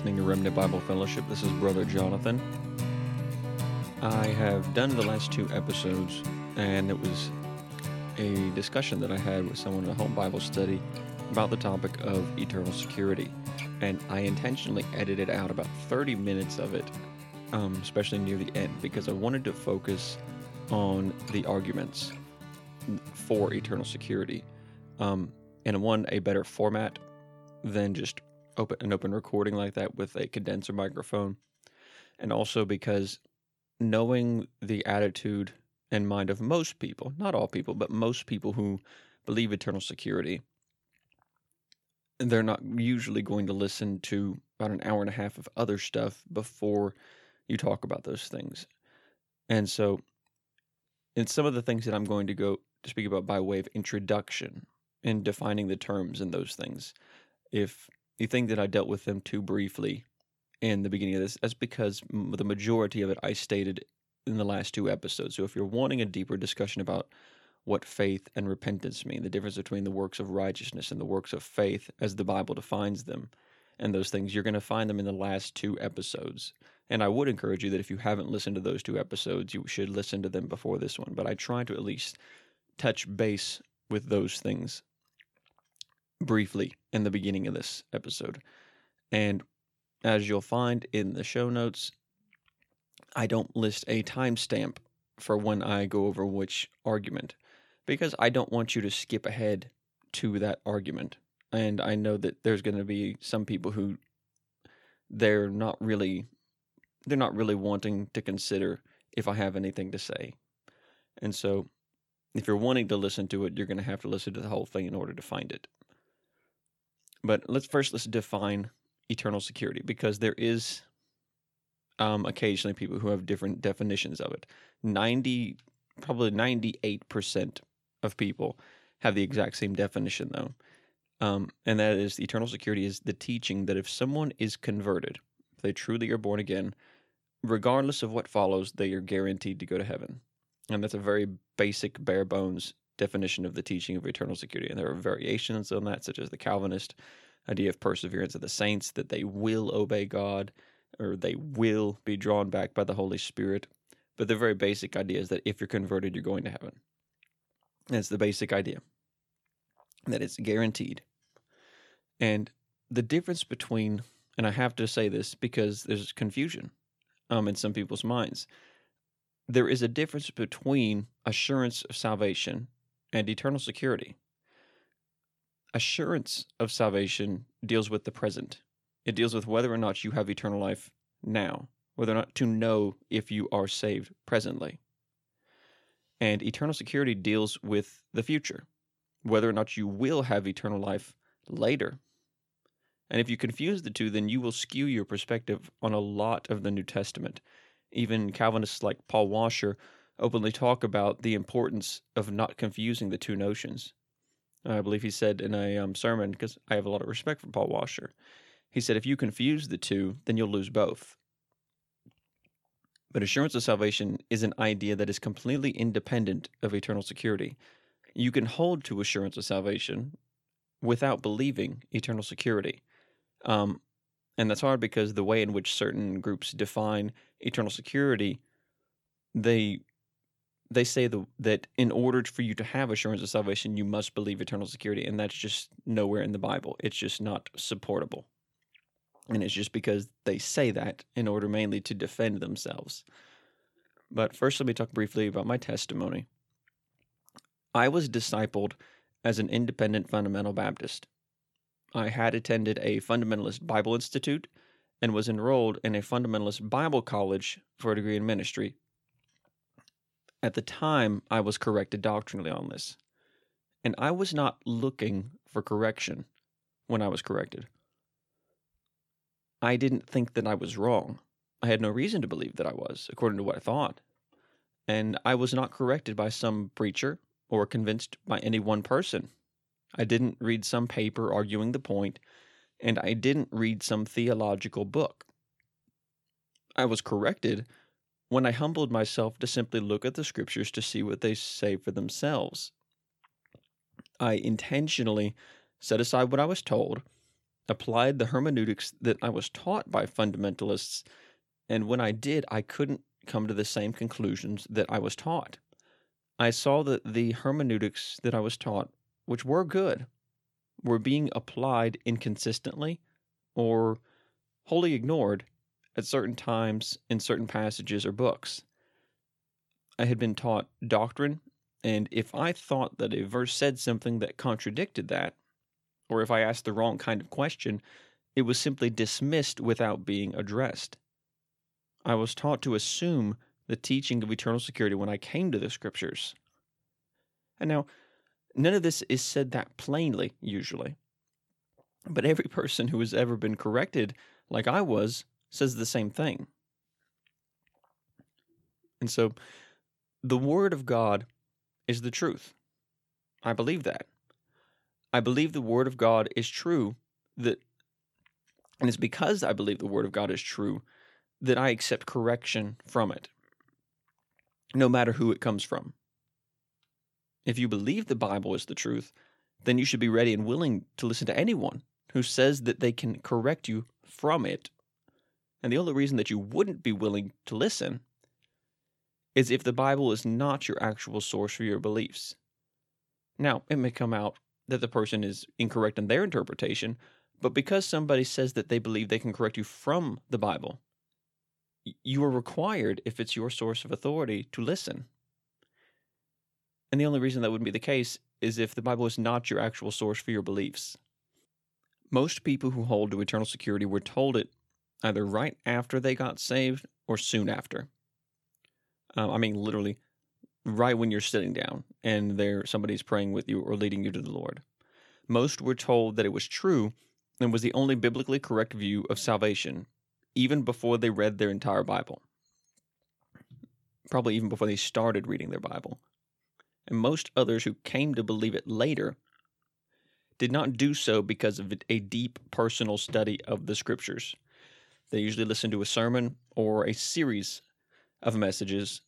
Listening to Remnant Bible Fellowship. This is Brother Jonathan. I have done the last two episodes, and it was a discussion that I had with someone in a home Bible study about the topic of eternal security. And I intentionally edited out about 30 minutes of it, um, especially near the end, because I wanted to focus on the arguments for eternal security um, and one, a better format than just open an open recording like that with a condenser microphone, and also because knowing the attitude and mind of most people, not all people, but most people who believe eternal security, they're not usually going to listen to about an hour and a half of other stuff before you talk about those things. And so, in some of the things that I'm going to go to speak about by way of introduction in defining the terms and those things, if you think that I dealt with them too briefly in the beginning of this, that's because the majority of it I stated in the last two episodes. So if you're wanting a deeper discussion about what faith and repentance mean, the difference between the works of righteousness and the works of faith as the Bible defines them, and those things, you're going to find them in the last two episodes. And I would encourage you that if you haven't listened to those two episodes, you should listen to them before this one. But I try to at least touch base with those things briefly in the beginning of this episode. And as you'll find in the show notes, I don't list a timestamp for when I go over which argument because I don't want you to skip ahead to that argument. And I know that there's going to be some people who they're not really they're not really wanting to consider if I have anything to say. And so if you're wanting to listen to it, you're going to have to listen to the whole thing in order to find it. But let's first let's define eternal security because there is um, occasionally people who have different definitions of it. Ninety, probably ninety-eight percent of people have the exact same definition though, um, and that is eternal security is the teaching that if someone is converted, if they truly are born again, regardless of what follows, they are guaranteed to go to heaven. And that's a very basic, bare bones definition of the teaching of eternal security. And there are variations on that, such as the Calvinist idea of perseverance of the saints, that they will obey God or they will be drawn back by the Holy Spirit. But the very basic idea is that if you're converted, you're going to heaven. That's the basic idea, that it's guaranteed. And the difference between, and I have to say this because there's confusion um, in some people's minds. There is a difference between assurance of salvation and eternal security. Assurance of salvation deals with the present. It deals with whether or not you have eternal life now, whether or not to know if you are saved presently. And eternal security deals with the future, whether or not you will have eternal life later. And if you confuse the two, then you will skew your perspective on a lot of the New Testament. Even Calvinists like Paul Washer openly talk about the importance of not confusing the two notions. I believe he said in a um, sermon, because I have a lot of respect for Paul Washer, he said, if you confuse the two, then you'll lose both. But assurance of salvation is an idea that is completely independent of eternal security. You can hold to assurance of salvation without believing eternal security. Um, and that's hard because the way in which certain groups define eternal security, they they say the, that in order for you to have assurance of salvation, you must believe eternal security, and that's just nowhere in the Bible. It's just not supportable, and it's just because they say that in order mainly to defend themselves. But first, let me talk briefly about my testimony. I was discipled as an independent fundamental Baptist. I had attended a fundamentalist Bible institute and was enrolled in a fundamentalist Bible college for a degree in ministry at the time, I was corrected doctrinally on this, and I was not looking for correction when I was corrected. I didn't think that I was wrong. I had no reason to believe that I was, according to what I thought. And I was not corrected by some preacher or convinced by any one person. I didn't read some paper arguing the point, and I didn't read some theological book. I was corrected when I humbled myself to simply look at the scriptures to see what they say for themselves. I intentionally set aside what I was told applied the hermeneutics that I was taught by fundamentalists, and when I did, I couldn't come to the same conclusions that I was taught. I saw that the hermeneutics that I was taught, which were good, were being applied inconsistently or wholly ignored at certain times in certain passages or books. I had been taught doctrine, and if I thought that a verse said something that contradicted that, or if I asked the wrong kind of question, it was simply dismissed without being addressed. I was taught to assume the teaching of eternal security when I came to the scriptures. And now, none of this is said that plainly, usually. But every person who has ever been corrected, like I was, says the same thing. And so, the Word of God is the truth. I believe that. I believe the Word of God is true, that, and it's because I believe the Word of God is true that I accept correction from it, no matter who it comes from. If you believe the Bible is the truth, then you should be ready and willing to listen to anyone who says that they can correct you from it. And the only reason that you wouldn't be willing to listen is if the Bible is not your actual source for your beliefs. Now, it may come out that the person is incorrect in their interpretation, but because somebody says that they believe they can correct you from the Bible, you are required, if it's your source of authority, to listen. And the only reason that wouldn't be the case is if the Bible is not your actual source for your beliefs. Most people who hold to eternal security were told it either right after they got saved or soon after. Um, I mean, literally, right when you're sitting down and there somebody's praying with you or leading you to the Lord. Most were told that it was true and was the only biblically correct view of salvation, even before they read their entire Bible. Probably even before they started reading their Bible. And most others who came to believe it later did not do so because of a deep personal study of the scriptures. They usually listen to a sermon or a series of messages,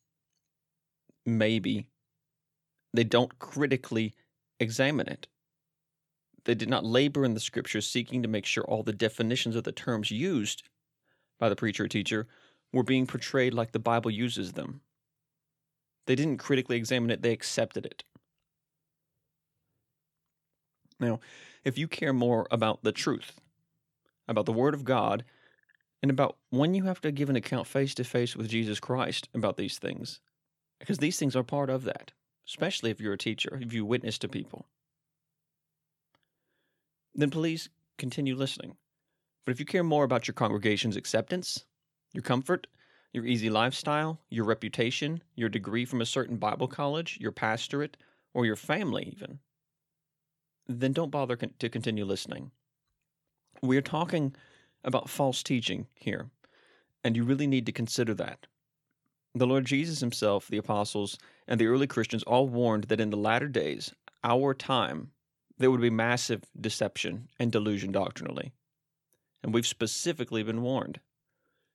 maybe. They don't critically examine it. They did not labor in the scriptures seeking to make sure all the definitions of the terms used by the preacher or teacher were being portrayed like the Bible uses them. They didn't critically examine it, they accepted it. Now, if you care more about the truth, about the Word of God, and about when you have to give an account face to face with Jesus Christ about these things, because these things are part of that, especially if you're a teacher, if you witness to people, then please continue listening. But if you care more about your congregation's acceptance, your comfort, your easy lifestyle, your reputation, your degree from a certain Bible college, your pastorate, or your family, even, then don't bother con- to continue listening. We're talking about false teaching here, and you really need to consider that. The Lord Jesus himself, the apostles, and the early Christians all warned that in the latter days, our time, there would be massive deception and delusion doctrinally. And we've specifically been warned.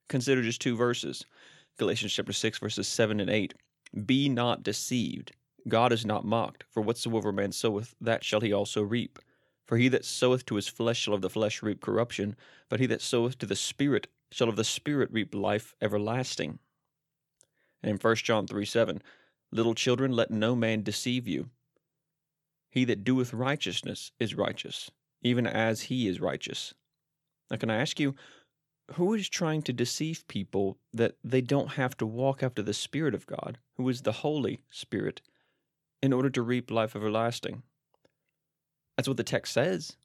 Consider just two verses Galatians chapter 6, verses 7 and 8. Be not deceived. God is not mocked, for whatsoever man soweth, that shall he also reap. For he that soweth to his flesh shall of the flesh reap corruption, but he that soweth to the Spirit shall of the Spirit reap life everlasting. And in 1 John 3 7, Little children, let no man deceive you. He that doeth righteousness is righteous, even as he is righteous. Now, can I ask you, who is trying to deceive people that they don't have to walk after the Spirit of God, who is the Holy Spirit, in order to reap life everlasting? That's what the text says.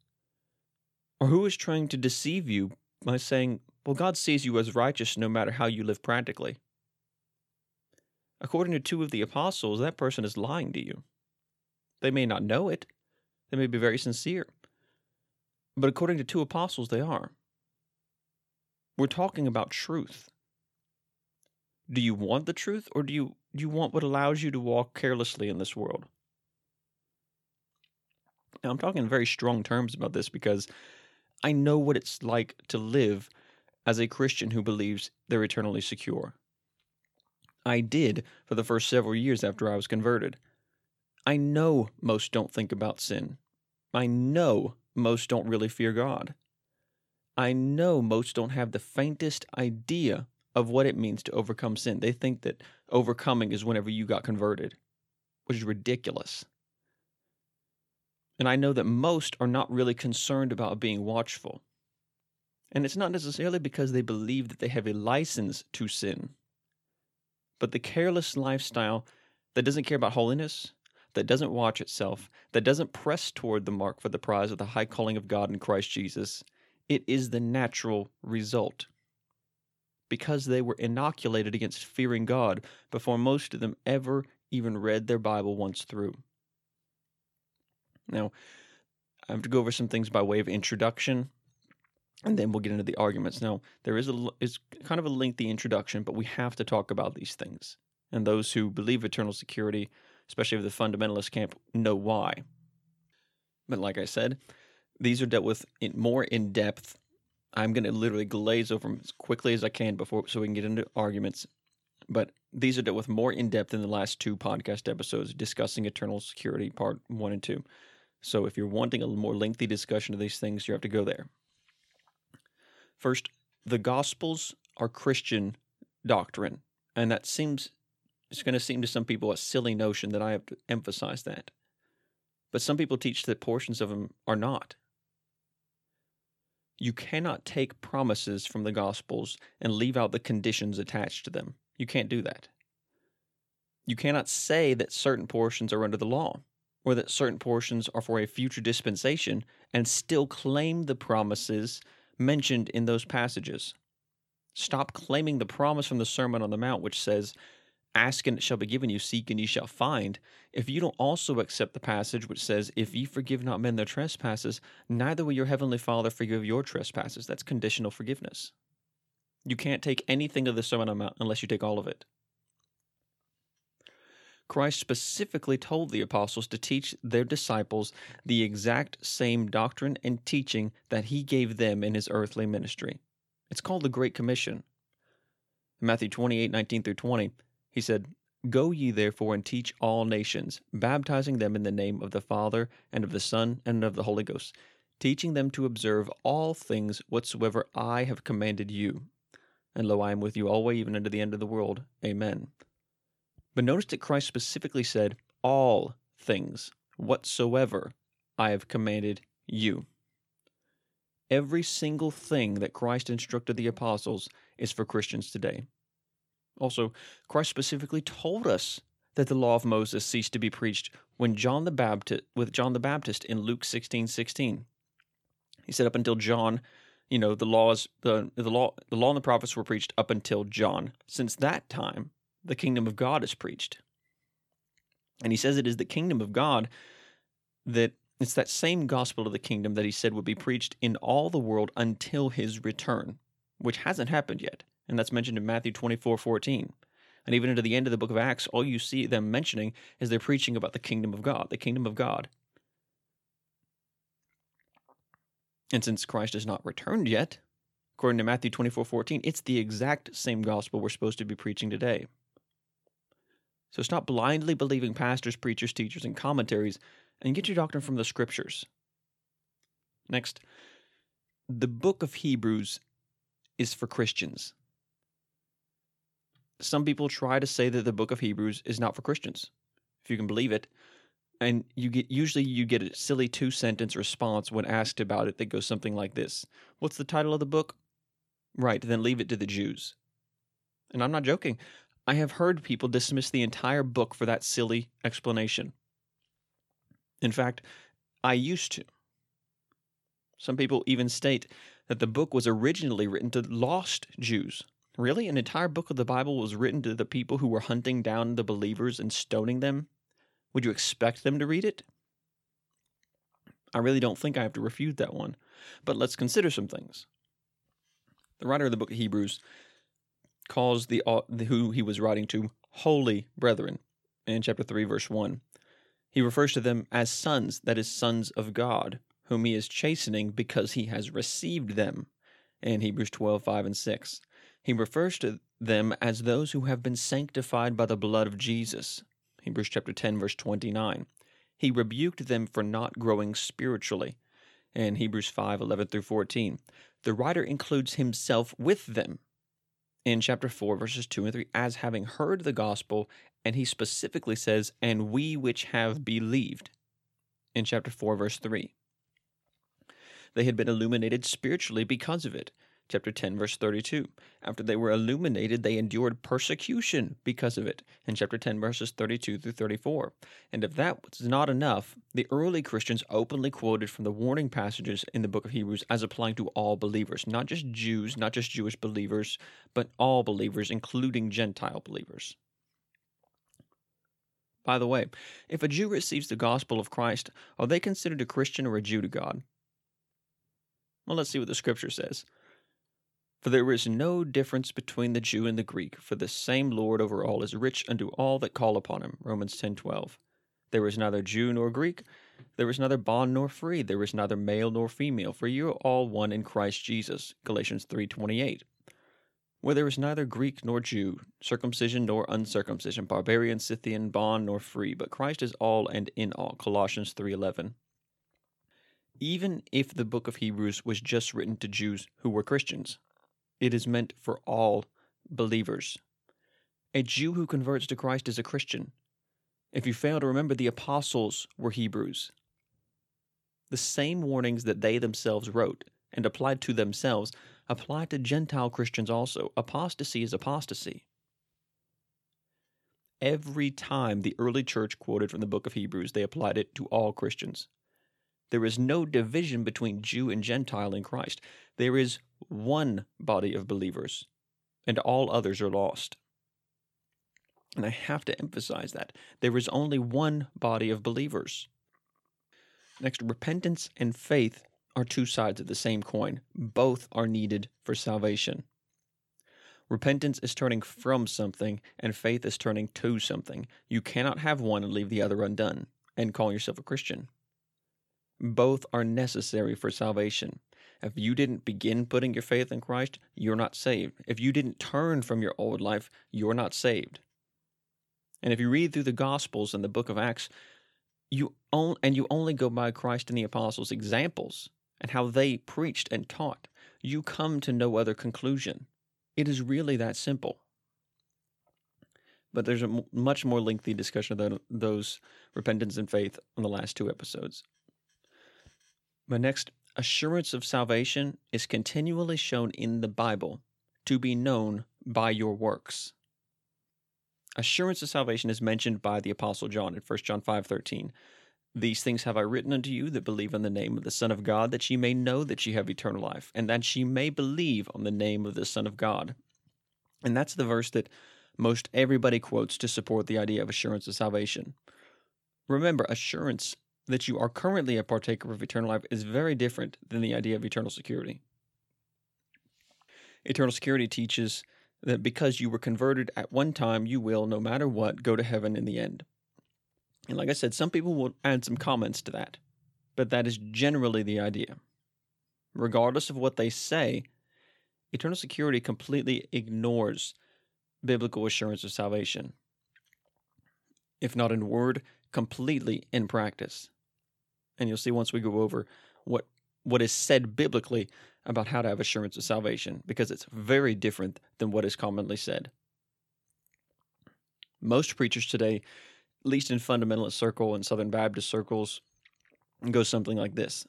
Or who is trying to deceive you by saying, well, God sees you as righteous no matter how you live practically? According to two of the apostles, that person is lying to you. They may not know it, they may be very sincere. But according to two apostles, they are. We're talking about truth. Do you want the truth or do you do you want what allows you to walk carelessly in this world? Now I'm talking in very strong terms about this because I know what it's like to live as a Christian who believes they're eternally secure. I did for the first several years after I was converted. I know most don't think about sin. I know most don't really fear God. I know most don't have the faintest idea of what it means to overcome sin. They think that overcoming is whenever you got converted, which is ridiculous. And I know that most are not really concerned about being watchful. And it's not necessarily because they believe that they have a license to sin, but the careless lifestyle that doesn't care about holiness, that doesn't watch itself, that doesn't press toward the mark for the prize of the high calling of God in Christ Jesus, it is the natural result. Because they were inoculated against fearing God before most of them ever even read their Bible once through. Now, I have to go over some things by way of introduction, and then we'll get into the arguments. Now, there is a is kind of a lengthy introduction, but we have to talk about these things. And those who believe eternal security, especially of the fundamentalist camp, know why. But like I said, these are dealt with in more in depth. I'm going to literally glaze over them as quickly as I can before so we can get into arguments. But these are dealt with more in depth in the last two podcast episodes discussing eternal security, part one and two. So if you're wanting a more lengthy discussion of these things, you have to go there. First, the Gospels are Christian doctrine, and that seems it's going to seem to some people a silly notion that I have to emphasize that. But some people teach that portions of them are not. You cannot take promises from the Gospels and leave out the conditions attached to them. You can't do that. You cannot say that certain portions are under the law or that certain portions are for a future dispensation and still claim the promises mentioned in those passages. Stop claiming the promise from the Sermon on the Mount, which says, Ask and it shall be given you, seek and ye shall find. If you don't also accept the passage which says, If ye forgive not men their trespasses, neither will your heavenly Father forgive your trespasses. That's conditional forgiveness. You can't take anything of the Sermon on the Mount unless you take all of it. Christ specifically told the apostles to teach their disciples the exact same doctrine and teaching that he gave them in his earthly ministry. It's called the Great Commission. In Matthew 28 19 through 20, he said, Go ye therefore and teach all nations, baptizing them in the name of the Father, and of the Son, and of the Holy Ghost, teaching them to observe all things whatsoever I have commanded you. And lo, I am with you always, even unto the end of the world. Amen. But notice that Christ specifically said, All things whatsoever I have commanded you. Every single thing that Christ instructed the apostles is for Christians today. Also, Christ specifically told us that the law of Moses ceased to be preached when John the Baptist with John the Baptist in Luke 16, 16. He said up until John, you know, the laws the the law the law and the prophets were preached up until John. Since that time, the kingdom of God is preached. And he says it is the kingdom of God that it's that same gospel of the kingdom that he said would be preached in all the world until his return, which hasn't happened yet. And that's mentioned in Matthew 24 14. And even into the end of the book of Acts, all you see them mentioning is they're preaching about the kingdom of God, the kingdom of God. And since Christ has not returned yet, according to Matthew 24 14, it's the exact same gospel we're supposed to be preaching today. So stop blindly believing pastors, preachers, teachers, and commentaries and get your doctrine from the scriptures. Next, the book of Hebrews is for Christians. Some people try to say that the book of Hebrews is not for Christians, if you can believe it. And you get usually you get a silly two sentence response when asked about it that goes something like this. What's the title of the book? Right, then leave it to the Jews. And I'm not joking. I have heard people dismiss the entire book for that silly explanation. In fact, I used to. Some people even state that the book was originally written to lost Jews. Really? An entire book of the Bible was written to the people who were hunting down the believers and stoning them? Would you expect them to read it? I really don't think I have to refute that one. But let's consider some things. The writer of the book of Hebrews calls the, who he was writing to holy brethren in chapter 3 verse 1 he refers to them as sons that is sons of god whom he is chastening because he has received them in hebrews 12 5 and 6 he refers to them as those who have been sanctified by the blood of jesus hebrews chapter 10 verse 29 he rebuked them for not growing spiritually in hebrews 5 11 through 14 the writer includes himself with them in chapter 4, verses 2 and 3, as having heard the gospel, and he specifically says, and we which have believed in chapter 4, verse 3. They had been illuminated spiritually because of it chapter 10 verse 32 after they were illuminated they endured persecution because of it in chapter 10 verses 32 through 34 and if that was not enough the early christians openly quoted from the warning passages in the book of hebrews as applying to all believers not just jews not just jewish believers but all believers including gentile believers by the way, if a Jew receives the gospel of Christ, are they considered a Christian or a Jew to God? Well, let's see what the scripture says. For there is no difference between the Jew and the Greek, for the same Lord over all is rich unto all that call upon him. Romans 10:12. There is neither Jew nor Greek, there is neither bond nor free, there is neither male nor female, for you are all one in Christ Jesus. Galatians 3:28. Where there is neither Greek nor Jew, circumcision nor uncircumcision, barbarian, Scythian, bond nor free, but Christ is all and in all. Colossians 3:11. Even if the book of Hebrews was just written to Jews who were Christians, it is meant for all believers. A Jew who converts to Christ is a Christian. If you fail to remember, the apostles were Hebrews. The same warnings that they themselves wrote and applied to themselves apply to Gentile Christians also. Apostasy is apostasy. Every time the early church quoted from the book of Hebrews, they applied it to all Christians. There is no division between Jew and Gentile in Christ. There is one body of believers, and all others are lost. And I have to emphasize that. There is only one body of believers. Next, repentance and faith are two sides of the same coin. Both are needed for salvation. Repentance is turning from something, and faith is turning to something. You cannot have one and leave the other undone and call yourself a Christian. Both are necessary for salvation. If you didn't begin putting your faith in Christ, you're not saved. If you didn't turn from your old life, you're not saved. And if you read through the Gospels and the book of Acts, you on, and you only go by Christ and the apostles' examples and how they preached and taught, you come to no other conclusion. It is really that simple. But there's a much more lengthy discussion of those repentance and faith on the last two episodes. My next assurance of salvation is continually shown in the Bible to be known by your works. Assurance of salvation is mentioned by the apostle John in 1 John 5:13. These things have I written unto you that believe on the name of the Son of God, that ye may know that ye have eternal life, and that ye may believe on the name of the Son of God. And that's the verse that most everybody quotes to support the idea of assurance of salvation. Remember, assurance that you are currently a partaker of eternal life is very different than the idea of eternal security. Eternal security teaches that because you were converted at one time, you will, no matter what, go to heaven in the end. And like I said, some people will add some comments to that, but that is generally the idea. Regardless of what they say, eternal security completely ignores biblical assurance of salvation. If not in word, completely in practice. And you'll see once we go over what what is said biblically about how to have assurance of salvation, because it's very different than what is commonly said. Most preachers today, at least in fundamentalist circle and Southern Baptist circles, go something like this.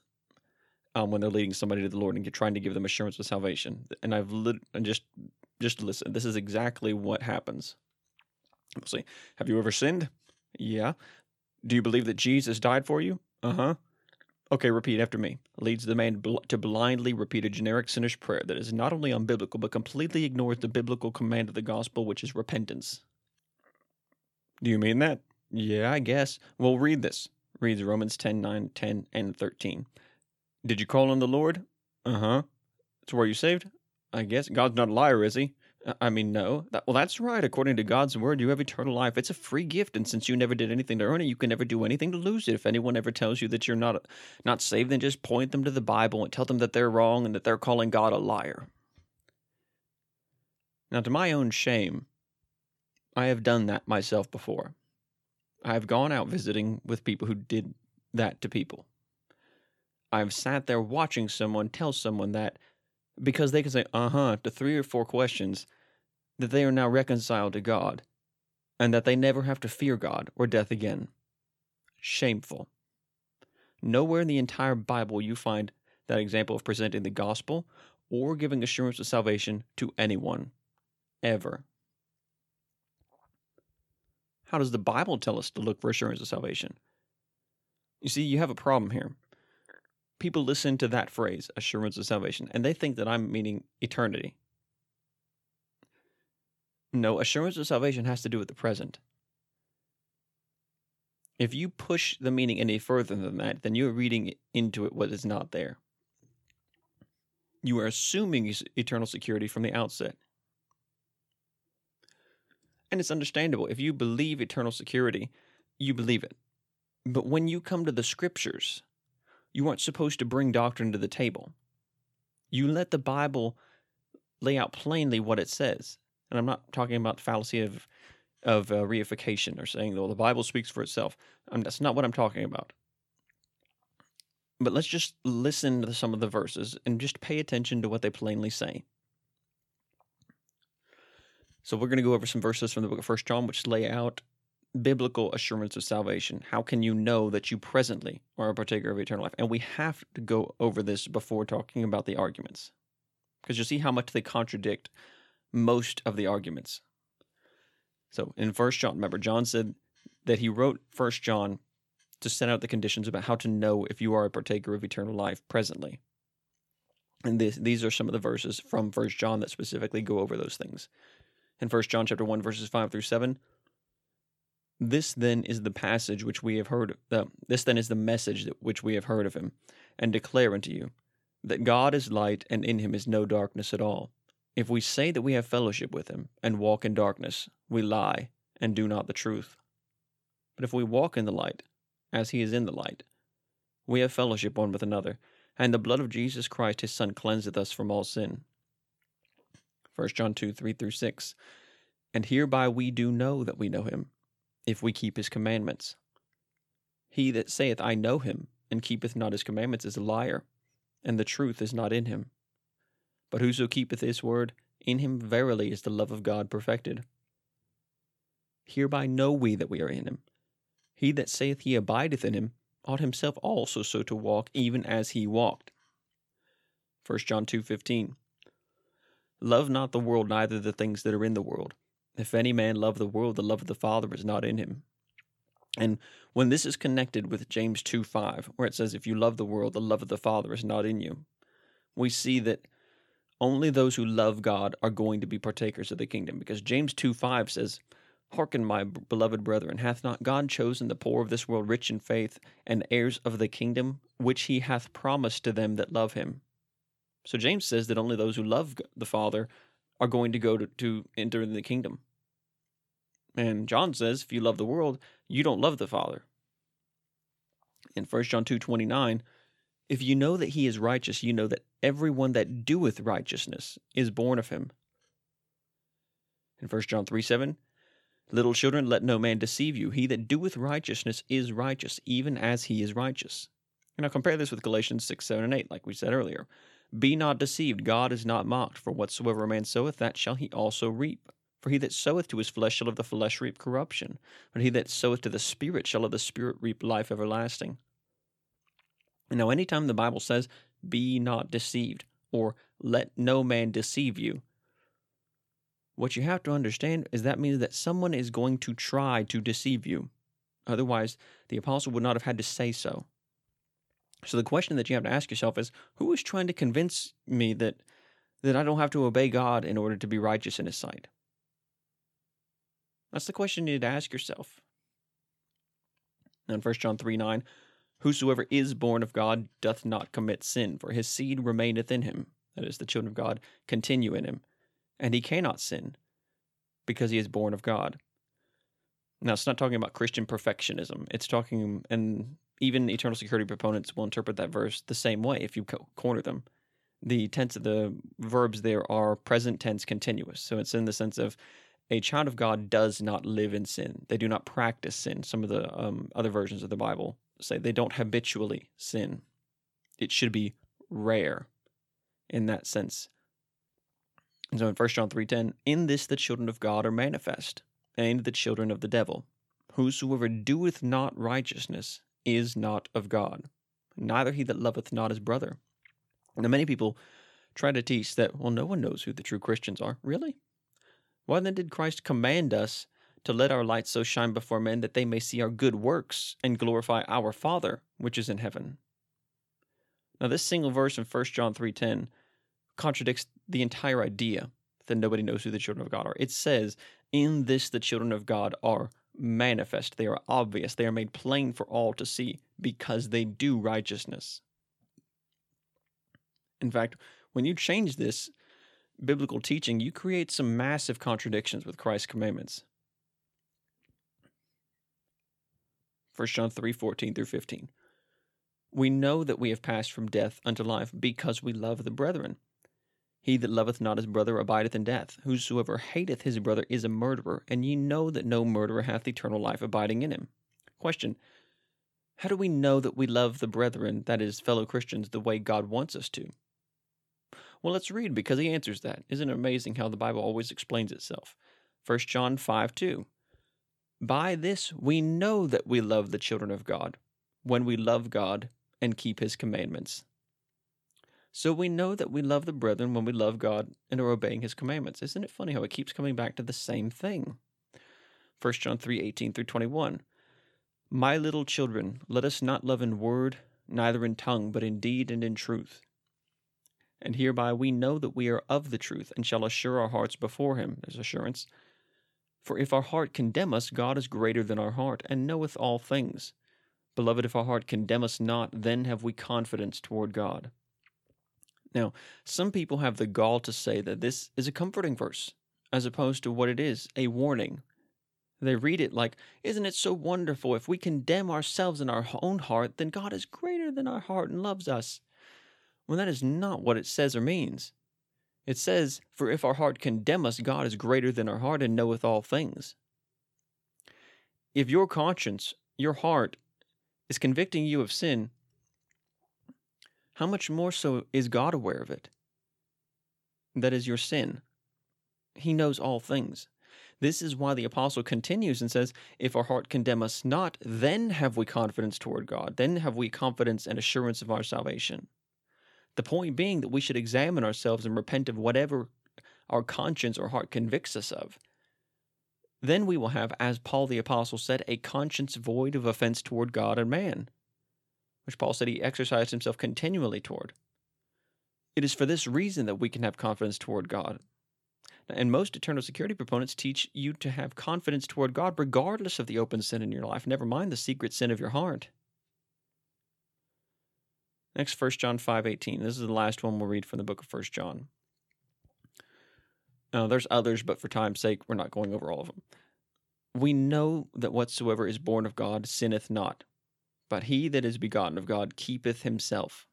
Um, when they're leading somebody to the Lord and get, trying to give them assurance of salvation, and I've and just just listen. This is exactly what happens. We'll see. Have you ever sinned? Yeah. Do you believe that Jesus died for you? Uh huh. Okay, repeat after me. Leads the man bl- to blindly repeat a generic sinner's prayer that is not only unbiblical, but completely ignores the biblical command of the gospel, which is repentance. Do you mean that? Yeah, I guess. Well, read this. Reads Romans 10 9, 10, and 13. Did you call on the Lord? Uh huh. So were you saved? I guess. God's not a liar, is he? Uh, I mean, no. That, well, that's right. According to God's word, you have eternal life. It's a free gift, and since you never did anything to earn it, you can never do anything to lose it. If anyone ever tells you that you're not not saved, then just point them to the Bible and tell them that they're wrong and that they're calling God a liar. Now, to my own shame, I have done that myself before. I have gone out visiting with people who did that to people. I have sat there watching someone tell someone that because they can say, uh huh, to three or four questions that they are now reconciled to God and that they never have to fear God or death again. Shameful. Nowhere in the entire Bible you find that example of presenting the gospel or giving assurance of salvation to anyone. Ever. How does the Bible tell us to look for assurance of salvation? You see, you have a problem here. People listen to that phrase, assurance of salvation, and they think that I'm meaning eternity. No, assurance of salvation has to do with the present. If you push the meaning any further than that, then you're reading into it what is not there. You are assuming eternal security from the outset. And it's understandable. If you believe eternal security, you believe it. But when you come to the scriptures, you aren't supposed to bring doctrine to the table. You let the Bible lay out plainly what it says. And I'm not talking about the fallacy of of uh, reification or saying, well, the Bible speaks for itself. That's not what I'm talking about. But let's just listen to some of the verses and just pay attention to what they plainly say. So we're going to go over some verses from the book of First John, which lay out biblical assurance of salvation. How can you know that you presently are a partaker of eternal life? And we have to go over this before talking about the arguments, because you'll see how much they contradict most of the arguments. So in First John, remember John said that he wrote First John to set out the conditions about how to know if you are a partaker of eternal life presently. And this, these are some of the verses from First John that specifically go over those things. In First John chapter one verses five through seven, this then is the passage which we have heard. Uh, this then is the message that, which we have heard of him, and declare unto you, that God is light, and in him is no darkness at all. If we say that we have fellowship with him, and walk in darkness, we lie, and do not the truth. But if we walk in the light, as he is in the light, we have fellowship one with another, and the blood of Jesus Christ his Son cleanseth us from all sin. 1 John 2 3 through 6. And hereby we do know that we know him, if we keep his commandments. He that saith, I know him, and keepeth not his commandments, is a liar, and the truth is not in him. But whoso keepeth his word, in him verily is the love of God perfected. Hereby know we that we are in him. He that saith he abideth in him ought himself also so to walk, even as he walked. 1 John 2.15 Love not the world, neither the things that are in the world. If any man love the world, the love of the Father is not in him. And when this is connected with James 2 5, where it says, If you love the world, the love of the Father is not in you, we see that only those who love God are going to be partakers of the kingdom. Because James 2 5 says, Hearken, my beloved brethren, hath not God chosen the poor of this world rich in faith and heirs of the kingdom, which he hath promised to them that love him? So James says that only those who love the Father are going to go to, to enter the kingdom. And John says, if you love the world, you don't love the Father. In 1 John 2 29, if you know that he is righteous, you know that everyone that doeth righteousness is born of him. In 1 John 3 7, Little children, let no man deceive you. He that doeth righteousness is righteous, even as he is righteous. And I'll compare this with Galatians 6, 7, and 8, like we said earlier. Be not deceived, God is not mocked, for whatsoever a man soweth, that shall he also reap. For he that soweth to his flesh shall of the flesh reap corruption, but he that soweth to the Spirit shall of the Spirit reap life everlasting. Now, anytime the Bible says, be not deceived, or let no man deceive you, what you have to understand is that means that someone is going to try to deceive you. Otherwise, the apostle would not have had to say so. So the question that you have to ask yourself is who is trying to convince me that that I don't have to obey God in order to be righteous in his sight? That's the question you need to ask yourself. And in 1 John 3 9, whosoever is born of God doth not commit sin, for his seed remaineth in him. That is, the children of God continue in him, and he cannot sin because he is born of God. Now, it's not talking about Christian perfectionism. It's talking, and even eternal security proponents will interpret that verse the same way if you corner them. The tense of the verbs there are present tense continuous. So it's in the sense of a child of God does not live in sin. They do not practice sin. Some of the um, other versions of the Bible say they don't habitually sin. It should be rare. in that sense. And so in 1 John 3:10, in this the children of God are manifest, and the children of the devil. Whosoever doeth not righteousness is not of God, neither he that loveth not his brother. Now many people try to teach that, well, no one knows who the true Christians are. Really? Why then did Christ command us to let our light so shine before men that they may see our good works and glorify our Father which is in heaven? Now this single verse in 1 John 3:10 contradicts the entire idea that nobody knows who the children of God are. It says, "In this the children of God are manifest, they are obvious, they are made plain for all to see because they do righteousness." In fact, when you change this biblical teaching, you create some massive contradictions with Christ's commandments. 1 John 3 14 through 15. We know that we have passed from death unto life because we love the brethren. He that loveth not his brother abideth in death. Whosoever hateth his brother is a murderer, and ye know that no murderer hath eternal life abiding in him. Question How do we know that we love the brethren, that is, fellow Christians, the way God wants us to? Well, let's read because he answers that. Isn't it amazing how the Bible always explains itself? 1 John 5 2. By this we know that we love the children of God, when we love God and keep his commandments. So we know that we love the brethren when we love God and are obeying his commandments. Isn't it funny how it keeps coming back to the same thing? 1 John 3 18 through 21. My little children, let us not love in word, neither in tongue, but in deed and in truth. And hereby we know that we are of the truth, and shall assure our hearts before him. There's assurance. For if our heart condemn us, God is greater than our heart, and knoweth all things. Beloved, if our heart condemn us not, then have we confidence toward God. Now, some people have the gall to say that this is a comforting verse, as opposed to what it is a warning. They read it like, Isn't it so wonderful? If we condemn ourselves in our own heart, then God is greater than our heart and loves us when that is not what it says or means. It says, For if our heart condemn us, God is greater than our heart and knoweth all things. If your conscience, your heart, is convicting you of sin, how much more so is God aware of it? That is your sin. He knows all things. This is why the apostle continues and says, If our heart condemn us not, then have we confidence toward God, then have we confidence and assurance of our salvation. The point being that we should examine ourselves and repent of whatever our conscience or heart convicts us of. Then we will have, as Paul the Apostle said, a conscience void of offense toward God and man, which Paul said he exercised himself continually toward. It is for this reason that we can have confidence toward God. And most eternal security proponents teach you to have confidence toward God regardless of the open sin in your life, never mind the secret sin of your heart. Next, 1 John 5.18. This is the last one we'll read from the book of 1 John. Now, there's others, but for time's sake, we're not going over all of them. We know that whatsoever is born of God sinneth not, but he that is begotten of God keepeth himself,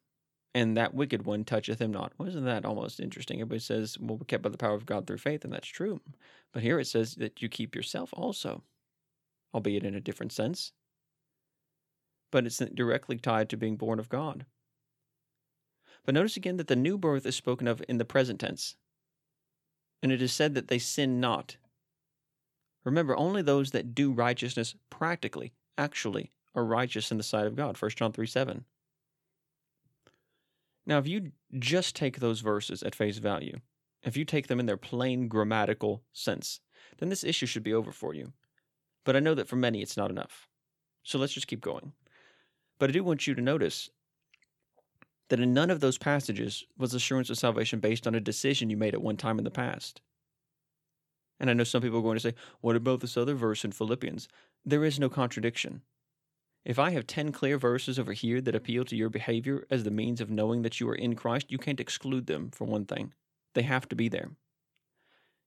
and that wicked one toucheth him not. Wasn't that almost interesting? Everybody says, well, we're kept by the power of God through faith, and that's true. But here it says that you keep yourself also, albeit in a different sense. But it's directly tied to being born of God. But notice again that the new birth is spoken of in the present tense. And it is said that they sin not. Remember, only those that do righteousness practically, actually, are righteous in the sight of God. 1 John 3 7. Now, if you just take those verses at face value, if you take them in their plain grammatical sense, then this issue should be over for you. But I know that for many it's not enough. So let's just keep going. But I do want you to notice that in none of those passages was assurance of salvation based on a decision you made at one time in the past. And I know some people are going to say, what about this other verse in Philippians? There is no contradiction. If I have 10 clear verses over here that appeal to your behavior as the means of knowing that you are in Christ, you can't exclude them for one thing. They have to be there.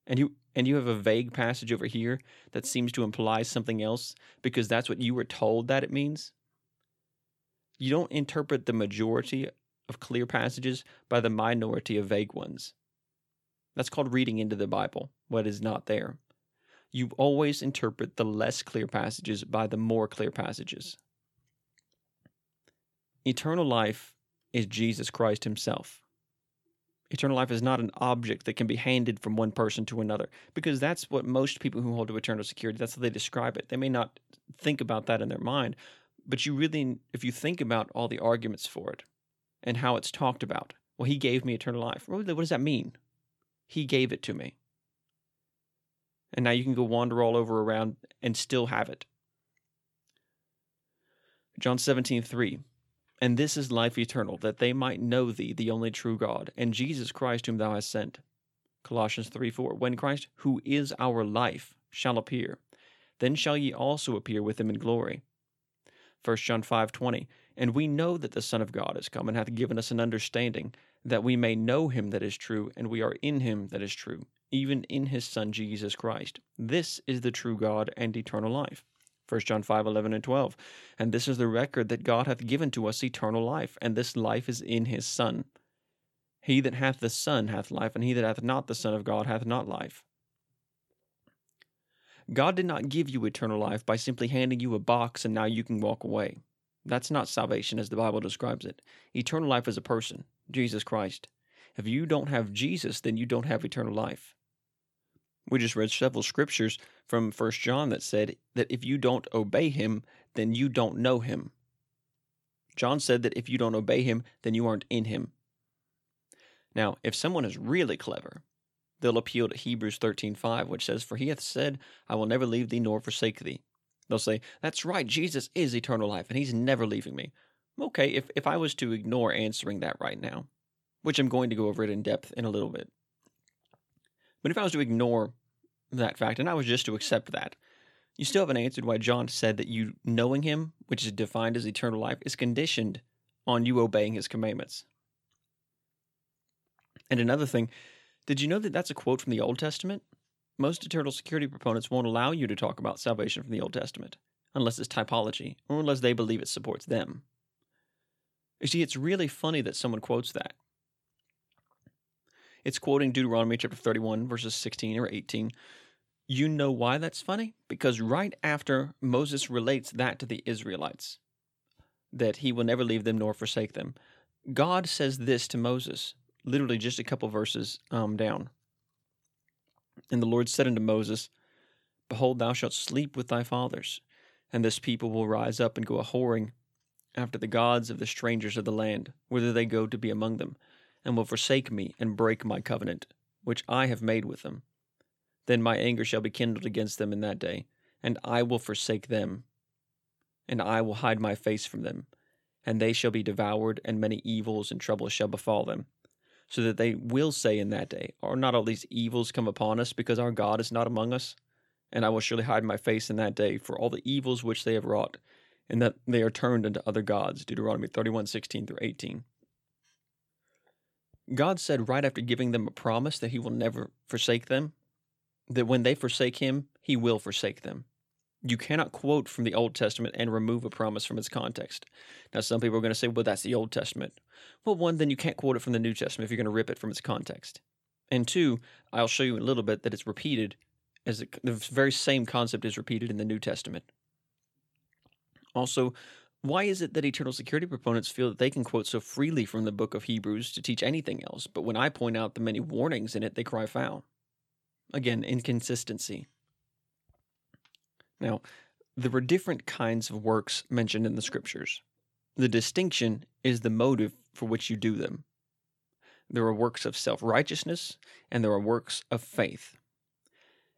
And you and you have a vague passage over here that seems to imply something else because that's what you were told that it means. You don't interpret the majority of clear passages by the minority of vague ones. That's called reading into the Bible, what is not there. You always interpret the less clear passages by the more clear passages. Eternal life is Jesus Christ Himself. Eternal life is not an object that can be handed from one person to another, because that's what most people who hold to eternal security, that's how they describe it. They may not think about that in their mind, but you really, if you think about all the arguments for it and how it's talked about, well, he gave me eternal life. What does that mean? He gave it to me. And now you can go wander all over around and still have it. John 17, 3. And this is life eternal, that they might know thee, the only true God, and Jesus Christ, whom thou hast sent. Colossians 3 4. When Christ, who is our life, shall appear, then shall ye also appear with him in glory. 1 John 5 20. And we know that the Son of God is come and hath given us an understanding, that we may know him that is true, and we are in him that is true, even in his Son Jesus Christ. This is the true God and eternal life. 1 John 5, 11 and 12. And this is the record that God hath given to us eternal life, and this life is in his Son. He that hath the Son hath life, and he that hath not the Son of God hath not life. God did not give you eternal life by simply handing you a box and now you can walk away. That's not salvation as the Bible describes it. Eternal life is a person, Jesus Christ. If you don't have Jesus, then you don't have eternal life. We just read several scriptures from First John that said that if you don't obey him, then you don't know him. John said that if you don't obey him, then you aren't in him. Now, if someone is really clever, they'll appeal to Hebrews 13:5, which says, "For he hath said, I will never leave thee nor forsake thee." They'll say, "That's right, Jesus is eternal life, and he's never leaving me." Okay, if if I was to ignore answering that right now, which I'm going to go over it in depth in a little bit, but if I was to ignore that fact and I was just to accept that, you still haven't answered why John said that you knowing him, which is defined as eternal life, is conditioned on you obeying his commandments. And another thing, did you know that that's a quote from the Old Testament? Most eternal security proponents won't allow you to talk about salvation from the Old Testament unless it's typology or unless they believe it supports them. You see, it's really funny that someone quotes that. It's quoting Deuteronomy chapter 31, verses 16 or 18. You know why that's funny? Because right after Moses relates that to the Israelites, that he will never leave them nor forsake them, God says this to Moses, literally just a couple verses um, down. And the Lord said unto Moses, Behold, thou shalt sleep with thy fathers, and this people will rise up and go a whoring after the gods of the strangers of the land, whither they go to be among them and will forsake me and break my covenant, which I have made with them. Then my anger shall be kindled against them in that day, and I will forsake them, and I will hide my face from them, and they shall be devoured, and many evils and troubles shall befall them. So that they will say in that day, Are not all these evils come upon us, because our God is not among us? And I will surely hide my face in that day for all the evils which they have wrought, and that they are turned unto other gods. Deuteronomy 31 16 through 18. God said right after giving them a promise that He will never forsake them, that when they forsake Him, He will forsake them. You cannot quote from the Old Testament and remove a promise from its context. Now, some people are going to say, well, that's the Old Testament. Well, one, then you can't quote it from the New Testament if you're going to rip it from its context. And two, I'll show you in a little bit that it's repeated as the very same concept is repeated in the New Testament. Also, why is it that eternal security proponents feel that they can quote so freely from the book of Hebrews to teach anything else, but when I point out the many warnings in it, they cry foul? Again, inconsistency. Now, there are different kinds of works mentioned in the scriptures. The distinction is the motive for which you do them. There are works of self righteousness and there are works of faith.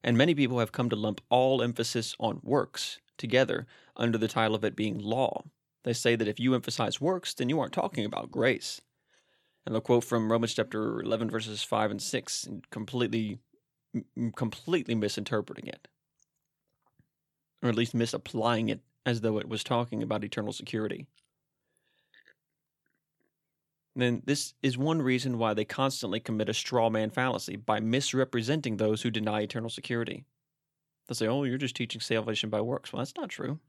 And many people have come to lump all emphasis on works together under the title of it being law. They say that if you emphasize works, then you aren't talking about grace. And they'll quote from Romans chapter 11, verses 5 and 6, and completely, completely misinterpreting it, or at least misapplying it as though it was talking about eternal security. then this is one reason why they constantly commit a straw man fallacy by misrepresenting those who deny eternal security. They'll say, oh, you're just teaching salvation by works. Well, that's not true.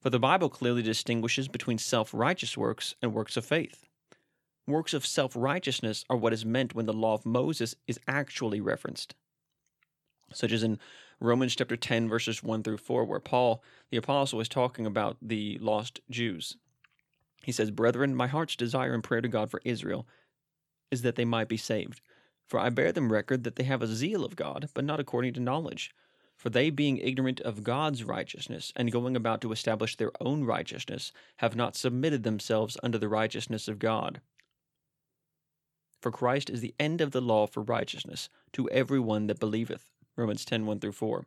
For the Bible clearly distinguishes between self righteous works and works of faith. Works of self righteousness are what is meant when the law of Moses is actually referenced, such as in Romans chapter 10, verses 1 through 4, where Paul, the apostle, is talking about the lost Jews. He says, Brethren, my heart's desire and prayer to God for Israel is that they might be saved. For I bear them record that they have a zeal of God, but not according to knowledge. For they, being ignorant of God's righteousness, and going about to establish their own righteousness, have not submitted themselves unto the righteousness of God. For Christ is the end of the law for righteousness to every one that believeth. Romans 10 1 through 4.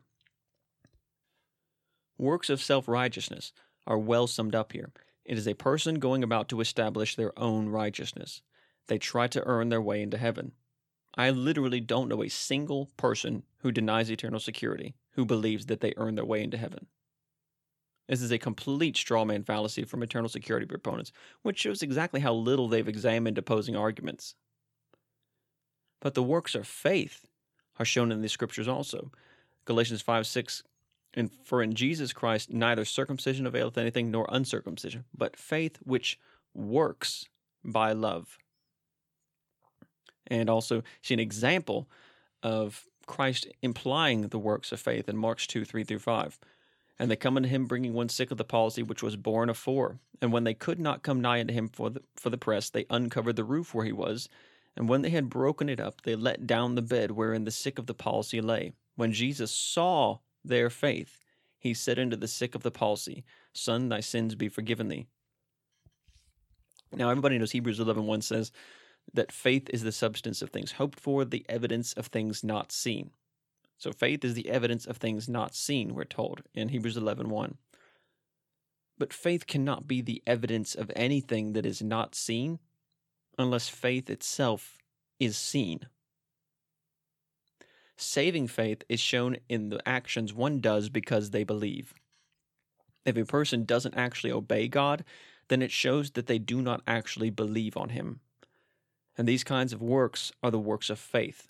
Works of self righteousness are well summed up here. It is a person going about to establish their own righteousness. They try to earn their way into heaven. I literally don't know a single person who denies eternal security who believes that they earn their way into heaven. This is a complete straw man fallacy from eternal security proponents, which shows exactly how little they've examined opposing arguments. But the works of faith are shown in the scriptures also. Galatians 5 6 and for in Jesus Christ neither circumcision availeth anything nor uncircumcision, but faith which works by love. And also see an example of Christ implying the works of faith in Mark 2 3 through 5. And they come unto him, bringing one sick of the palsy, which was borne of four. And when they could not come nigh unto him for the, for the press, they uncovered the roof where he was. And when they had broken it up, they let down the bed wherein the sick of the palsy lay. When Jesus saw their faith, he said unto the sick of the palsy, Son, thy sins be forgiven thee. Now, everybody knows Hebrews 11 1 says, that faith is the substance of things hoped for, the evidence of things not seen. So faith is the evidence of things not seen, we're told in Hebrews 11:1. 1. But faith cannot be the evidence of anything that is not seen unless faith itself is seen. Saving faith is shown in the actions one does because they believe. If a person doesn't actually obey God, then it shows that they do not actually believe on Him. And these kinds of works are the works of faith.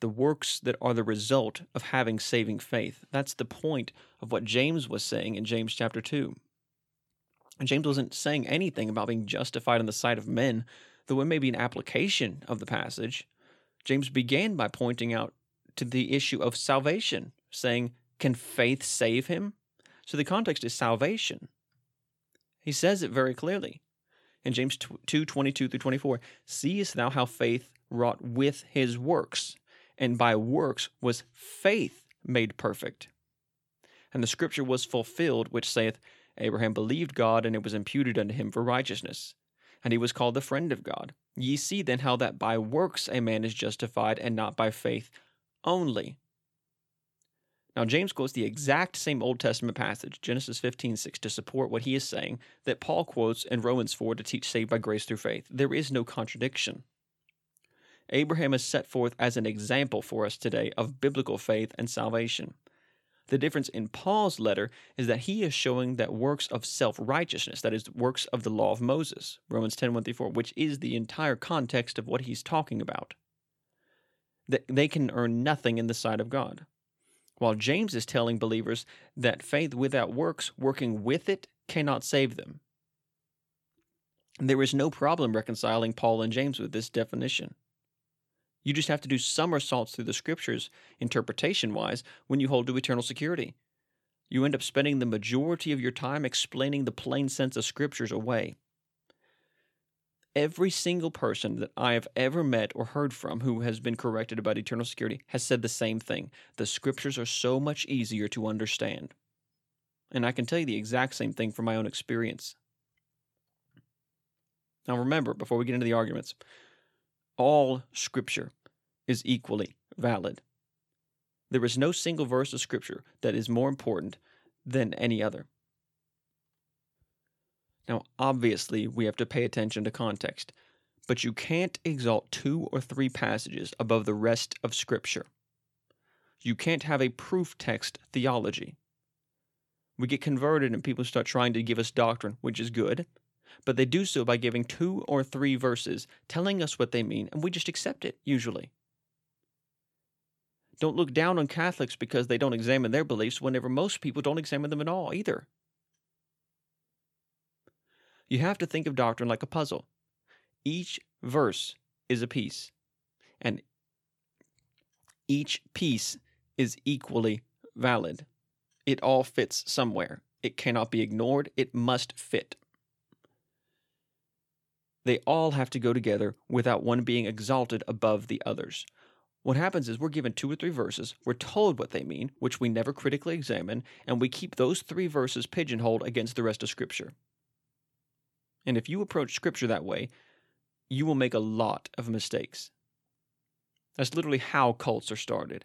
The works that are the result of having saving faith. That's the point of what James was saying in James chapter 2. And James wasn't saying anything about being justified in the sight of men, though it may be an application of the passage. James began by pointing out to the issue of salvation, saying, Can faith save him? So the context is salvation. He says it very clearly in James 2 22 through 24. Seest thou how faith wrought with his works, and by works was faith made perfect? And the scripture was fulfilled, which saith, Abraham believed God, and it was imputed unto him for righteousness. And he was called the friend of God. Ye see then how that by works a man is justified, and not by faith only. Now, James quotes the exact same Old Testament passage, Genesis 15 6, to support what he is saying, that Paul quotes in Romans 4 to teach saved by grace through faith. There is no contradiction. Abraham is set forth as an example for us today of biblical faith and salvation. The difference in Paul's letter is that he is showing that works of self righteousness, that is, works of the law of Moses, Romans 10 1 through 4, which is the entire context of what he's talking about, that they can earn nothing in the sight of God. While James is telling believers that faith without works, working with it, cannot save them. There is no problem reconciling Paul and James with this definition. You just have to do somersaults through the scriptures, interpretation wise, when you hold to eternal security. You end up spending the majority of your time explaining the plain sense of scriptures away. Every single person that I have ever met or heard from who has been corrected about eternal security has said the same thing. The scriptures are so much easier to understand. And I can tell you the exact same thing from my own experience. Now, remember, before we get into the arguments, all scripture is equally valid. There is no single verse of scripture that is more important than any other. Now, obviously, we have to pay attention to context, but you can't exalt two or three passages above the rest of Scripture. You can't have a proof text theology. We get converted and people start trying to give us doctrine, which is good, but they do so by giving two or three verses, telling us what they mean, and we just accept it, usually. Don't look down on Catholics because they don't examine their beliefs whenever most people don't examine them at all either. You have to think of doctrine like a puzzle. Each verse is a piece, and each piece is equally valid. It all fits somewhere. It cannot be ignored, it must fit. They all have to go together without one being exalted above the others. What happens is we're given two or three verses, we're told what they mean, which we never critically examine, and we keep those three verses pigeonholed against the rest of Scripture. And if you approach Scripture that way, you will make a lot of mistakes. That's literally how cults are started.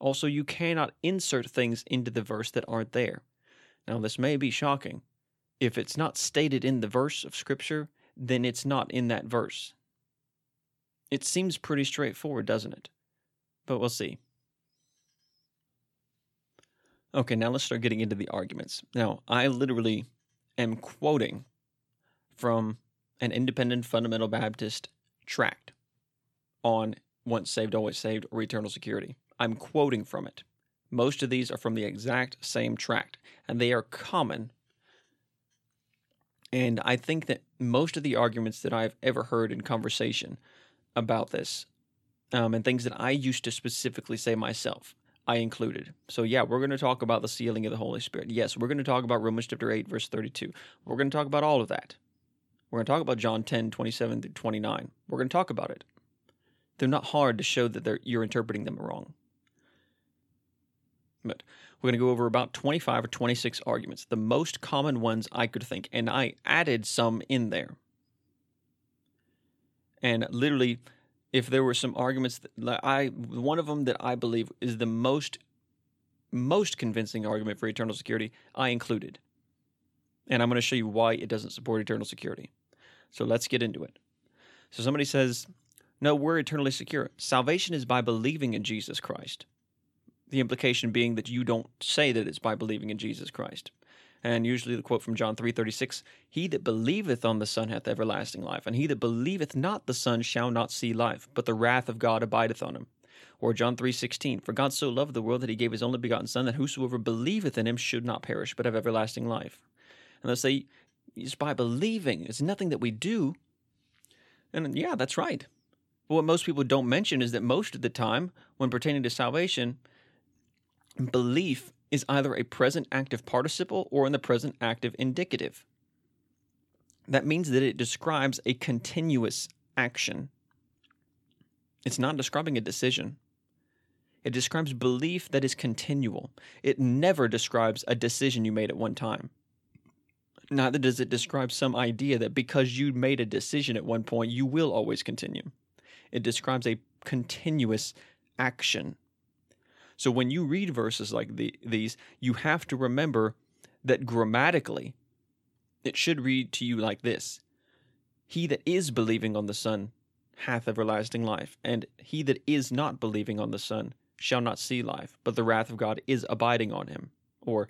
Also, you cannot insert things into the verse that aren't there. Now, this may be shocking. If it's not stated in the verse of Scripture, then it's not in that verse. It seems pretty straightforward, doesn't it? But we'll see. Okay, now let's start getting into the arguments. Now, I literally am quoting from an independent fundamental Baptist tract on once saved, always saved, or eternal security. I'm quoting from it. Most of these are from the exact same tract, and they are common. And I think that most of the arguments that I've ever heard in conversation about this um, and things that I used to specifically say myself. I included. So, yeah, we're going to talk about the sealing of the Holy Spirit. Yes, we're going to talk about Romans chapter 8, verse 32. We're going to talk about all of that. We're going to talk about John 10, 27 through 29. We're going to talk about it. They're not hard to show that you're interpreting them wrong. But we're going to go over about 25 or 26 arguments, the most common ones I could think. And I added some in there. And literally, if there were some arguments that I one of them that I believe is the most most convincing argument for eternal security, I included. And I'm going to show you why it doesn't support eternal security. So let's get into it. So somebody says, "No, we're eternally secure. Salvation is by believing in Jesus Christ." The implication being that you don't say that it's by believing in Jesus Christ. And usually the quote from John 3:36, "He that believeth on the Son hath everlasting life, and he that believeth not the Son shall not see life, but the wrath of God abideth on him." Or John 3:16, "For God so loved the world that he gave his only begotten Son, that whosoever believeth in him should not perish, but have everlasting life." And they'll say, "It's by believing. It's nothing that we do." And yeah, that's right. But what most people don't mention is that most of the time, when pertaining to salvation, belief is either a present active participle or in the present active indicative. That means that it describes a continuous action. It's not describing a decision. It describes belief that is continual. It never describes a decision you made at one time. Neither does it describe some idea that because you made a decision at one point, you will always continue. It describes a continuous action. So when you read verses like the, these, you have to remember that grammatically, it should read to you like this He that is believing on the Son hath everlasting life, and he that is not believing on the Son shall not see life, but the wrath of God is abiding on him. Or,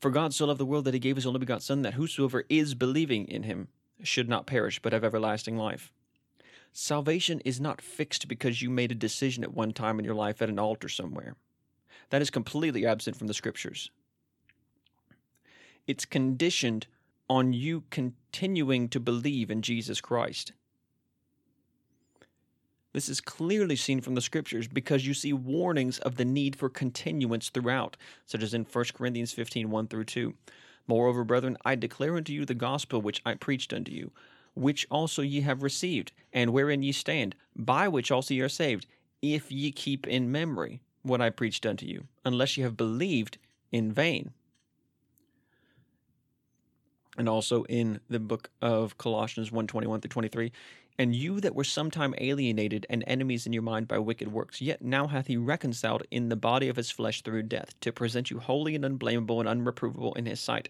For God so loved the world that he gave his only begotten Son, that whosoever is believing in him should not perish, but have everlasting life. Salvation is not fixed because you made a decision at one time in your life at an altar somewhere. That is completely absent from the scriptures. It's conditioned on you continuing to believe in Jesus Christ. This is clearly seen from the scriptures because you see warnings of the need for continuance throughout, such as in 1 Corinthians 15 1 through 2. Moreover, brethren, I declare unto you the gospel which I preached unto you, which also ye have received, and wherein ye stand, by which also ye are saved, if ye keep in memory what I preached unto you, unless you have believed in vain. And also in the book of Colossians 1 21 through 23, and you that were sometime alienated and enemies in your mind by wicked works, yet now hath he reconciled in the body of his flesh through death, to present you holy and unblameable and unreprovable in his sight,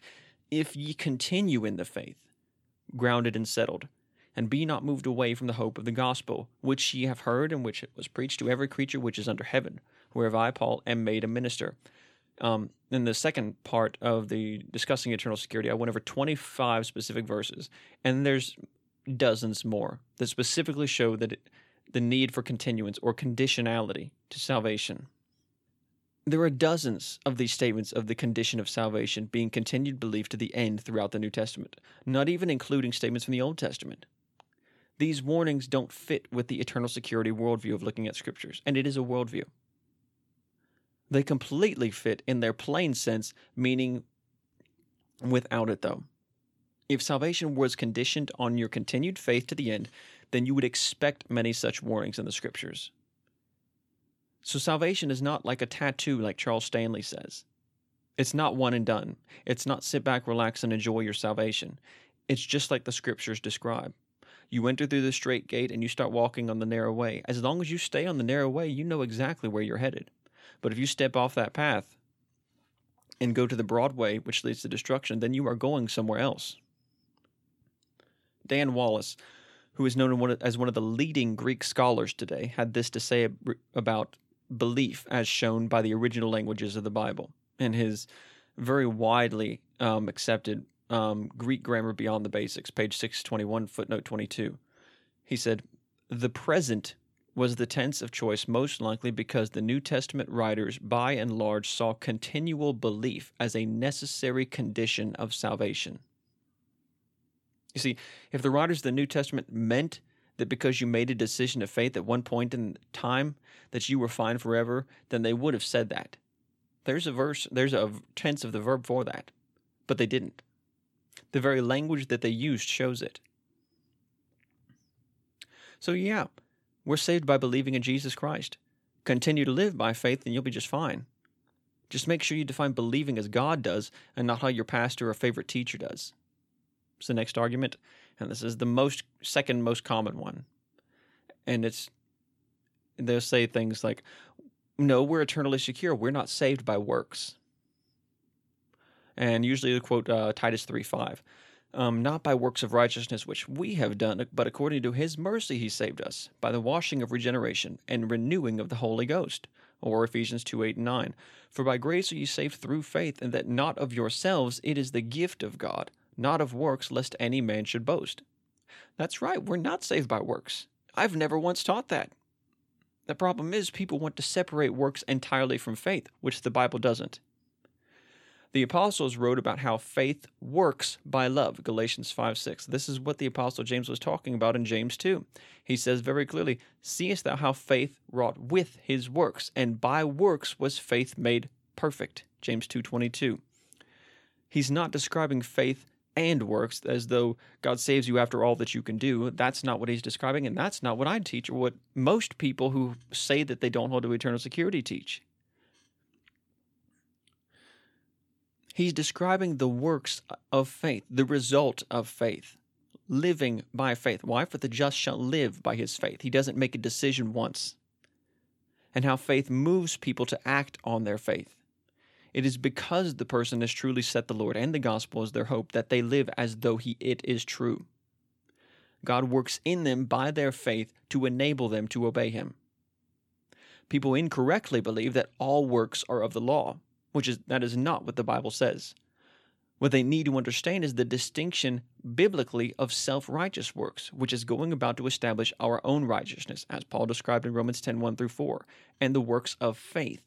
if ye continue in the faith, grounded and settled, and be not moved away from the hope of the gospel, which ye have heard, and which was preached to every creature which is under heaven whereof I, Paul, am made a minister. Um, in the second part of the discussing eternal security, I went over 25 specific verses, and there's dozens more that specifically show that it, the need for continuance or conditionality to salvation. There are dozens of these statements of the condition of salvation being continued belief to the end throughout the New Testament, not even including statements from the Old Testament. These warnings don't fit with the eternal security worldview of looking at scriptures, and it is a worldview. They completely fit in their plain sense, meaning without it, though. If salvation was conditioned on your continued faith to the end, then you would expect many such warnings in the scriptures. So salvation is not like a tattoo, like Charles Stanley says. It's not one and done. It's not sit back, relax, and enjoy your salvation. It's just like the scriptures describe. You enter through the strait gate and you start walking on the narrow way. As long as you stay on the narrow way, you know exactly where you're headed. But if you step off that path and go to the broad way, which leads to destruction, then you are going somewhere else. Dan Wallace, who is known as one of the leading Greek scholars today, had this to say about belief as shown by the original languages of the Bible in his very widely um, accepted um, Greek Grammar Beyond the Basics, page 621, footnote 22. He said, The present was the tense of choice most likely because the New Testament writers, by and large, saw continual belief as a necessary condition of salvation. You see, if the writers of the New Testament meant that because you made a decision of faith at one point in time that you were fine forever, then they would have said that. There's a verse, there's a tense of the verb for that, but they didn't. The very language that they used shows it. So, yeah, we're saved by believing in Jesus Christ. Continue to live by faith, and you'll be just fine. Just make sure you define believing as God does and not how your pastor or favorite teacher does. It's the next argument, and this is the most second most common one. And it's they'll say things like, "No, we're eternally secure. We're not saved by works." And usually they quote uh, Titus three five. Um, not by works of righteousness which we have done, but according to his mercy he saved us, by the washing of regeneration and renewing of the Holy Ghost. Or Ephesians 2 8 and 9. For by grace are ye saved through faith, and that not of yourselves, it is the gift of God, not of works, lest any man should boast. That's right, we're not saved by works. I've never once taught that. The problem is, people want to separate works entirely from faith, which the Bible doesn't. The apostles wrote about how faith works by love, Galatians 5 6. This is what the apostle James was talking about in James 2. He says very clearly, Seest thou how faith wrought with his works, and by works was faith made perfect, James 2 22. He's not describing faith and works as though God saves you after all that you can do. That's not what he's describing, and that's not what I teach or what most people who say that they don't hold to eternal security teach. He's describing the works of faith, the result of faith, living by faith. Why? For the just shall live by his faith. He doesn't make a decision once. And how faith moves people to act on their faith. It is because the person has truly set the Lord and the gospel as their hope that they live as though he, it is true. God works in them by their faith to enable them to obey him. People incorrectly believe that all works are of the law, which is that is not what the Bible says. What they need to understand is the distinction biblically of self righteous works, which is going about to establish our own righteousness, as Paul described in Romans 10 1 through 4, and the works of faith,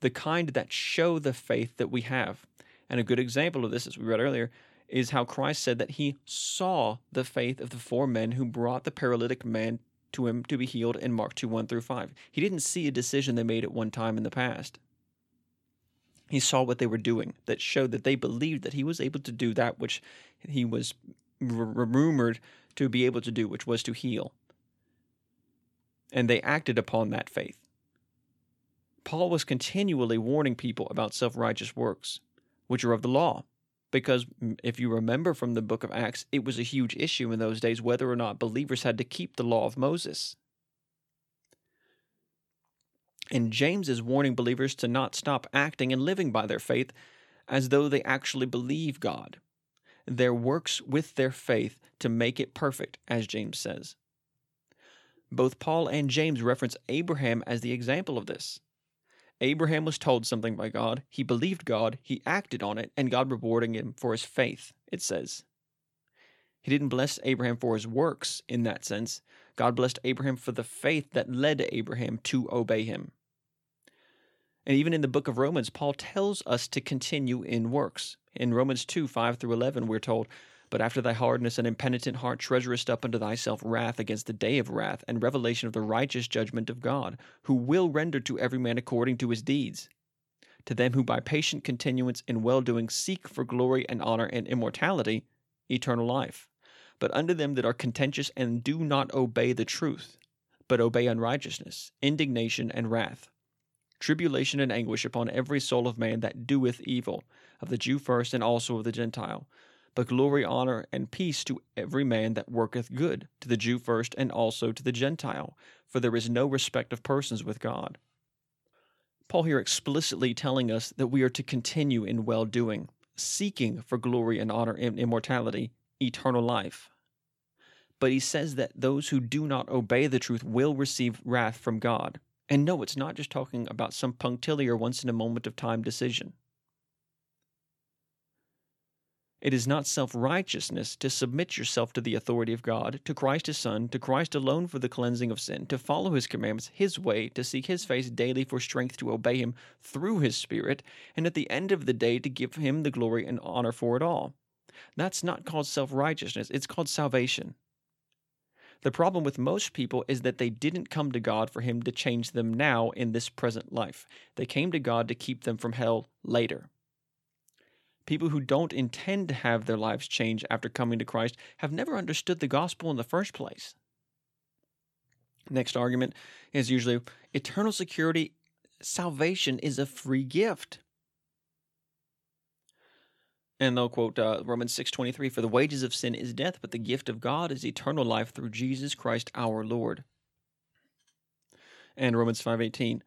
the kind that show the faith that we have. And a good example of this, as we read earlier, is how Christ said that he saw the faith of the four men who brought the paralytic man to him to be healed in Mark 2 1 through 5. He didn't see a decision they made at one time in the past. He saw what they were doing that showed that they believed that he was able to do that which he was r- rumored to be able to do, which was to heal. And they acted upon that faith. Paul was continually warning people about self righteous works, which are of the law. Because if you remember from the book of Acts, it was a huge issue in those days whether or not believers had to keep the law of Moses. And James is warning believers to not stop acting and living by their faith as though they actually believe God. Their works with their faith to make it perfect, as James says. Both Paul and James reference Abraham as the example of this. Abraham was told something by God, he believed God, he acted on it, and God rewarding him for his faith, it says. He didn't bless Abraham for his works in that sense. God blessed Abraham for the faith that led Abraham to obey him. And even in the book of Romans, Paul tells us to continue in works. In Romans 2 5 through 11, we're told, but after thy hardness and impenitent heart treasurest up unto thyself wrath against the day of wrath and revelation of the righteous judgment of God, who will render to every man according to his deeds. To them who by patient continuance in well doing seek for glory and honor and immortality, eternal life. But unto them that are contentious and do not obey the truth, but obey unrighteousness, indignation, and wrath, tribulation and anguish upon every soul of man that doeth evil, of the Jew first and also of the Gentile. But glory, honor, and peace to every man that worketh good, to the Jew first and also to the Gentile, for there is no respect of persons with God. Paul here explicitly telling us that we are to continue in well doing, seeking for glory and honor and immortality, eternal life. But he says that those who do not obey the truth will receive wrath from God. And no, it's not just talking about some punctiliar once in a moment of time decision. It is not self righteousness to submit yourself to the authority of God, to Christ His Son, to Christ alone for the cleansing of sin, to follow His commandments, His way, to seek His face daily for strength to obey Him through His Spirit, and at the end of the day to give Him the glory and honor for it all. That's not called self righteousness, it's called salvation. The problem with most people is that they didn't come to God for Him to change them now in this present life. They came to God to keep them from hell later. People who don't intend to have their lives change after coming to Christ have never understood the gospel in the first place. Next argument is usually eternal security, salvation is a free gift. And they'll quote uh, Romans 6:23 for the wages of sin is death but the gift of God is eternal life through Jesus Christ our Lord. And Romans 5:18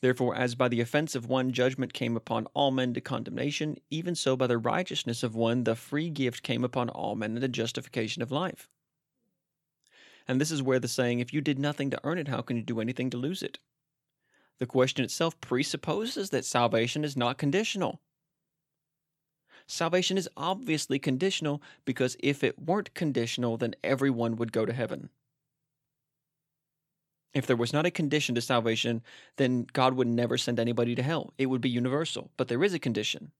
Therefore, as by the offense of one judgment came upon all men to condemnation, even so by the righteousness of one the free gift came upon all men the justification of life. And this is where the saying, if you did nothing to earn it, how can you do anything to lose it? The question itself presupposes that salvation is not conditional. Salvation is obviously conditional because if it weren't conditional, then everyone would go to heaven. If there was not a condition to salvation, then God would never send anybody to hell. It would be universal. But there is a condition.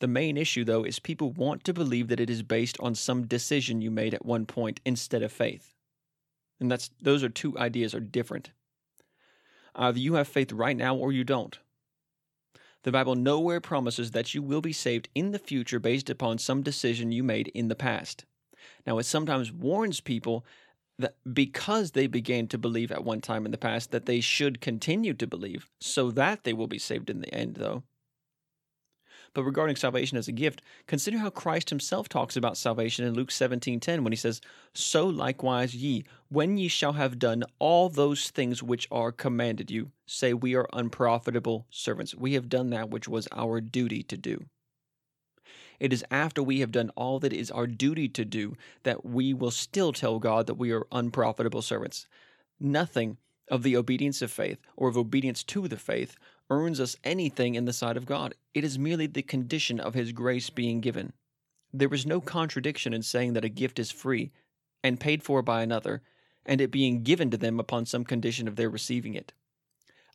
The main issue, though, is people want to believe that it is based on some decision you made at one point instead of faith. And that's those are two ideas are different. Either you have faith right now or you don't. The Bible nowhere promises that you will be saved in the future based upon some decision you made in the past. Now, it sometimes warns people that because they began to believe at one time in the past that they should continue to believe so that they will be saved in the end though but regarding salvation as a gift consider how christ himself talks about salvation in luke 17:10 when he says so likewise ye when ye shall have done all those things which are commanded you say we are unprofitable servants we have done that which was our duty to do it is after we have done all that is our duty to do that we will still tell God that we are unprofitable servants. Nothing of the obedience of faith or of obedience to the faith earns us anything in the sight of God. It is merely the condition of His grace being given. There is no contradiction in saying that a gift is free and paid for by another, and it being given to them upon some condition of their receiving it.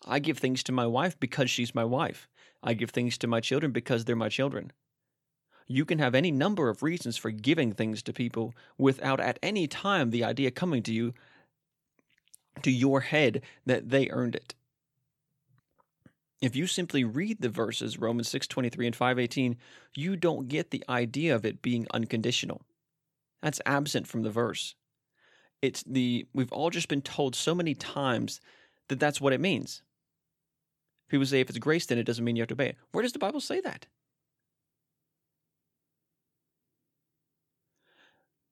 I give things to my wife because she's my wife. I give things to my children because they're my children. You can have any number of reasons for giving things to people without at any time the idea coming to you, to your head, that they earned it. If you simply read the verses Romans 6:23 and 5:18, you don't get the idea of it being unconditional. That's absent from the verse. It's the we've all just been told so many times that that's what it means. People say if it's grace then it doesn't mean you have to obey it. Where does the Bible say that?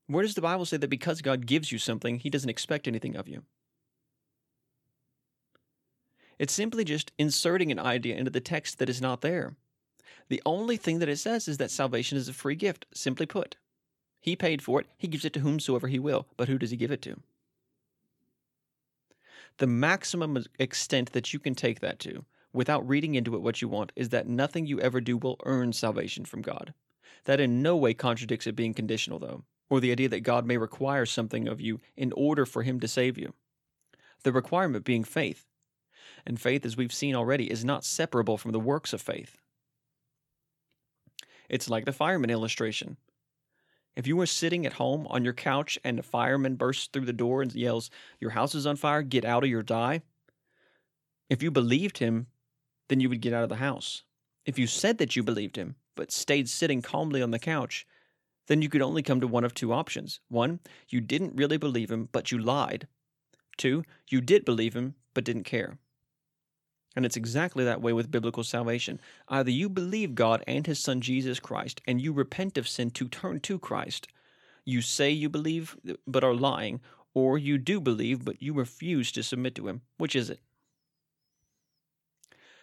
Where does the Bible say that because God gives you something, he doesn't expect anything of you? It's simply just inserting an idea into the text that is not there. The only thing that it says is that salvation is a free gift, simply put. He paid for it, he gives it to whomsoever he will, but who does he give it to? The maximum extent that you can take that to, without reading into it what you want, is that nothing you ever do will earn salvation from God. That in no way contradicts it being conditional, though or the idea that God may require something of you in order for him to save you. The requirement being faith. And faith, as we've seen already, is not separable from the works of faith. It's like the fireman illustration. If you were sitting at home on your couch and a fireman bursts through the door and yells, Your house is on fire, get out or you'll die, if you believed him, then you would get out of the house. If you said that you believed him, but stayed sitting calmly on the couch, then you could only come to one of two options. One, you didn't really believe him, but you lied. Two, you did believe him, but didn't care. And it's exactly that way with biblical salvation. Either you believe God and his son Jesus Christ, and you repent of sin to turn to Christ. You say you believe, but are lying, or you do believe, but you refuse to submit to him. Which is it?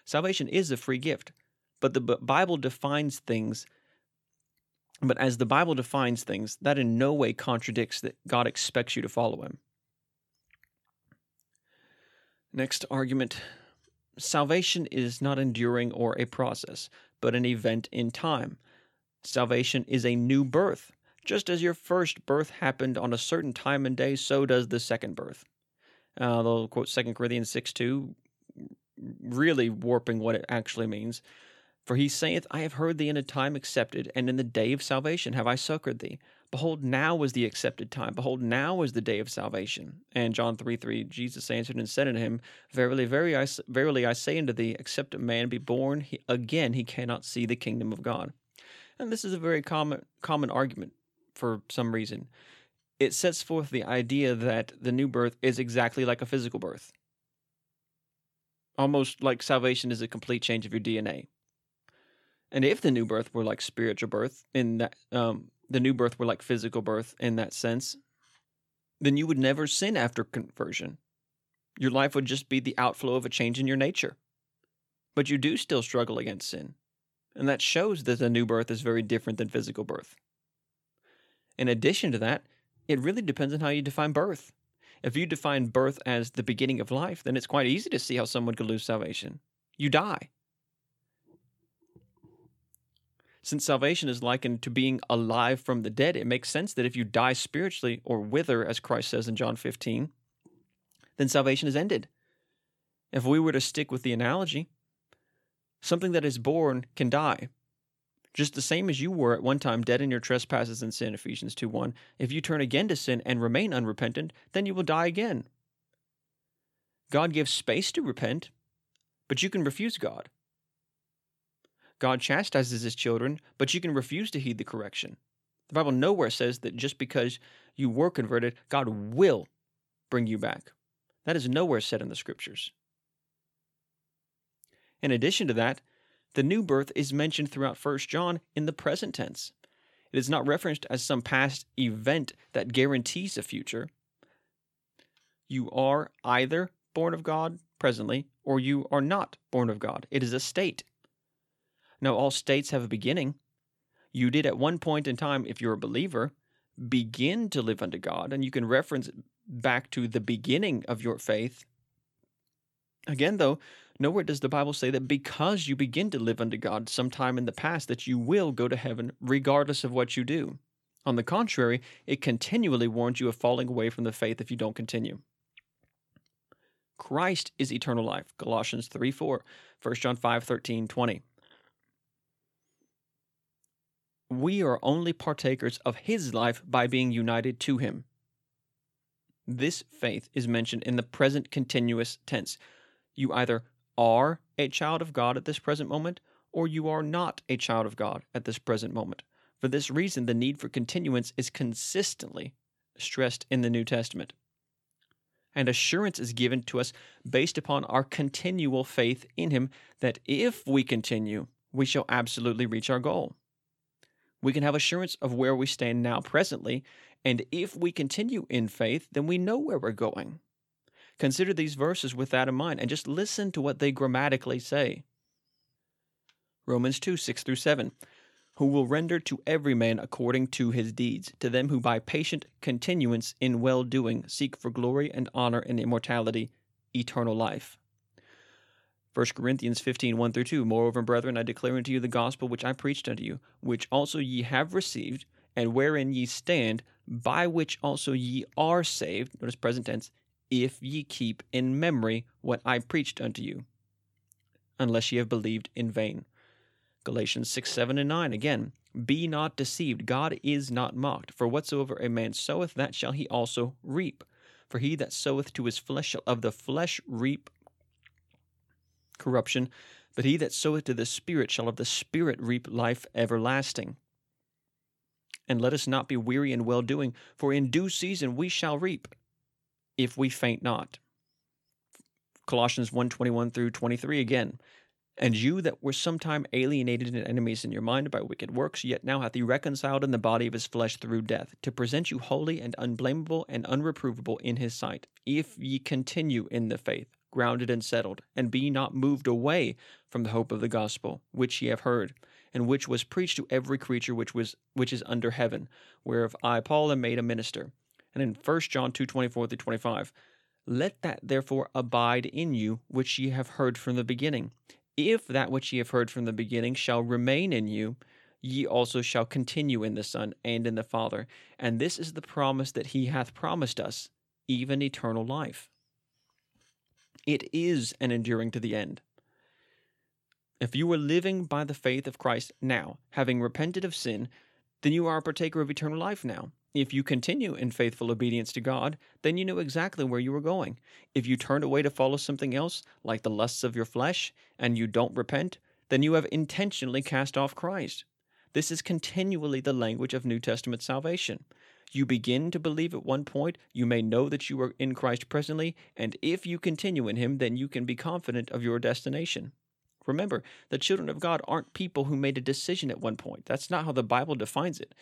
Salvation is a free gift, but the Bible defines things but as the Bible defines things, that in no way contradicts that God expects you to follow him. Next argument Salvation is not enduring or a process, but an event in time. Salvation is a new birth. Just as your first birth happened on a certain time and day, so does the second birth. Uh, they'll quote 2 Corinthians 6 2, really warping what it actually means. For he saith, I have heard thee in a time accepted, and in the day of salvation have I succored thee. Behold, now is the accepted time. Behold, now is the day of salvation. And John 3 3, Jesus answered and said unto him, Verily, very I, verily I say unto thee, except a man be born he, again, he cannot see the kingdom of God. And this is a very common, common argument for some reason. It sets forth the idea that the new birth is exactly like a physical birth, almost like salvation is a complete change of your DNA. And if the new birth were like spiritual birth in that um, the new birth were like physical birth in that sense, then you would never sin after conversion. Your life would just be the outflow of a change in your nature. But you do still struggle against sin. And that shows that the new birth is very different than physical birth. In addition to that, it really depends on how you define birth. If you define birth as the beginning of life, then it's quite easy to see how someone could lose salvation. You die. Since salvation is likened to being alive from the dead, it makes sense that if you die spiritually or wither, as Christ says in John 15, then salvation is ended. If we were to stick with the analogy, something that is born can die. Just the same as you were at one time dead in your trespasses and sin, Ephesians 2 1. If you turn again to sin and remain unrepentant, then you will die again. God gives space to repent, but you can refuse God. God chastises his children, but you can refuse to heed the correction. The Bible nowhere says that just because you were converted, God will bring you back. That is nowhere said in the scriptures. In addition to that, the new birth is mentioned throughout 1 John in the present tense. It is not referenced as some past event that guarantees a future. You are either born of God presently, or you are not born of God. It is a state. Now, all states have a beginning. You did at one point in time, if you're a believer, begin to live unto God, and you can reference back to the beginning of your faith. Again, though, nowhere does the Bible say that because you begin to live unto God sometime in the past, that you will go to heaven regardless of what you do. On the contrary, it continually warns you of falling away from the faith if you don't continue. Christ is eternal life, Colossians 3 4, 1 John 5 13, 20 we are only partakers of his life by being united to him. This faith is mentioned in the present continuous tense. You either are a child of God at this present moment, or you are not a child of God at this present moment. For this reason, the need for continuance is consistently stressed in the New Testament. And assurance is given to us based upon our continual faith in Him that if we continue, we shall absolutely reach our goal we can have assurance of where we stand now presently, and if we continue in faith, then we know where we're going. Consider these verses with that in mind and just listen to what they grammatically say. Romans 2 6 through 7. Who will render to every man according to his deeds, to them who by patient continuance in well doing seek for glory and honor and immortality, eternal life. 1 Corinthians 15, 1 through 2. Moreover, brethren, I declare unto you the gospel which I preached unto you, which also ye have received, and wherein ye stand, by which also ye are saved. Notice present tense, if ye keep in memory what I preached unto you, unless ye have believed in vain. Galatians 6, 7, and 9. Again, be not deceived. God is not mocked. For whatsoever a man soweth, that shall he also reap. For he that soweth to his flesh shall of the flesh reap corruption, But he that soweth to the Spirit shall of the Spirit reap life everlasting. And let us not be weary in well doing, for in due season we shall reap, if we faint not. Colossians 1 21 through 23 again. And you that were sometime alienated and enemies in your mind by wicked works, yet now hath he reconciled in the body of his flesh through death, to present you holy and unblameable and unreprovable in his sight, if ye continue in the faith, grounded and settled, and be not moved away from the hope of the gospel, which ye have heard, and which was preached to every creature which was which is under heaven, whereof I Paul am made a minister. And in 1 John two twenty four through twenty five, let that therefore abide in you which ye have heard from the beginning. If that which ye have heard from the beginning shall remain in you, ye also shall continue in the Son and in the Father. And this is the promise that he hath promised us, even eternal life. It is an enduring to the end. If you are living by the faith of Christ now, having repented of sin, then you are a partaker of eternal life now. If you continue in faithful obedience to God, then you know exactly where you are going. If you turn away to follow something else, like the lusts of your flesh, and you don't repent, then you have intentionally cast off Christ. This is continually the language of New Testament salvation. You begin to believe at one point, you may know that you are in Christ presently, and if you continue in Him, then you can be confident of your destination. Remember, the children of God aren't people who made a decision at one point. That's not how the Bible defines it.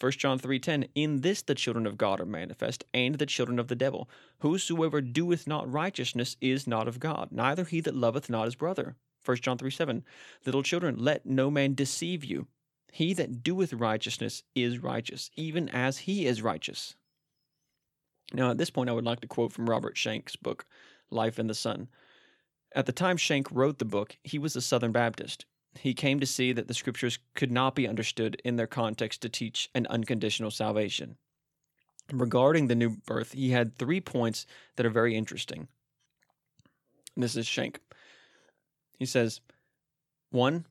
1 John 3:10 In this the children of God are manifest and the children of the devil whosoever doeth not righteousness is not of God neither he that loveth not his brother 1 John 3:7 Little children let no man deceive you he that doeth righteousness is righteous even as he is righteous Now at this point I would like to quote from Robert Shank's book Life in the Son At the time Shank wrote the book he was a Southern Baptist he came to see that the scriptures could not be understood in their context to teach an unconditional salvation. Regarding the new birth, he had three points that are very interesting. This is Shank. He says, one,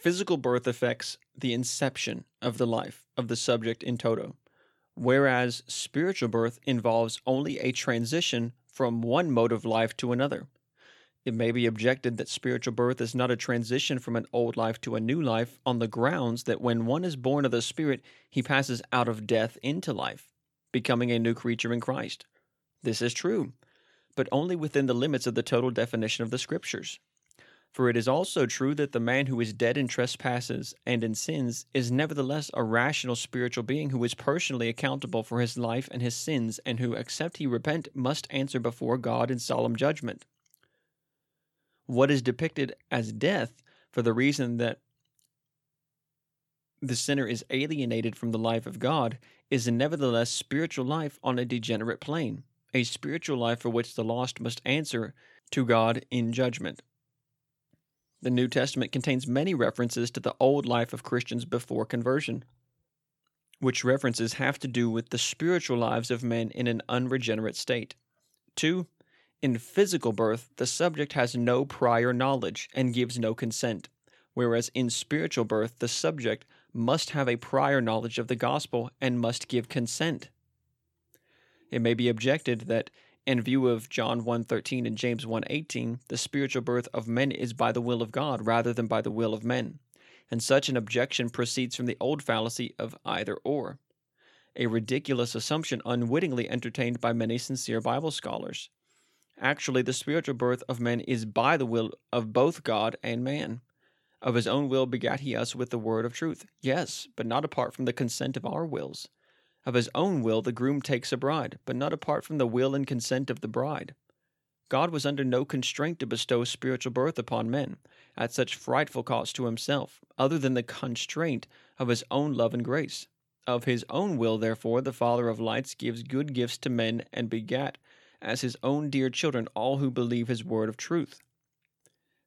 physical birth affects the inception of the life of the subject in toto, whereas spiritual birth involves only a transition from one mode of life to another. It may be objected that spiritual birth is not a transition from an old life to a new life on the grounds that when one is born of the Spirit, he passes out of death into life, becoming a new creature in Christ. This is true, but only within the limits of the total definition of the Scriptures. For it is also true that the man who is dead in trespasses and in sins is nevertheless a rational spiritual being who is personally accountable for his life and his sins, and who, except he repent, must answer before God in solemn judgment what is depicted as death for the reason that the sinner is alienated from the life of God is nevertheless spiritual life on a degenerate plane, a spiritual life for which the lost must answer to God in judgment. The New Testament contains many references to the old life of Christians before conversion, which references have to do with the spiritual lives of men in an unregenerate state. 2. In physical birth, the subject has no prior knowledge and gives no consent, whereas in spiritual birth, the subject must have a prior knowledge of the gospel and must give consent. It may be objected that in view of John 1:13 and James 1:18, the spiritual birth of men is by the will of God rather than by the will of men. And such an objection proceeds from the old fallacy of either or, a ridiculous assumption unwittingly entertained by many sincere Bible scholars. Actually, the spiritual birth of men is by the will of both God and man. Of his own will begat he us with the word of truth. Yes, but not apart from the consent of our wills. Of his own will the groom takes a bride, but not apart from the will and consent of the bride. God was under no constraint to bestow spiritual birth upon men, at such frightful cost to himself, other than the constraint of his own love and grace. Of his own will, therefore, the Father of lights gives good gifts to men and begat as his own dear children all who believe his word of truth.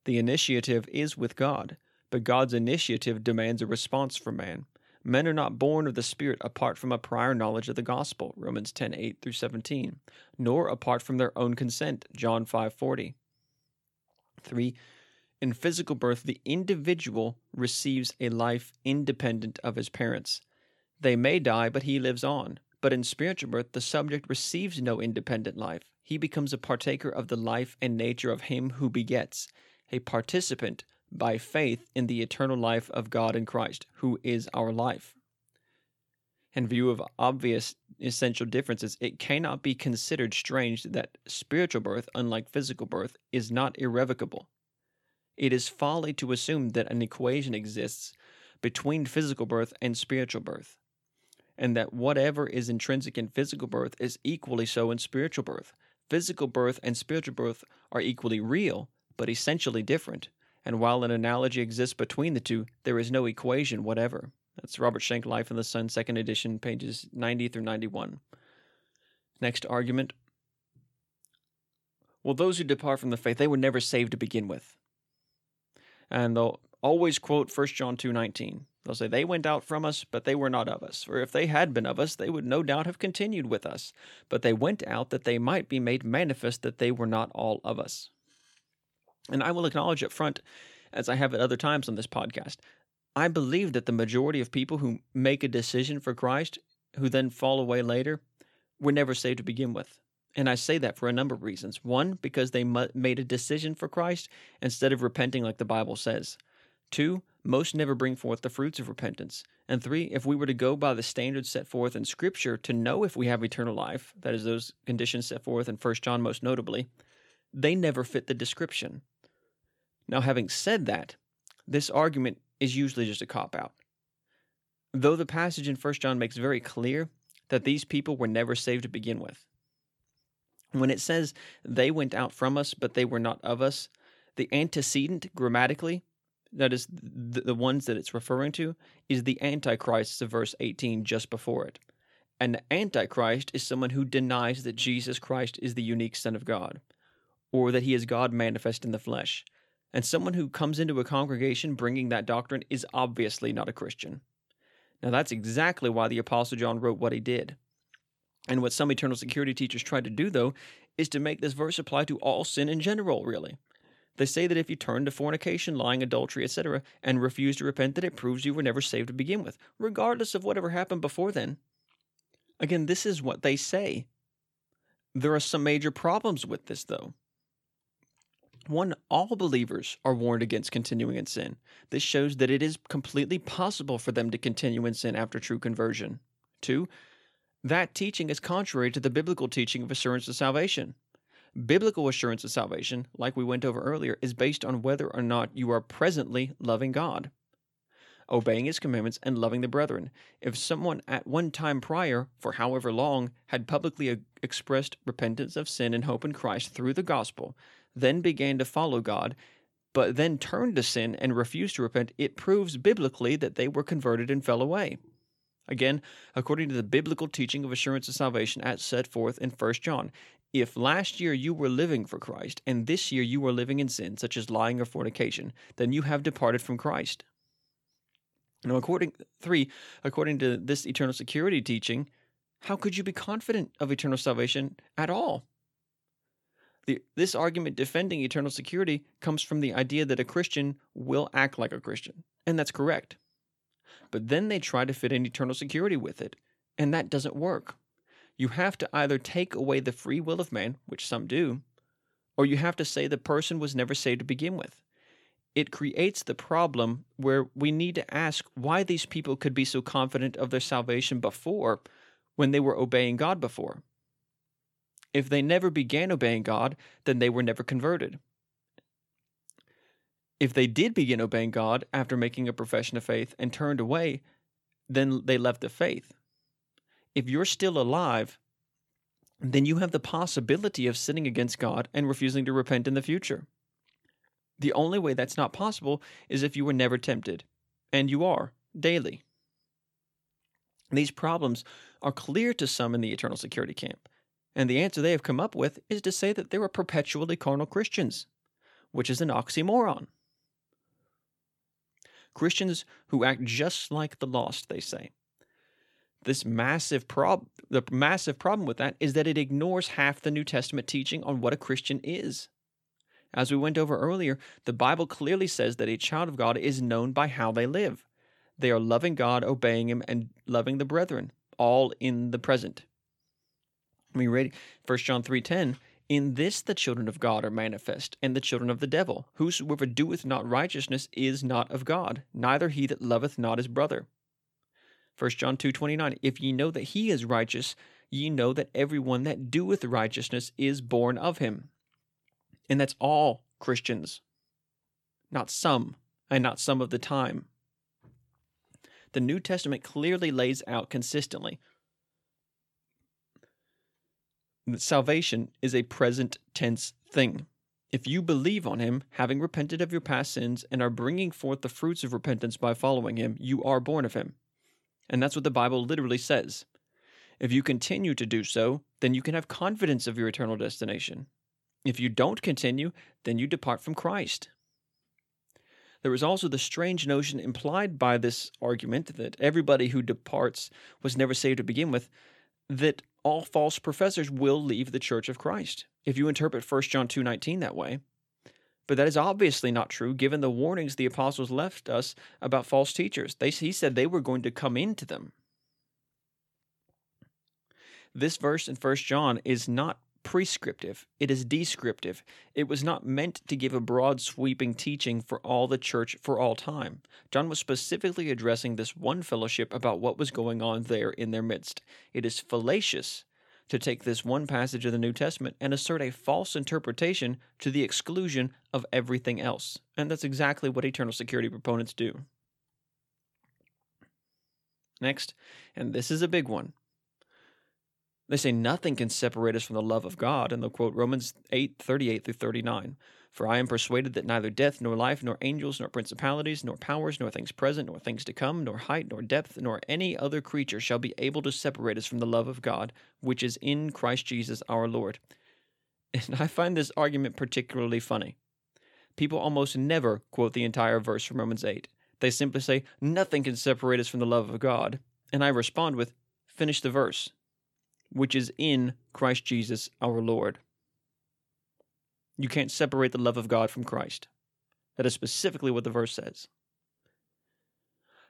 The initiative is with God, but God's initiative demands a response from man. Men are not born of the Spirit apart from a prior knowledge of the gospel, Romans 10 8 through 17, nor apart from their own consent, John 5 40. 3. In physical birth, the individual receives a life independent of his parents. They may die, but he lives on. But in spiritual birth, the subject receives no independent life. He becomes a partaker of the life and nature of him who begets, a participant by faith in the eternal life of God in Christ, who is our life. In view of obvious essential differences, it cannot be considered strange that spiritual birth, unlike physical birth, is not irrevocable. It is folly to assume that an equation exists between physical birth and spiritual birth, and that whatever is intrinsic in physical birth is equally so in spiritual birth. Physical birth and spiritual birth are equally real, but essentially different, and while an analogy exists between the two, there is no equation whatever. That's Robert Shank, Life in the Son, second edition, pages 90 through 91. Next argument. Well, those who depart from the faith, they were never saved to begin with. And they'll always quote 1 John 2:19. They'll say they went out from us, but they were not of us. For if they had been of us, they would no doubt have continued with us. But they went out that they might be made manifest that they were not all of us. And I will acknowledge up front, as I have at other times on this podcast, I believe that the majority of people who make a decision for Christ, who then fall away later, were never saved to begin with. And I say that for a number of reasons. One, because they made a decision for Christ instead of repenting like the Bible says. Two, most never bring forth the fruits of repentance. And three, if we were to go by the standards set forth in Scripture to know if we have eternal life, that is, those conditions set forth in 1 John most notably, they never fit the description. Now, having said that, this argument is usually just a cop out. Though the passage in 1 John makes very clear that these people were never saved to begin with. When it says they went out from us, but they were not of us, the antecedent grammatically, that is the, the ones that it's referring to, is the Antichrist of verse 18 just before it. And the Antichrist is someone who denies that Jesus Christ is the unique Son of God, or that he is God manifest in the flesh. And someone who comes into a congregation bringing that doctrine is obviously not a Christian. Now, that's exactly why the Apostle John wrote what he did. And what some eternal security teachers try to do, though, is to make this verse apply to all sin in general, really. They say that if you turn to fornication, lying, adultery, etc., and refuse to repent, that it proves you were never saved to begin with, regardless of whatever happened before then. Again, this is what they say. There are some major problems with this, though. One, all believers are warned against continuing in sin. This shows that it is completely possible for them to continue in sin after true conversion. Two, that teaching is contrary to the biblical teaching of assurance of salvation. Biblical assurance of salvation, like we went over earlier, is based on whether or not you are presently loving God, obeying His commandments, and loving the brethren. If someone at one time prior, for however long, had publicly expressed repentance of sin and hope in Christ through the gospel, then began to follow God, but then turned to sin and refused to repent, it proves biblically that they were converted and fell away. Again, according to the biblical teaching of assurance of salvation as set forth in 1 John, if last year you were living for Christ and this year you are living in sin, such as lying or fornication, then you have departed from Christ. Now, according three, according to this eternal security teaching, how could you be confident of eternal salvation at all? The, this argument defending eternal security comes from the idea that a Christian will act like a Christian, and that's correct. But then they try to fit in eternal security with it, and that doesn't work. You have to either take away the free will of man, which some do, or you have to say the person was never saved to begin with. It creates the problem where we need to ask why these people could be so confident of their salvation before when they were obeying God before. If they never began obeying God, then they were never converted. If they did begin obeying God after making a profession of faith and turned away, then they left the faith. If you're still alive, then you have the possibility of sinning against God and refusing to repent in the future. The only way that's not possible is if you were never tempted, and you are daily. These problems are clear to some in the eternal security camp, and the answer they have come up with is to say that they were perpetually carnal Christians, which is an oxymoron. Christians who act just like the lost, they say. This massive prob the massive problem with that is that it ignores half the New Testament teaching on what a Christian is. As we went over earlier, the Bible clearly says that a child of God is known by how they live. They are loving God, obeying him, and loving the brethren, all in the present. Mean, read 1 John 3.10, In this the children of God are manifest, and the children of the devil. Whosoever doeth not righteousness is not of God, neither he that loveth not his brother. 1 John 2.29, If ye know that he is righteous, ye know that every one that doeth righteousness is born of him. And that's all Christians, not some, and not some of the time. The New Testament clearly lays out consistently salvation is a present tense thing. If you believe on him, having repented of your past sins, and are bringing forth the fruits of repentance by following him, you are born of him. And that's what the Bible literally says. If you continue to do so, then you can have confidence of your eternal destination. If you don't continue, then you depart from Christ. There is also the strange notion implied by this argument that everybody who departs was never saved to begin with, that all false professors will leave the church of Christ. If you interpret 1 John 2:19 that way, but that is obviously not true given the warnings the apostles left us about false teachers. They, he said they were going to come into them. This verse in 1 John is not prescriptive, it is descriptive. It was not meant to give a broad sweeping teaching for all the church for all time. John was specifically addressing this one fellowship about what was going on there in their midst. It is fallacious to take this one passage of the New Testament and assert a false interpretation to the exclusion of everything else. And that's exactly what eternal security proponents do. Next, and this is a big one they say nothing can separate us from the love of God, and they'll quote Romans 8 38 through 39. For I am persuaded that neither death, nor life, nor angels, nor principalities, nor powers, nor things present, nor things to come, nor height, nor depth, nor any other creature shall be able to separate us from the love of God, which is in Christ Jesus our Lord. And I find this argument particularly funny. People almost never quote the entire verse from Romans 8. They simply say, Nothing can separate us from the love of God. And I respond with, Finish the verse which is in Christ Jesus our Lord. You can't separate the love of God from Christ. That is specifically what the verse says.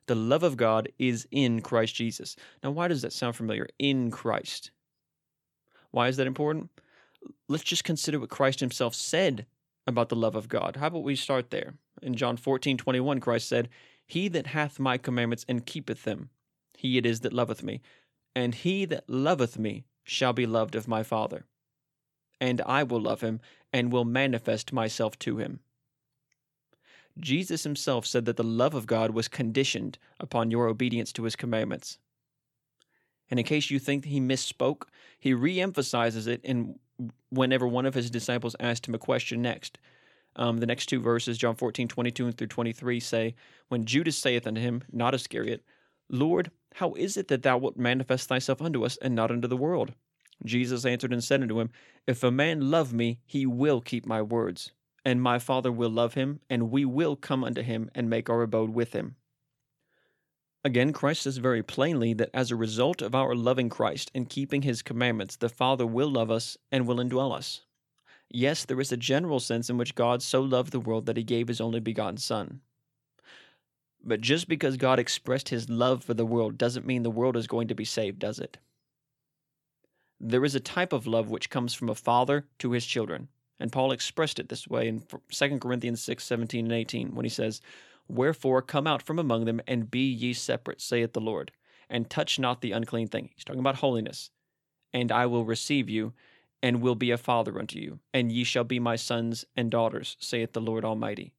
The love of God is in Christ Jesus. Now, why does that sound familiar? In Christ. Why is that important? Let's just consider what Christ himself said about the love of God. How about we start there? In John 14 21, Christ said, He that hath my commandments and keepeth them, he it is that loveth me. And he that loveth me shall be loved of my Father. And I will love him, and will manifest myself to him. Jesus himself said that the love of God was conditioned upon your obedience to his commandments. And in case you think he misspoke, he re-emphasizes it in whenever one of his disciples asked him a question next. Um, the next two verses, John 14, 22 through 23, say, When Judas saith unto him, not Iscariot, Lord, how is it that thou wilt manifest thyself unto us, and not unto the world? Jesus answered and said unto him, If a man love me, he will keep my words, and my Father will love him, and we will come unto him and make our abode with him. Again, Christ says very plainly that as a result of our loving Christ and keeping his commandments, the Father will love us and will indwell us. Yes, there is a general sense in which God so loved the world that he gave his only begotten Son. But just because God expressed his love for the world doesn't mean the world is going to be saved, does it? There is a type of love which comes from a father to his children. And Paul expressed it this way in 2 Corinthians 6 17 and 18 when he says, Wherefore come out from among them and be ye separate, saith the Lord, and touch not the unclean thing. He's talking about holiness. And I will receive you, and will be a father unto you, and ye shall be my sons and daughters, saith the Lord Almighty.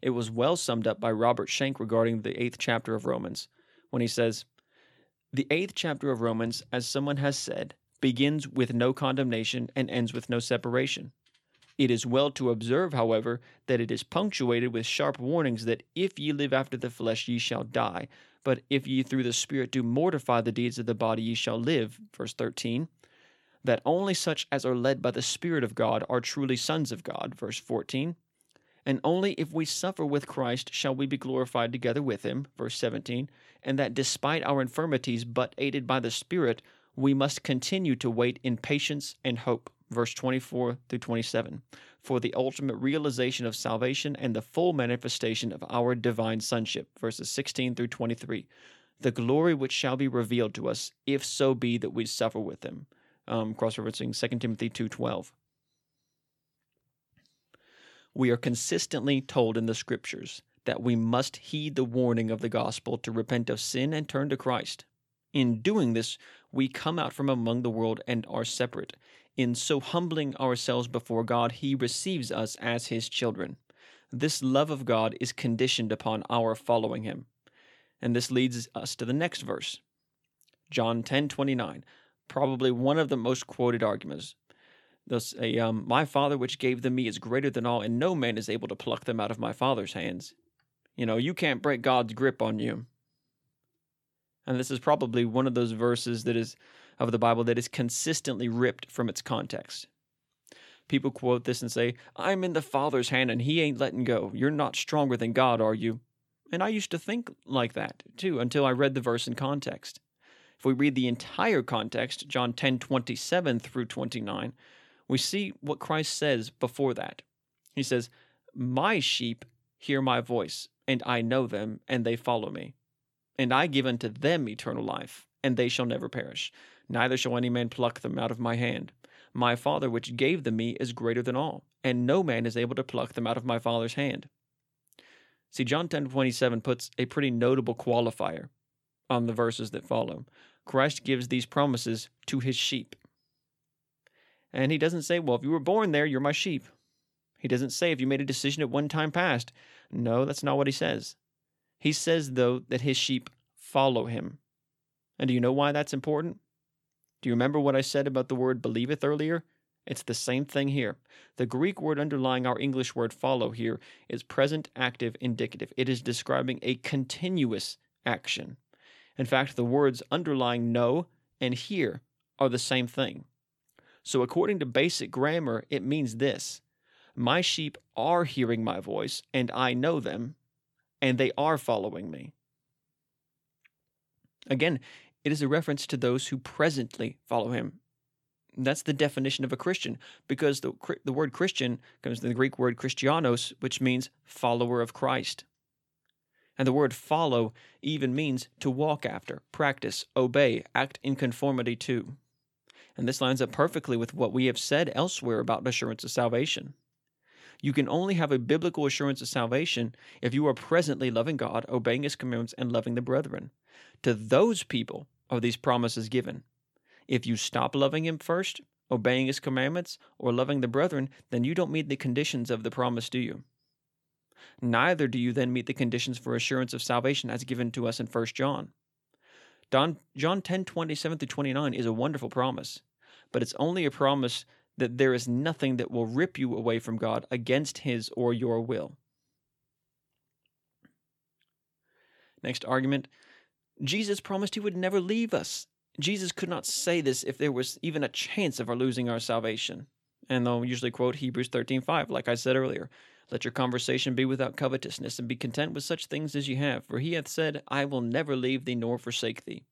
It was well summed up by Robert Shank regarding the eighth chapter of Romans, when he says, The eighth chapter of Romans, as someone has said, begins with no condemnation and ends with no separation. It is well to observe, however, that it is punctuated with sharp warnings that if ye live after the flesh ye shall die, but if ye through the Spirit do mortify the deeds of the body ye shall live. Verse 13. That only such as are led by the Spirit of God are truly sons of God. Verse 14 and only if we suffer with Christ shall we be glorified together with him. Verse 17. And that despite our infirmities, but aided by the Spirit, we must continue to wait in patience and hope. Verse 24 through 27. For the ultimate realization of salvation and the full manifestation of our divine sonship. Verses 16 through 23. The glory which shall be revealed to us, if so be that we suffer with him. um, cross-referencing 2 Timothy 2.12. We are consistently told in the scriptures that we must heed the warning of the gospel to repent of sin and turn to Christ. In doing this, we come out from among the world and are separate. In so humbling ourselves before God, He receives us as His children. This love of God is conditioned upon our following Him. And this leads us to the next verse. John 10 29, probably one of the most quoted arguments. Thus, a, um, my Father which gave them me is greater than all, and no man is able to pluck them out of my Father's hands. You know, you can't break God's grip on you. And this is probably one of those verses that is of the Bible that is consistently ripped from its context. People quote this and say, I'm in the Father's hand and he ain't letting go. You're not stronger than God, are you? And I used to think like that too until I read the verse in context. If we read the entire context, John 10 27 through 29, we see what Christ says before that. He says, My sheep hear my voice, and I know them, and they follow me. And I give unto them eternal life, and they shall never perish, neither shall any man pluck them out of my hand. My Father which gave them me is greater than all, and no man is able to pluck them out of my Father's hand. See, John 10 27 puts a pretty notable qualifier on the verses that follow. Christ gives these promises to his sheep. And he doesn't say, well, if you were born there, you're my sheep. He doesn't say, if you made a decision at one time past. No, that's not what he says. He says, though, that his sheep follow him. And do you know why that's important? Do you remember what I said about the word believeth earlier? It's the same thing here. The Greek word underlying our English word follow here is present active indicative. It is describing a continuous action. In fact, the words underlying know and hear are the same thing. So, according to basic grammar, it means this My sheep are hearing my voice, and I know them, and they are following me. Again, it is a reference to those who presently follow him. That's the definition of a Christian, because the, the word Christian comes from the Greek word Christianos, which means follower of Christ. And the word follow even means to walk after, practice, obey, act in conformity to. And this lines up perfectly with what we have said elsewhere about assurance of salvation. You can only have a biblical assurance of salvation if you are presently loving God, obeying His commandments, and loving the brethren. To those people are these promises given. If you stop loving Him first, obeying His commandments, or loving the brethren, then you don't meet the conditions of the promise, do you? Neither do you then meet the conditions for assurance of salvation as given to us in 1 John. Don, John 10 27 through 29 is a wonderful promise but it's only a promise that there is nothing that will rip you away from God against His or your will. Next argument Jesus promised He would never leave us. Jesus could not say this if there was even a chance of our losing our salvation. And they'll usually quote Hebrews 13:5, like I said earlier. Let your conversation be without covetousness, and be content with such things as ye have. For he hath said, I will never leave thee nor forsake thee.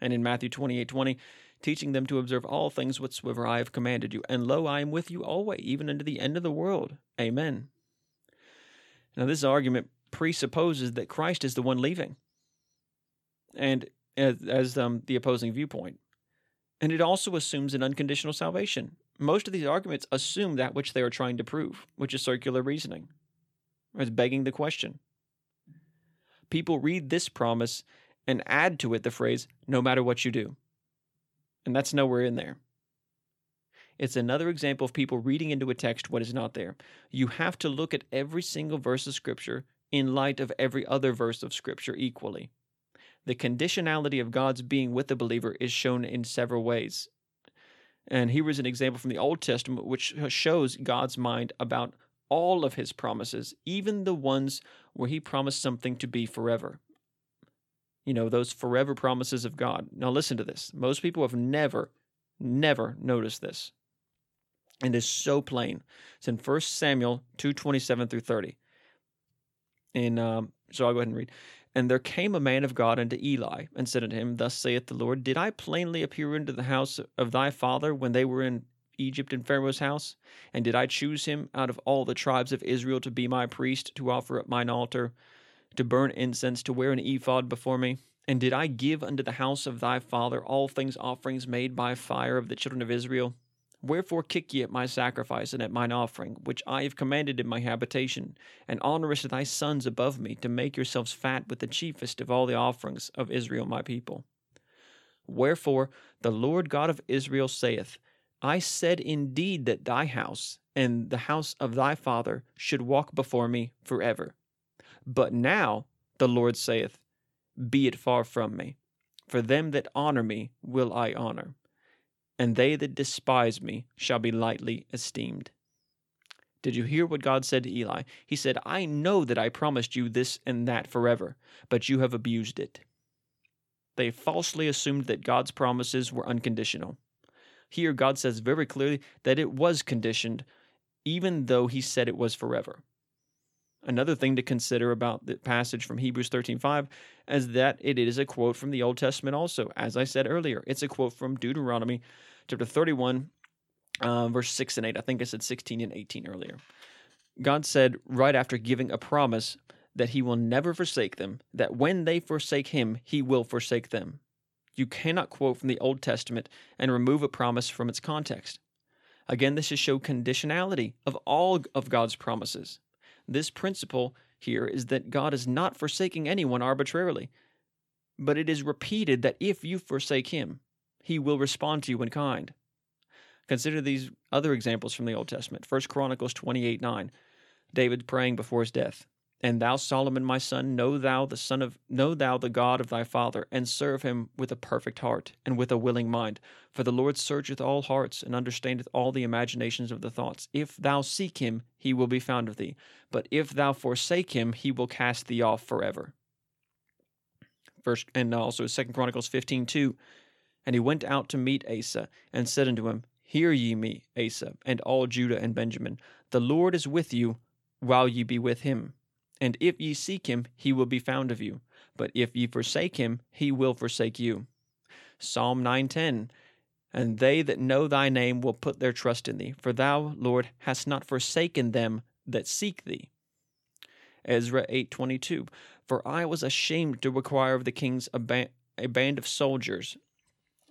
And in Matthew 28 20, teaching them to observe all things whatsoever I have commanded you. And lo, I am with you always, even unto the end of the world. Amen. Now, this argument presupposes that Christ is the one leaving, and as, as um, the opposing viewpoint. And it also assumes an unconditional salvation. Most of these arguments assume that which they are trying to prove, which is circular reasoning. It's begging the question. People read this promise and add to it the phrase, no matter what you do and that's nowhere in there. It's another example of people reading into a text what is not there. You have to look at every single verse of Scripture in light of every other verse of Scripture equally. The conditionality of God's being with the believer is shown in several ways. And here is an example from the Old Testament which shows God's mind about all of his promises, even the ones where he promised something to be forever you know, those forever promises of God. Now, listen to this. Most people have never, never noticed this. And it's so plain. It's in 1 Samuel 2 27 through 30. And um, so I'll go ahead and read. And there came a man of God unto Eli, and said unto him, Thus saith the Lord, Did I plainly appear into the house of thy father when they were in Egypt in Pharaoh's house? And did I choose him out of all the tribes of Israel to be my priest, to offer up mine altar, to burn incense, to wear an ephod before me. And did I give unto the house of thy father all things offerings made by fire of the children of Israel? Wherefore kick ye at my sacrifice and at mine offering, which I have commanded in my habitation, and honorest thy sons above me, to make yourselves fat with the chiefest of all the offerings of Israel my people? Wherefore the Lord God of Israel saith, I said indeed that thy house and the house of thy father should walk before me forever. But now the Lord saith, Be it far from me, for them that honor me will I honor, and they that despise me shall be lightly esteemed. Did you hear what God said to Eli? He said, I know that I promised you this and that forever, but you have abused it. They falsely assumed that God's promises were unconditional. Here, God says very clearly that it was conditioned, even though He said it was forever. Another thing to consider about the passage from Hebrews 13:5 is that it is a quote from the Old Testament also. As I said earlier, it's a quote from Deuteronomy chapter 31, uh, verse 6 and 8. I think I said 16 and 18 earlier. God said right after giving a promise that he will never forsake them, that when they forsake him, he will forsake them. You cannot quote from the Old Testament and remove a promise from its context. Again, this is show conditionality of all of God's promises. This principle here is that God is not forsaking anyone arbitrarily, but it is repeated that if you forsake him, he will respond to you in kind. Consider these other examples from the Old Testament. 1 Chronicles 28 9. David praying before his death. And thou, Solomon, my son, know thou the son of know thou the God of thy father, and serve him with a perfect heart and with a willing mind. For the Lord searcheth all hearts, and understandeth all the imaginations of the thoughts. If thou seek him, he will be found of thee. But if thou forsake him, he will cast thee off forever. First and also Second Chronicles fifteen two. And he went out to meet Asa, and said unto him, Hear ye me, Asa, and all Judah and Benjamin. The Lord is with you, while ye be with him. And if ye seek him, he will be found of you. But if ye forsake him, he will forsake you. Psalm 9:10 And they that know thy name will put their trust in thee, for thou, Lord, hast not forsaken them that seek thee. Ezra 8:22 For I was ashamed to require of the kings a, ba- a band of soldiers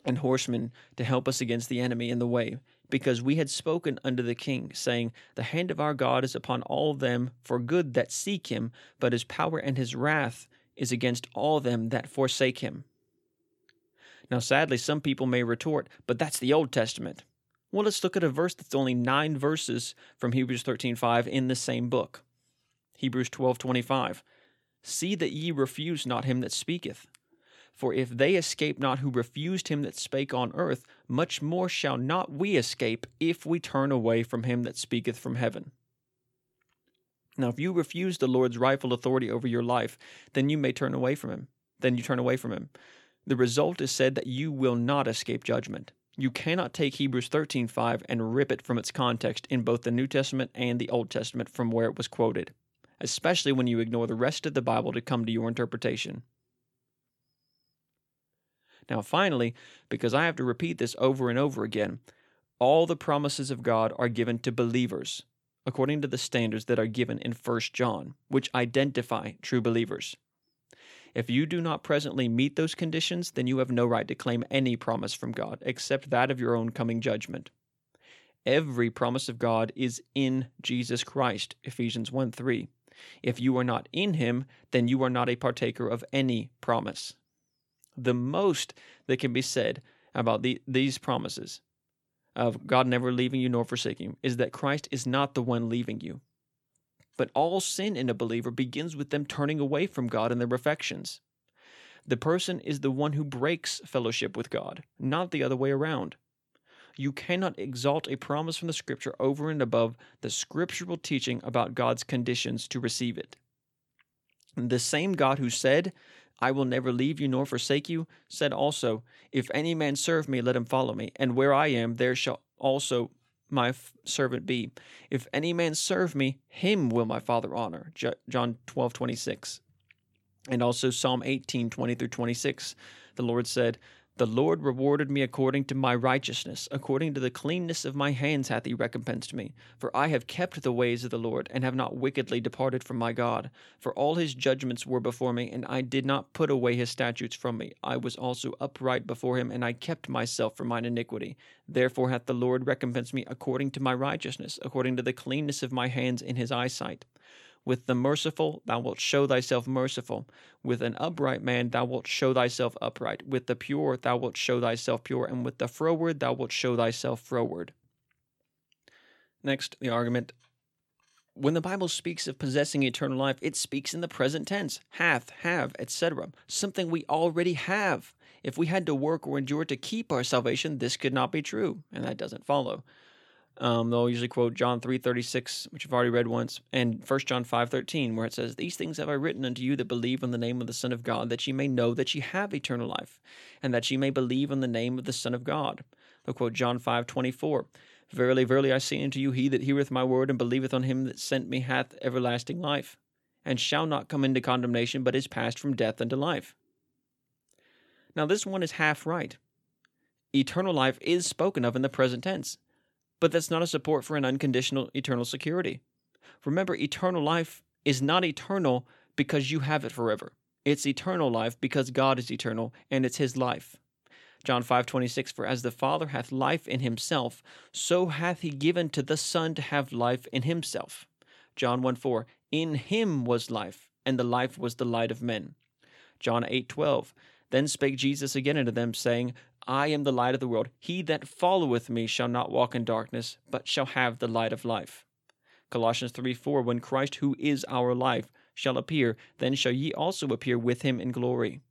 and horsemen to help us against the enemy in the way, because we had spoken unto the king, saying, The hand of our God is upon all them for good that seek him, but his power and his wrath is against all them that forsake him. Now, sadly, some people may retort, but that's the Old Testament. Well, let's look at a verse that's only nine verses from Hebrews 13:5 in the same book. Hebrews 12:25. See that ye refuse not him that speaketh. For if they escape not who refused him that spake on earth, much more shall not we escape if we turn away from him that speaketh from heaven. Now, if you refuse the Lord's rightful authority over your life, then you may turn away from him. Then you turn away from him. The result is said that you will not escape judgment. You cannot take Hebrews 13:5 and rip it from its context in both the New Testament and the Old Testament from where it was quoted, especially when you ignore the rest of the Bible to come to your interpretation. Now, finally, because I have to repeat this over and over again, all the promises of God are given to believers according to the standards that are given in 1 John, which identify true believers. If you do not presently meet those conditions, then you have no right to claim any promise from God except that of your own coming judgment. Every promise of God is in Jesus Christ, Ephesians 1 3. If you are not in him, then you are not a partaker of any promise the most that can be said about the, these promises of God never leaving you nor forsaking you is that Christ is not the one leaving you. But all sin in a believer begins with them turning away from God and their affections. The person is the one who breaks fellowship with God, not the other way around. You cannot exalt a promise from the Scripture over and above the scriptural teaching about God's conditions to receive it. The same God who said, I will never leave you nor forsake you, said also, If any man serve me, let him follow me, and where I am, there shall also my f- servant be. If any man serve me, him will my Father honor. J- John twelve twenty six, And also Psalm eighteen twenty through 26. The Lord said, The Lord rewarded me according to my righteousness, according to the cleanness of my hands hath he recompensed me. For I have kept the ways of the Lord, and have not wickedly departed from my God. For all his judgments were before me, and I did not put away his statutes from me. I was also upright before him, and I kept myself from mine iniquity. Therefore hath the Lord recompensed me according to my righteousness, according to the cleanness of my hands in his eyesight. With the merciful thou wilt show thyself merciful. With an upright man thou wilt show thyself upright. With the pure thou wilt show thyself pure. And with the froward thou wilt show thyself froward. Next, the argument. When the Bible speaks of possessing eternal life, it speaks in the present tense hath, have, etc. Something we already have. If we had to work or endure to keep our salvation, this could not be true, and that doesn't follow. Um, they'll usually quote John 3.36, which I've already read once, and 1 John 5.13, where it says, These things have I written unto you that believe on the name of the Son of God, that ye may know that ye have eternal life, and that ye may believe on the name of the Son of God. They'll quote John 5.24, Verily, verily, I say unto you, he that heareth my word and believeth on him that sent me hath everlasting life, and shall not come into condemnation, but is passed from death unto life. Now, this one is half right. Eternal life is spoken of in the present tense but that's not a support for an unconditional eternal security. Remember, eternal life is not eternal because you have it forever. It's eternal life because God is eternal and it's his life. John 5:26 For as the Father hath life in himself, so hath he given to the Son to have life in himself. John 1:4 In him was life, and the life was the light of men. John 8:12 Then spake Jesus again unto them, saying, I am the light of the world. He that followeth me shall not walk in darkness, but shall have the light of life. Colossians 3 4 When Christ, who is our life, shall appear, then shall ye also appear with him in glory.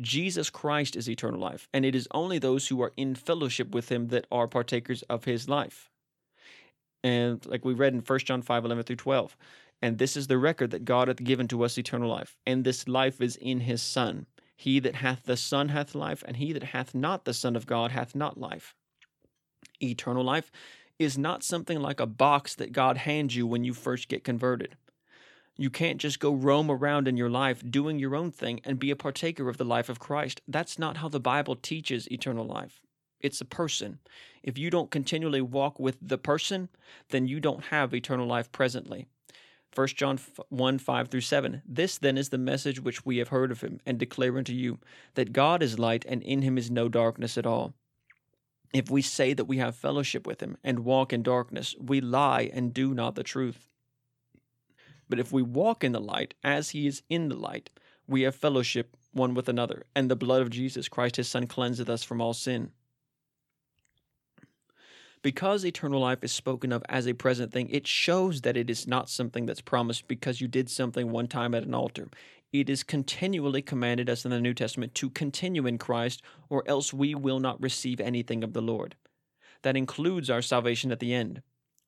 Jesus Christ is eternal life, and it is only those who are in fellowship with him that are partakers of his life. And like we read in 1 John 5 11 through 12, and this is the record that God hath given to us eternal life, and this life is in his Son. He that hath the Son hath life, and he that hath not the Son of God hath not life. Eternal life is not something like a box that God hands you when you first get converted. You can't just go roam around in your life doing your own thing and be a partaker of the life of Christ. That's not how the Bible teaches eternal life. It's a person. If you don't continually walk with the person, then you don't have eternal life presently. 1 John 1 5 through 7. This then is the message which we have heard of him, and declare unto you, that God is light, and in him is no darkness at all. If we say that we have fellowship with him, and walk in darkness, we lie and do not the truth. But if we walk in the light, as he is in the light, we have fellowship one with another, and the blood of Jesus Christ his Son cleanseth us from all sin. Because eternal life is spoken of as a present thing, it shows that it is not something that's promised because you did something one time at an altar. It is continually commanded us in the New Testament to continue in Christ, or else we will not receive anything of the Lord. That includes our salvation at the end.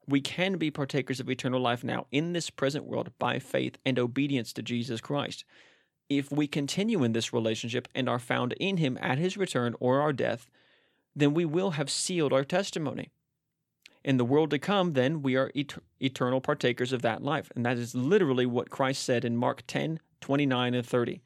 We can be partakers of eternal life now in this present world by faith and obedience to Jesus Christ. If we continue in this relationship and are found in Him at His return or our death, then we will have sealed our testimony. In the world to come, then, we are et- eternal partakers of that life. And that is literally what Christ said in Mark 10 29 and 30.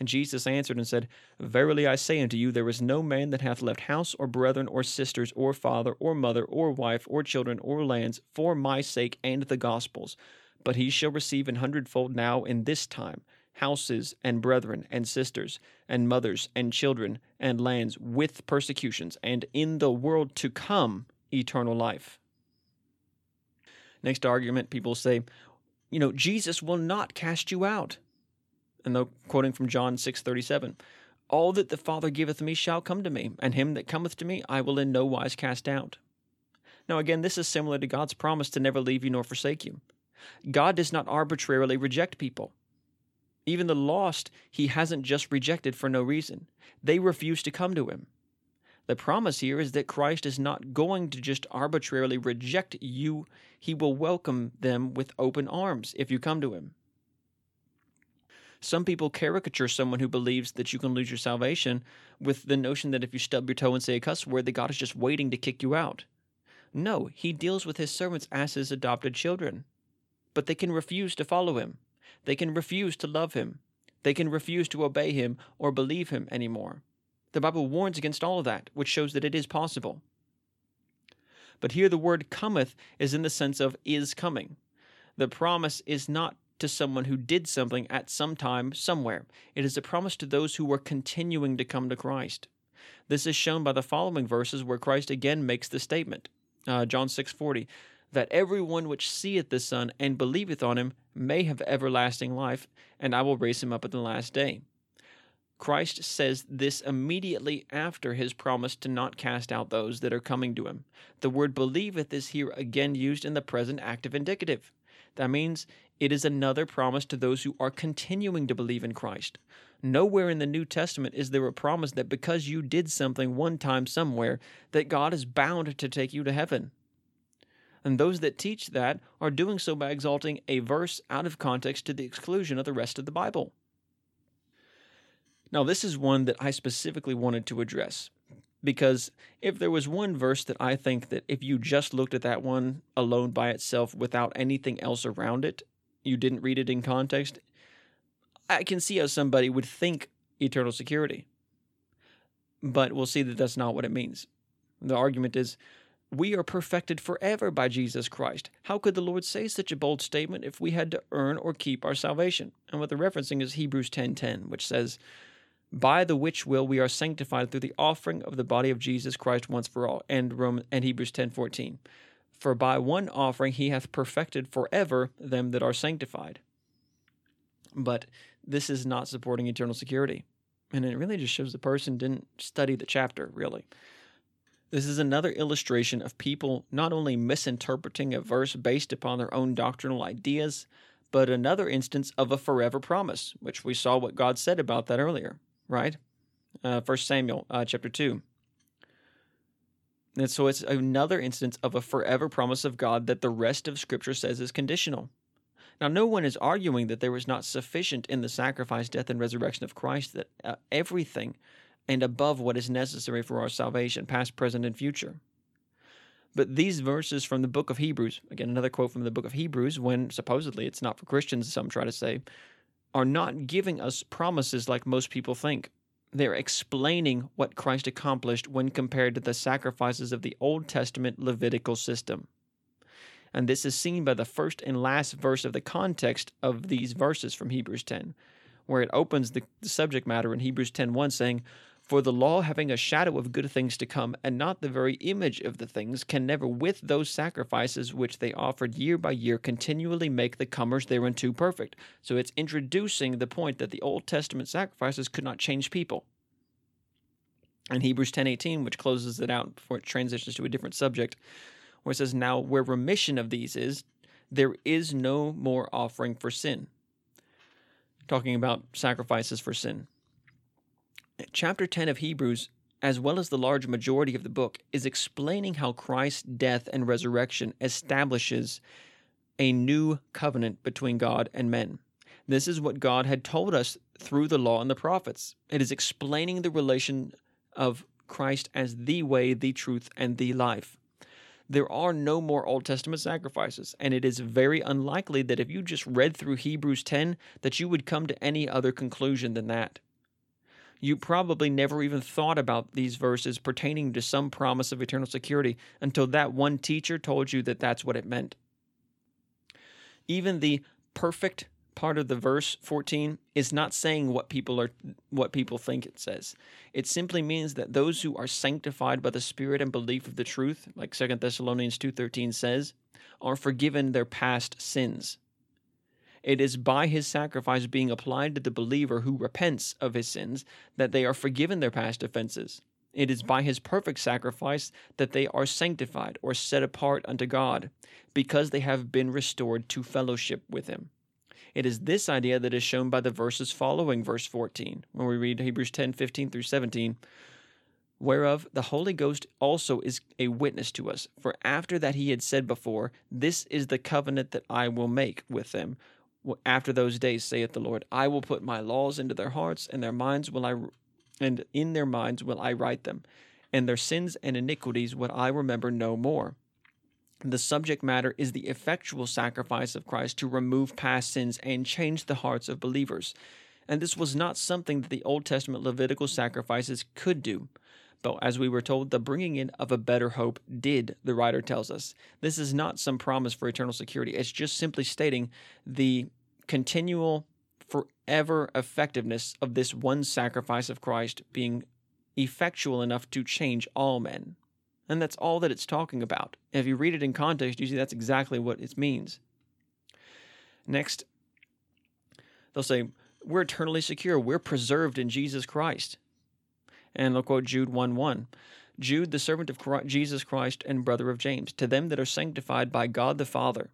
And Jesus answered and said, Verily I say unto you, there is no man that hath left house, or brethren, or sisters, or father, or mother, or wife, or children, or lands, for my sake and the gospel's, but he shall receive an hundredfold now in this time houses, and brethren, and sisters, and mothers, and children, and lands, with persecutions, and in the world to come eternal life. Next argument, people say, you know, Jesus will not cast you out. And they're quoting from John 6:37, all that the Father giveth me shall come to me, and him that cometh to me I will in no wise cast out. Now again, this is similar to God's promise to never leave you nor forsake you. God does not arbitrarily reject people. Even the lost, he hasn't just rejected for no reason. They refuse to come to him. The promise here is that Christ is not going to just arbitrarily reject you. He will welcome them with open arms if you come to him. Some people caricature someone who believes that you can lose your salvation with the notion that if you stub your toe and say a cuss word, that God is just waiting to kick you out. No, he deals with his servants as his adopted children. But they can refuse to follow him. They can refuse to love him. They can refuse to obey him or believe him anymore. The Bible warns against all of that, which shows that it is possible. But here the word cometh is in the sense of is coming. The promise is not to someone who did something at some time somewhere. It is a promise to those who were continuing to come to Christ. This is shown by the following verses where Christ again makes the statement. Uh, John 6:40 that everyone which seeth the Son and believeth on him may have everlasting life, and I will raise him up at the last day. Christ says this immediately after his promise to not cast out those that are coming to him. The word believeth is here again used in the present active indicative. That means it is another promise to those who are continuing to believe in Christ. Nowhere in the New Testament is there a promise that because you did something one time somewhere, that God is bound to take you to heaven. And those that teach that are doing so by exalting a verse out of context to the exclusion of the rest of the Bible. Now, this is one that I specifically wanted to address because if there was one verse that I think that if you just looked at that one alone by itself without anything else around it, you didn't read it in context, I can see how somebody would think eternal security. But we'll see that that's not what it means. The argument is we are perfected forever by Jesus Christ. How could the Lord say such a bold statement if we had to earn or keep our salvation? And what they're referencing is Hebrews 10:10, which says, "By the which will we are sanctified through the offering of the body of Jesus Christ once for all." And Roman and Hebrews 10:14, "For by one offering he hath perfected forever them that are sanctified." But this is not supporting eternal security. And it really just shows the person didn't study the chapter, really. This is another illustration of people not only misinterpreting a verse based upon their own doctrinal ideas, but another instance of a forever promise, which we saw what God said about that earlier, right? Uh, 1 Samuel uh, chapter 2. And so it's another instance of a forever promise of God that the rest of Scripture says is conditional. Now, no one is arguing that there was not sufficient in the sacrifice, death, and resurrection of Christ, that uh, everything and above what is necessary for our salvation, past, present, and future. But these verses from the book of Hebrews, again, another quote from the book of Hebrews, when supposedly it's not for Christians, some try to say, are not giving us promises like most people think. They're explaining what Christ accomplished when compared to the sacrifices of the Old Testament Levitical system. And this is seen by the first and last verse of the context of these verses from Hebrews 10, where it opens the, subject matter in Hebrews 10:1 saying, for the law, having a shadow of good things to come, and not the very image of the things, can never, with those sacrifices which they offered year by year, continually make the comers thereunto perfect. So it's introducing the point that the Old Testament sacrifices could not change people. And Hebrews 10:18, which closes it out before it transitions to a different subject, where it says, Now where remission of these is, there is no more offering for sin. Talking about sacrifices for sin chapter 10 of Hebrews, as well as the large majority of the book, is explaining how Christ's death and resurrection establishes a new covenant between God and men. This is what God had told us through the law and the prophets. It is explaining the relation of Christ as the way, the truth, and the life. There are no more Old Testament sacrifices, and it is very unlikely that if you just read through Hebrews 10 that you would come to any other conclusion than that you probably never even thought about these verses pertaining to some promise of eternal security until that one teacher told you that that's what it meant. Even the perfect part of the verse 14 is not saying what people are what people think it says. It simply means that those who are sanctified by the spirit and belief of the truth, like 2 Thessalonians 2:13 says, are forgiven their past sins. It is by his sacrifice being applied to the believer who repents of his sins that they are forgiven their past offenses. It is by his perfect sacrifice that they are sanctified or set apart unto God, because they have been restored to fellowship with him. It is this idea that is shown by the verses following verse 14, when we read Hebrews 10 15 through 17, whereof the Holy Ghost also is a witness to us. For after that he had said before, This is the covenant that I will make with them after those days, saith the Lord, I will put my laws into their hearts, and their minds will I, and in their minds will I write them, and their sins and iniquities will I remember no more. The subject matter is the effectual sacrifice of Christ to remove past sins and change the hearts of believers. And this was not something that the Old Testament Levitical sacrifices could do. But as we were told, the bringing in of a better hope did, the writer tells us. This is not some promise for eternal security. It's just simply stating the continual, forever effectiveness of this one sacrifice of Christ being effectual enough to change all men. And that's all that it's talking about. If you read it in context, you see that's exactly what it means. Next, they'll say, We're eternally secure. We're preserved in Jesus Christ. And they'll quote Jude 1 1. Jude, the servant of Christ, Jesus Christ and brother of James, to them that are sanctified by God the Father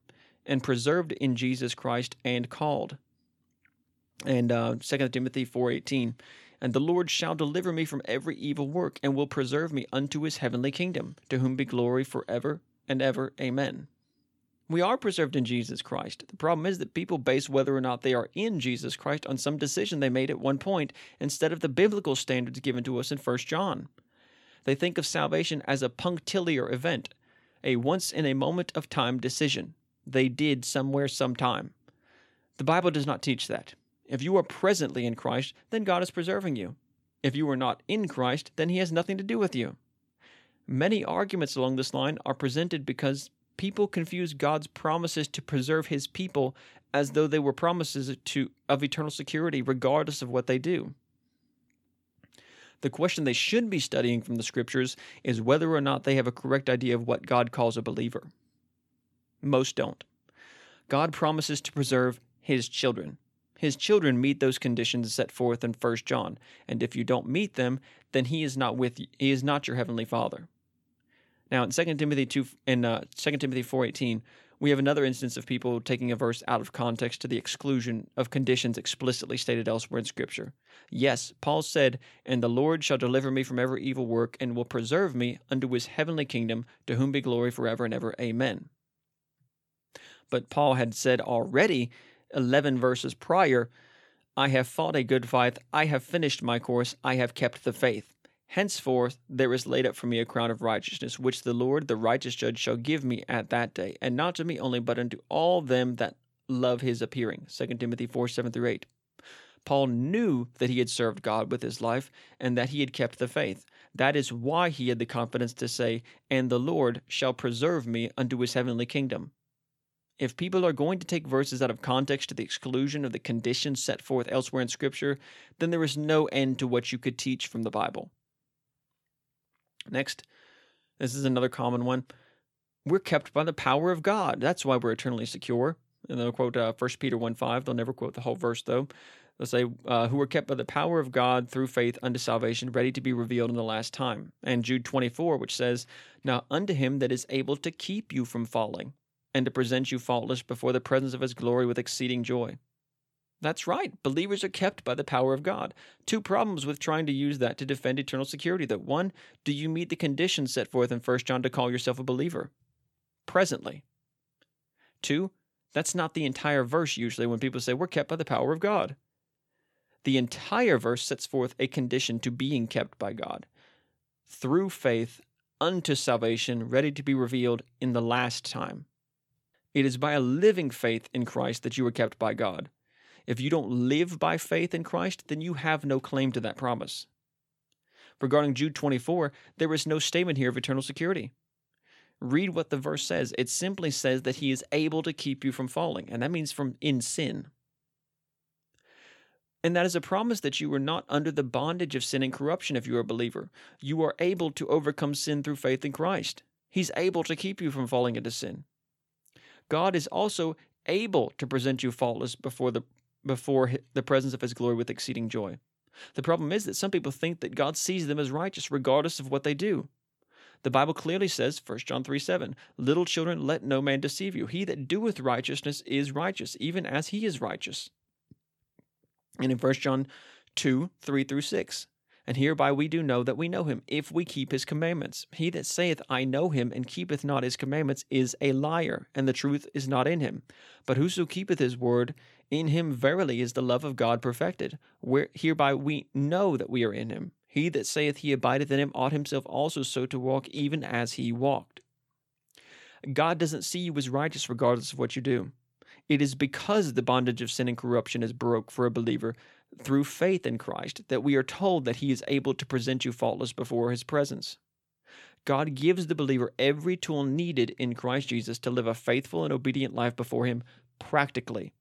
and preserved in Jesus Christ and called. And uh, 2 Timothy 4.18, And the Lord shall deliver me from every evil work and will preserve me unto his heavenly kingdom, to whom be glory forever and ever. Amen. We are preserved in Jesus Christ. The problem is that people base whether or not they are in Jesus Christ on some decision they made at one point instead of the biblical standards given to us in 1 John. They think of salvation as a punctiliar event, a once in a moment of time decision. They did somewhere sometime. The Bible does not teach that. If you are presently in Christ, then God is preserving you. If you are not in Christ, then He has nothing to do with you. Many arguments along this line are presented because people confuse God's promises to preserve his people as though they were promises to of eternal security regardless of what they do. The question they should be studying from the scriptures is whether or not they have a correct idea of what God calls a believer. Most don't. God promises to preserve his children. His children meet those conditions set forth in 1 John, and if you don't meet them, then he is not with you. He is not your heavenly Father. Now in 2 Timothy 2 in uh, 2 Timothy 4:18, we have another instance of people taking a verse out of context to the exclusion of conditions explicitly stated elsewhere in scripture. Yes, Paul said, "And the Lord shall deliver me from every evil work and will preserve me unto his heavenly kingdom, to whom be glory forever and ever. Amen." But Paul had said already 11 verses prior, I have fought a good fight, I have finished my course, I have kept the faith. Henceforth there is laid up for me a crown of righteousness, which the Lord, the righteous judge, shall give me at that day, and not to me only, but unto all them that love his appearing. 2 Timothy 4 7 through 8. Paul knew that he had served God with his life and that he had kept the faith. That is why he had the confidence to say, And the Lord shall preserve me unto his heavenly kingdom. If people are going to take verses out of context to the exclusion of the conditions set forth elsewhere in Scripture, then there is no end to what you could teach from the Bible. Next, this is another common one. We're kept by the power of God. That's why we're eternally secure. And they'll quote uh, 1 Peter 1 5. They'll never quote the whole verse, though. They'll say, uh, Who are kept by the power of God through faith unto salvation, ready to be revealed in the last time. And Jude 24, which says, Now unto him that is able to keep you from falling, and to present you faultless before the presence of his glory with exceeding joy. That's right. Believers are kept by the power of God. Two problems with trying to use that to defend eternal security. That one, do you meet the conditions set forth in 1 John to call yourself a believer? Presently. Two, that's not the entire verse usually when people say we're kept by the power of God. The entire verse sets forth a condition to being kept by God through faith unto salvation, ready to be revealed in the last time. It is by a living faith in Christ that you are kept by God. If you don't live by faith in Christ, then you have no claim to that promise. Regarding Jude 24, there is no statement here of eternal security. Read what the verse says. It simply says that he is able to keep you from falling, and that means from in sin. And that is a promise that you are not under the bondage of sin and corruption if you are a believer. You are able to overcome sin through faith in Christ. He's able to keep you from falling into sin. God is also able to present you faultless before the before the presence of his glory with exceeding joy. The problem is that some people think that God sees them as righteous regardless of what they do. The Bible clearly says, 1 John 3 7, Little children, let no man deceive you. He that doeth righteousness is righteous, even as he is righteous. And in 1 John 2 3 through 6, and hereby we do know that we know him, if we keep his commandments. He that saith, I know him, and keepeth not his commandments, is a liar, and the truth is not in him. But whoso keepeth his word, in him verily is the love of God perfected. Where hereby we know that we are in him. He that saith he abideth in him ought himself also so to walk, even as he walked. God doesn't see you as righteous regardless of what you do. It is because the bondage of sin and corruption is broke for a believer through faith in Christ that we are told that he is able to present you faultless before his presence. God gives the believer every tool needed in Christ Jesus to live a faithful and obedient life before him practically.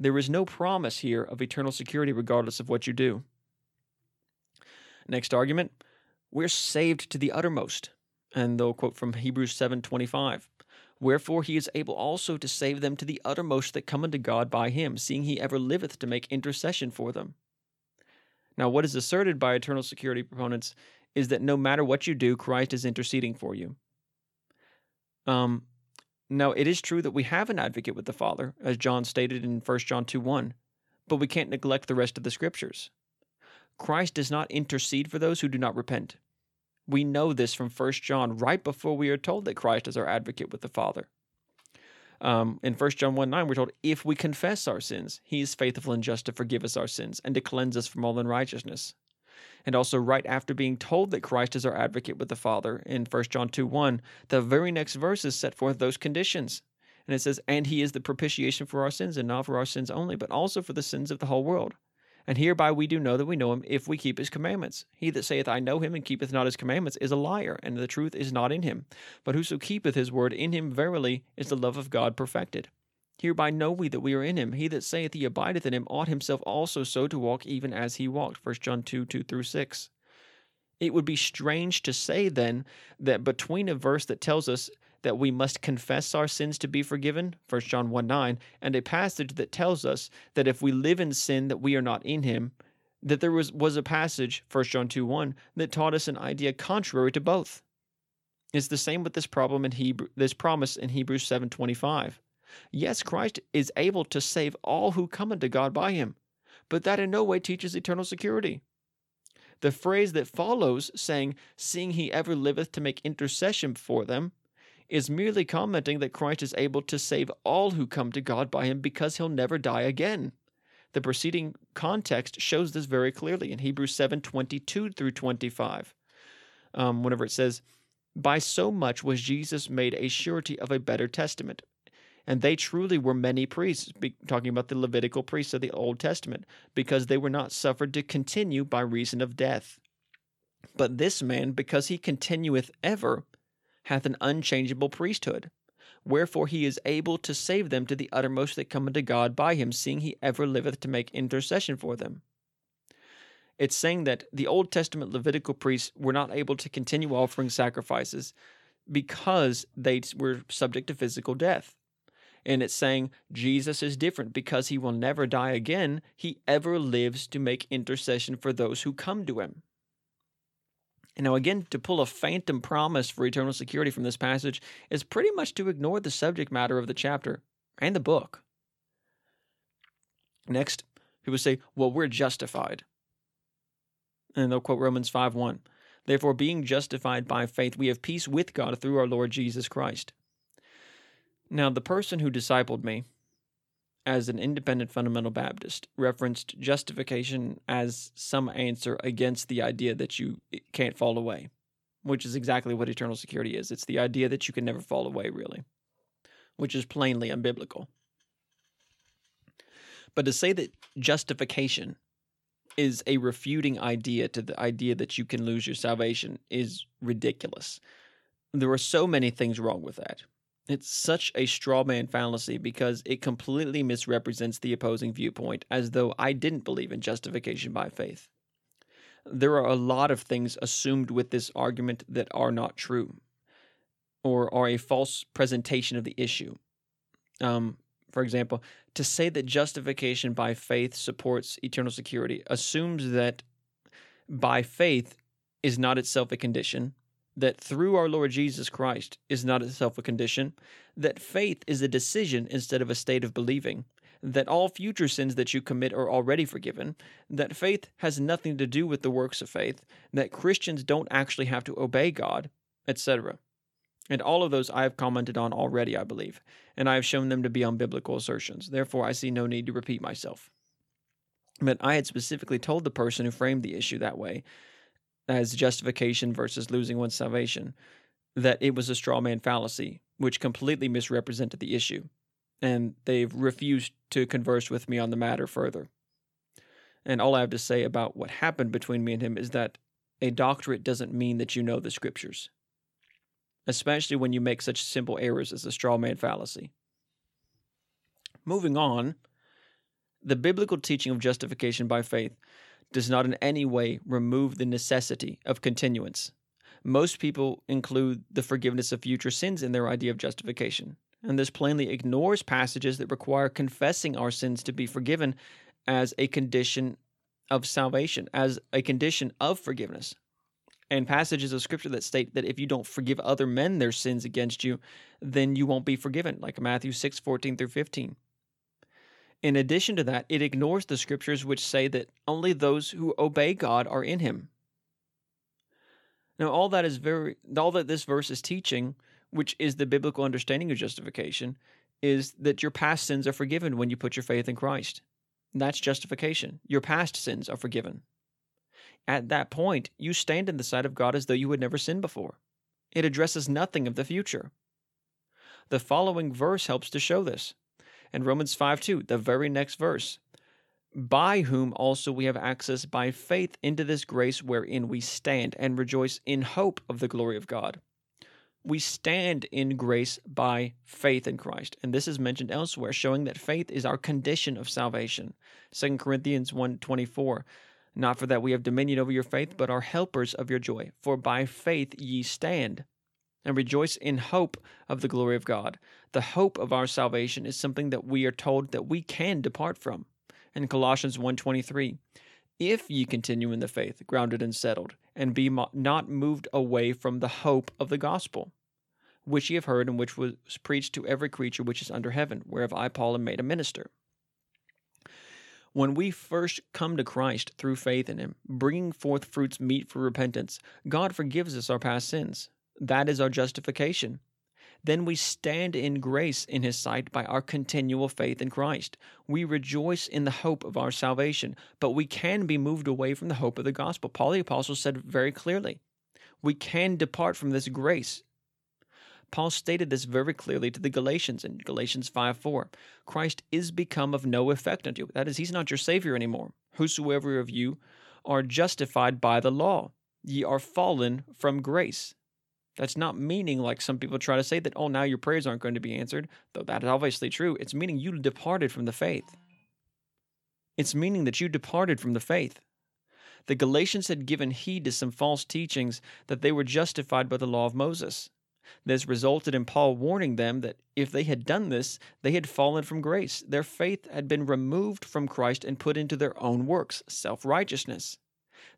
There is no promise here of eternal security regardless of what you do. Next argument, we're saved to the uttermost. And they'll quote from Hebrews 7:25. Wherefore he is able also to save them to the uttermost that come unto God by him, seeing he ever liveth to make intercession for them. Now, what is asserted by eternal security proponents is that no matter what you do, Christ is interceding for you. Um, now, it is true that we have an advocate with the Father, as John stated in 1 John 2 1, but we can't neglect the rest of the scriptures. Christ does not intercede for those who do not repent. We know this from 1 John right before we are told that Christ is our advocate with the Father. Um, in 1 John 1 9, we're told, if we confess our sins, he is faithful and just to forgive us our sins and to cleanse us from all unrighteousness. And also, right after being told that Christ is our advocate with the Father in 1 John 2 1, the very next verses set forth those conditions. And it says, And he is the propitiation for our sins, and not for our sins only, but also for the sins of the whole world. And hereby we do know that we know him if we keep his commandments. He that saith, I know him, and keepeth not his commandments, is a liar, and the truth is not in him. But whoso keepeth his word, in him verily is the love of God perfected. Hereby know we that we are in him. He that saith he abideth in him ought himself also so to walk even as he walked. 1 John 2 2 through 6. It would be strange to say then that between a verse that tells us that we must confess our sins to be forgiven, 1 John 1 9, and a passage that tells us that if we live in sin, that we are not in him, that there was, was a passage, 1 John 2 1, that taught us an idea contrary to both. It's the same with this problem in Hebrew, this promise in Hebrews 7:25. Yes, Christ is able to save all who come unto God by him, but that in no way teaches eternal security. The phrase that follows, saying, Seeing he ever liveth to make intercession for them, is merely commenting that Christ is able to save all who come to God by him because he'll never die again. The preceding context shows this very clearly in Hebrews 7 22 through 25. Um, whenever it says, By so much was Jesus made a surety of a better testament. And they truly were many priests, talking about the Levitical priests of the Old Testament, because they were not suffered to continue by reason of death. But this man, because he continueth ever, hath an unchangeable priesthood. Wherefore he is able to save them to the uttermost that come unto God by him, seeing he ever liveth to make intercession for them. It's saying that the Old Testament Levitical priests were not able to continue offering sacrifices because they were subject to physical death. And it's saying Jesus is different because he will never die again. He ever lives to make intercession for those who come to him. And now, again, to pull a phantom promise for eternal security from this passage is pretty much to ignore the subject matter of the chapter and the book. Next, people say, well, we're justified. And they'll quote Romans 5 1. Therefore, being justified by faith, we have peace with God through our Lord Jesus Christ. Now, the person who discipled me as an independent fundamental Baptist, referenced justification as some answer against the idea that you eh, can't fall away, which is exactly what eternal security is. It's the idea that you can never fall away, really, which is plainly unbiblical. But to say that justification is a refuting idea to the idea that you can lose your salvation is ridiculous. There are so many things wrong with that. It's such a straw man fallacy because it completely misrepresents the opposing viewpoint as though I didn't believe in justification by faith. There are a lot of things assumed with this argument that are not true or are a false presentation of the issue. Um, for example, to say that justification by faith supports eternal security assumes that by faith is not itself a condition, that through our Lord Jesus Christ is not itself a condition, that faith is a decision instead of a state of believing, that all future sins that you commit are already forgiven, that faith has nothing to do with the works of faith, that Christians don't actually have to obey God, etc. And all of those I have commented on already, I believe, and I have shown them to be unbiblical assertions. Therefore, I see no need to repeat myself. But I had specifically told the person who framed the issue that way as justification versus losing one's salvation, that it was a straw man fallacy, which completely misrepresented the issue, and they've refused to converse with me on the matter further. And all I have to say about what happened between me and him is that a doctorate doesn't mean that you know the scriptures, especially when you make such simple errors as the straw man fallacy. Moving on, the biblical teaching of justification by faith does not in any way remove the necessity of continuance. Most people include the forgiveness of future sins in their idea of justification, and this plainly ignores passages that require confessing our sins to be forgiven as a condition of salvation, as a condition of forgiveness. And passages of scripture that state that if you don't forgive other men their sins against you, then you won't be forgiven, like Matthew 6 14 through 15. In addition to that, it ignores the scriptures which say that only those who obey God are in him. Now, all that is very, all that this verse is teaching, which is the biblical understanding of justification, is that your past sins are forgiven when you put your faith in Christ. That's justification. Your past sins are forgiven. At that point, you stand in the sight of God as though you had never sinned before. It addresses nothing of the future. The following verse helps to show this. In Romans 5 2, the very next verse, by whom also we have access by faith into this grace wherein we stand and rejoice in hope of the glory of God. We stand in grace by faith in Christ. And this is mentioned elsewhere, showing that faith is our condition of salvation. 2 Corinthians 1.24 Not for that we have dominion over your faith, but are helpers of your joy. For by faith ye stand, and rejoice in hope of the glory of God. The hope of our salvation is something that we are told that we can depart from. In Colossians 1.23 if ye continue in the faith, grounded and settled, and be not moved away from the hope of the gospel, which ye have heard and which was preached to every creature which is under heaven, whereof I, Paul, am made a minister. When we first come to Christ through faith in Him, bringing forth fruits meet for repentance, God forgives us our past sins. That is our justification then we stand in grace in his sight by our continual faith in Christ. We rejoice in the hope of our salvation, but we can be moved away from the hope of the gospel. Paul the Apostle said very clearly, we can depart from this grace. Paul stated this very clearly to the Galatians in Galatians 5 4. Christ is become of no effect unto you. That is, he's not your Savior anymore. Whosoever of you are justified by the law, ye are fallen from grace. That's not meaning like some people try to say that, oh, now your prayers aren't going to be answered, though that is obviously true. It's meaning you departed from the faith. It's meaning that you departed from the faith. The Galatians had given heed to some false teachings that they were justified by the law of Moses. This resulted in Paul warning them that if they had done this, they had fallen from grace. Their faith had been removed from Christ and put into their own works, self righteousness.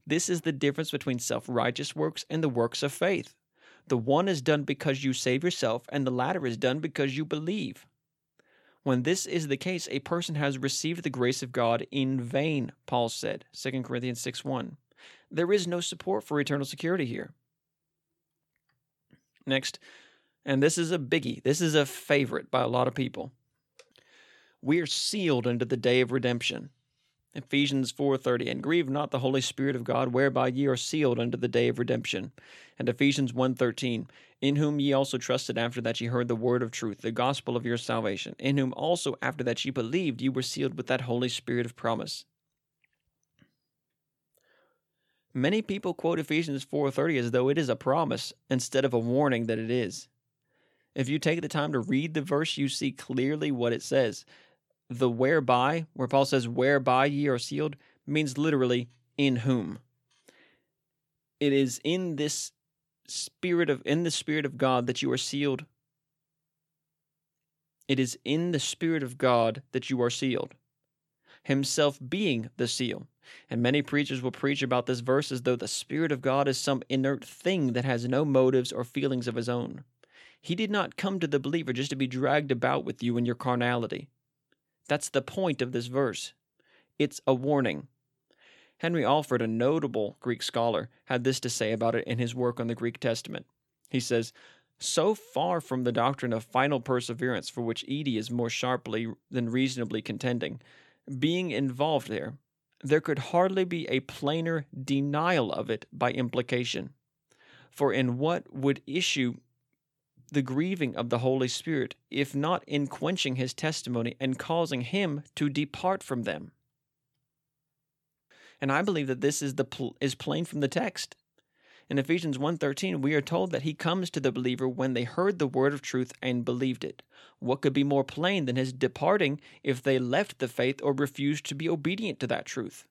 This is the difference between self righteous works and the works of faith. The one is done because you save yourself, and the latter is done because you believe. When this is the case, a person has received the grace of God in vain, Paul said, 2 Corinthians 6 1. There is no support for eternal security here. Next, and this is a biggie, this is a favorite by a lot of people. We are sealed unto the day of redemption. Ephesians 4:30 and grieve not the holy spirit of God whereby ye are sealed unto the day of redemption. And Ephesians 1:13 in whom ye also trusted after that ye heard the word of truth the gospel of your salvation in whom also after that ye believed ye were sealed with that holy spirit of promise. Many people quote Ephesians 4:30 as though it is a promise instead of a warning that it is. If you take the time to read the verse you see clearly what it says the whereby, where Paul says, whereby ye are sealed, means literally in whom. It is in this spirit of in the spirit of God that you are sealed. It is in the spirit of God that you are sealed. Himself being the seal. And many preachers will preach about this verse as though the Spirit of God is some inert thing that has no motives or feelings of his own. He did not come to the believer just to be dragged about with you in your carnality. That's the point of this verse. It's a warning. Henry Alford, a notable Greek scholar, had this to say about it in his work on the Greek Testament. He says, So far from the doctrine of final perseverance, for which Eadie is more sharply than reasonably contending, being involved there, there could hardly be a plainer denial of it by implication. For in what would issue the grieving of the Holy Spirit, if not in quenching his testimony and causing him to depart from them. And I believe that this is the pl- is plain from the text. In Ephesians 1:13, we are told that he comes to the believer when they heard the word of truth and believed it. What could be more plain than his departing if they left the faith or refused to be obedient to that truth?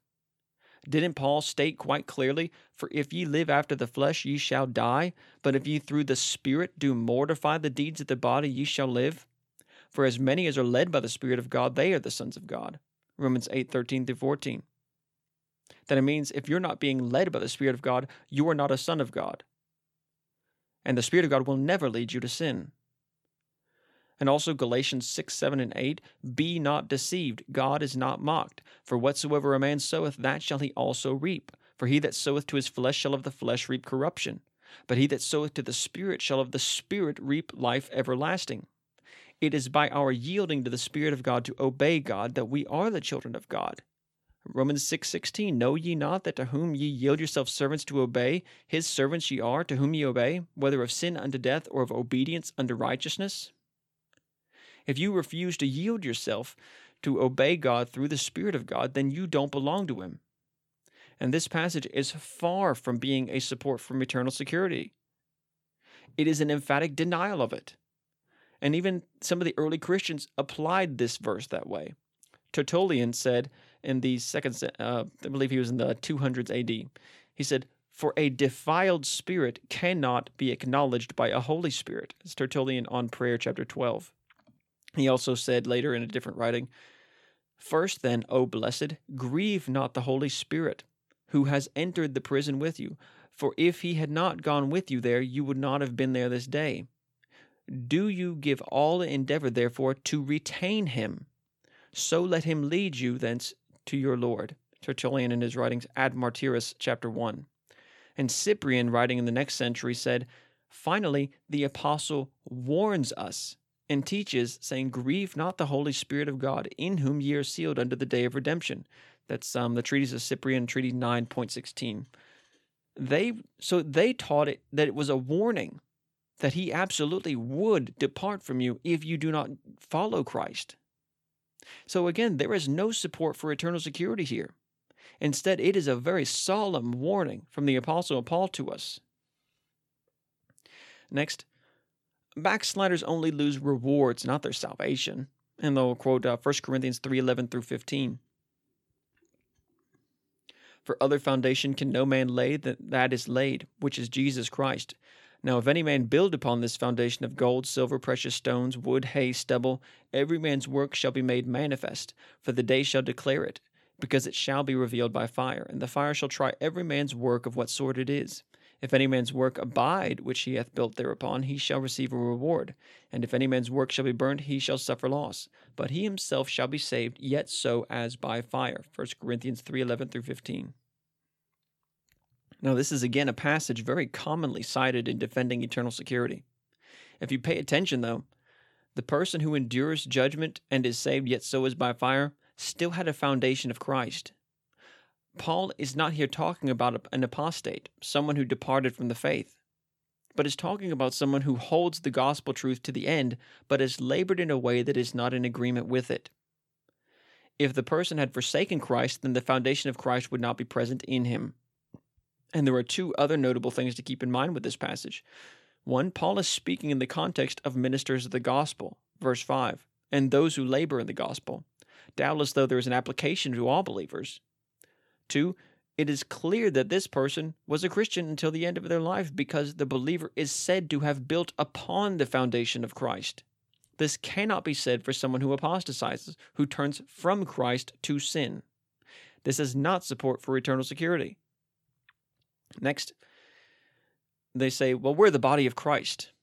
Didn't Paul state quite clearly, For if ye live after the flesh, ye shall die, but if ye through the Spirit do mortify the deeds of the body, ye shall live? For as many as are led by the Spirit of God, they are the sons of God. Romans 8 13 through 14. That it means if you're not being led by the Spirit of God, you are not a son of God. And the Spirit of God will never lead you to sin. And also Galatians 6, 7, and 8 Be not deceived, God is not mocked. For whatsoever a man soweth, that shall he also reap. For he that soweth to his flesh shall of the flesh reap corruption. But he that soweth to the Spirit shall of the Spirit reap life everlasting. It is by our yielding to the Spirit of God to obey God that we are the children of God. Romans 6:16 Know ye not that to whom ye yield yourselves servants to obey his servants ye are to whom ye obey whether of sin unto death or of obedience unto righteousness if you refuse to yield yourself to obey God through the Spirit of God, then you don't belong to Him. And this passage is far from being a support from eternal security. It is an emphatic denial of it. And even some of the early Christians applied this verse that way. Tertullian said in the second, uh, I believe he was in the 200s AD, he said, For a defiled spirit cannot be acknowledged by a Holy Spirit. It's Tertullian on Prayer, chapter 12. He also said later in a different writing, First, then, O blessed, grieve not the Holy Spirit, who has entered the prison with you. For if he had not gone with you there, you would not have been there this day. Do you give all endeavor, therefore, to retain him? So let him lead you thence to your Lord. Tertullian in his writings Ad Martyras, chapter 1. And Cyprian, writing in the next century, said, Finally, the apostle warns us and teaches, saying, Grieve not the Holy Spirit of God, in whom ye are sealed unto the day of redemption. That's um, the treatise of Cyprian, treaty 9.16. They so they taught it that it was a warning that he absolutely would depart from you if you do not follow Christ. So again, there is no support for eternal security here. Instead, it is a very solemn warning from the Apostle Paul to us. Next, backsliders only lose rewards, not their salvation. And they'll quote uh, 1 Corinthians 3:11 through 15. For other foundation can no man lay than that is laid, which is Jesus Christ. Now if any man build upon this foundation of gold, silver, precious stones, wood, hay, stubble, every man's work shall be made manifest, for the day shall declare it, because it shall be revealed by fire, and the fire shall try every man's work of what sort it is. If any man's work abide which he hath built thereupon, he shall receive a reward. And if any man's work shall be burnt, he shall suffer loss. But he himself shall be saved, yet so as by fire. 1 Corinthians 3 11 through 15. Now, this is again a passage very commonly cited in defending eternal security. If you pay attention, though, the person who endures judgment and is saved, yet so is by fire, still had a foundation of Christ. Paul is not here talking about an apostate, someone who departed from the faith, but is talking about someone who holds the gospel truth to the end, but has labored in a way that is not in agreement with it. If the person had forsaken Christ, then the foundation of Christ would not be present in him. And there are two other notable things to keep in mind with this passage. One, Paul is speaking in the context of ministers of the gospel, verse 5, and those who labor in the gospel. Doubtless, though there is an application to all believers, Two, it is clear that this person was a Christian until the end of their life because the believer is said to have built upon the foundation of Christ. This cannot be said for someone who apostatizes, who turns from Christ to sin. This is not support for eternal security. Next, they say, well, we're the body of Christ.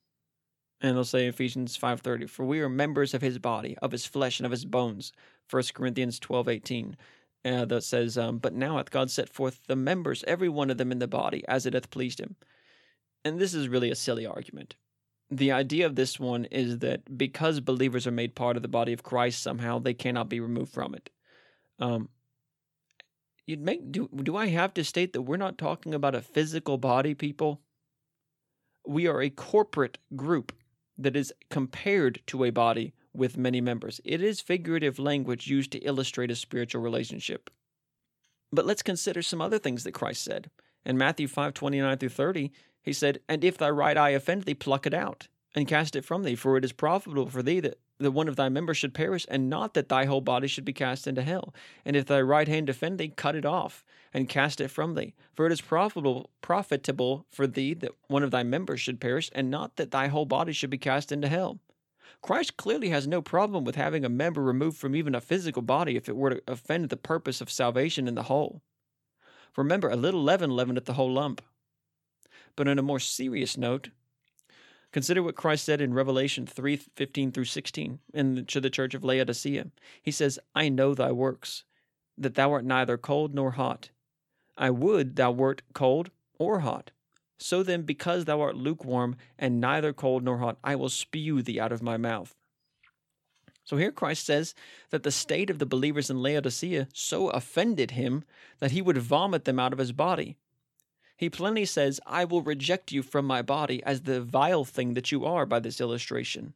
And they'll say Ephesians 5:30, for we are members of his body, of his flesh and of his bones. 1 Corinthians 12:18 uh, that says, um, But now hath God set forth the members, every one of them in the body, as it hath pleased him. And this is really a silly argument. The idea of this one is that because believers are made part of the body of Christ somehow, they cannot be removed from it. Um, you'd make do do I have to state that we're not talking about a physical body, people? We are a corporate group that is compared to a body with many members. It is figurative language used to illustrate a spiritual relationship. But let's consider some other things that Christ said. In Matthew 5 29 through 30, he said, And if thy right eye offend thee, pluck it out, and cast it from thee, for it is profitable for thee that, that one of thy members should perish, and not that thy whole body should be cast into hell. And if thy right hand offend thee, cut it off, and cast it from thee. For it is profitable profitable for thee that one of thy members should perish, and not that thy whole body should be cast into hell. Christ clearly has no problem with having a member removed from even a physical body if it were to offend the purpose of salvation in the whole. Remember, a little leaven leaveneth the whole lump. But on a more serious note, consider what Christ said in Revelation 3 15 through 16 in, to the church of Laodicea. He says, I know thy works, that thou art neither cold nor hot. I would thou wert cold or hot. So then, because thou art lukewarm and neither cold nor hot, I will spew thee out of my mouth. So here Christ says that the state of the believers in Laodicea so offended him that he would vomit them out of his body. He plainly says, I will reject you from my body as the vile thing that you are by this illustration.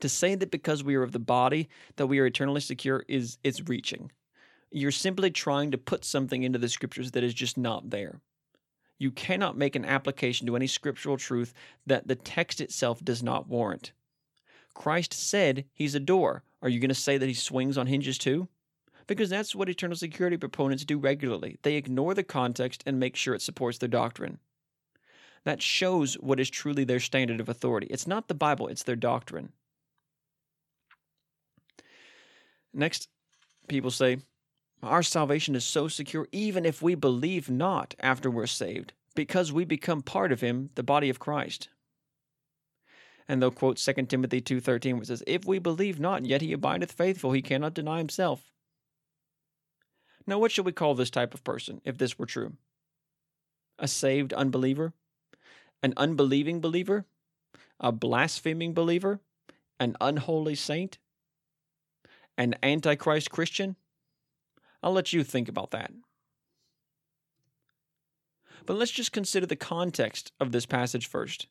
To say that because we are of the body that we are eternally secure is it's reaching. You're simply trying to put something into the scriptures that is just not there. You cannot make an application to any scriptural truth that the text itself does not warrant. Christ said he's a door. Are you going to say that he swings on hinges too? Because that's what eternal security proponents do regularly. They ignore the context and make sure it supports their doctrine. That shows what is truly their standard of authority. It's not the Bible, it's their doctrine. Next, people say, our salvation is so secure even if we believe not after we're saved, because we become part of him, the body of Christ. And they'll quote 2 Timothy 2.13, which says, If we believe not, yet he abideth faithful, he cannot deny himself. Now, what should we call this type of person if this were true? A saved unbeliever? An unbelieving believer? A blaspheming believer? An unholy saint? An antichrist Christian? I'll let you think about that. But let's just consider the context of this passage first.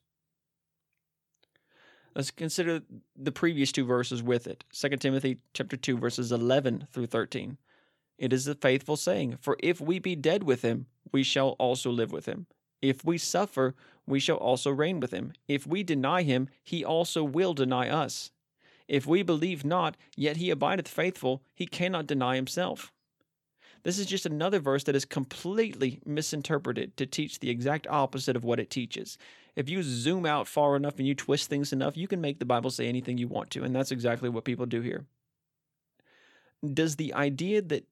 Let's consider the previous two verses with it. 2 Timothy chapter 2 verses 11 through 13. It is a faithful saying, for if we be dead with him, we shall also live with him. If we suffer, we shall also reign with him. If we deny him, he also will deny us. If we believe not, yet he abideth faithful, he cannot deny himself. This is just another verse that is completely misinterpreted to teach the exact opposite of what it teaches. If you zoom out far enough and you twist things enough, you can make the Bible say anything you want to, and that's exactly what people do here. Does the idea that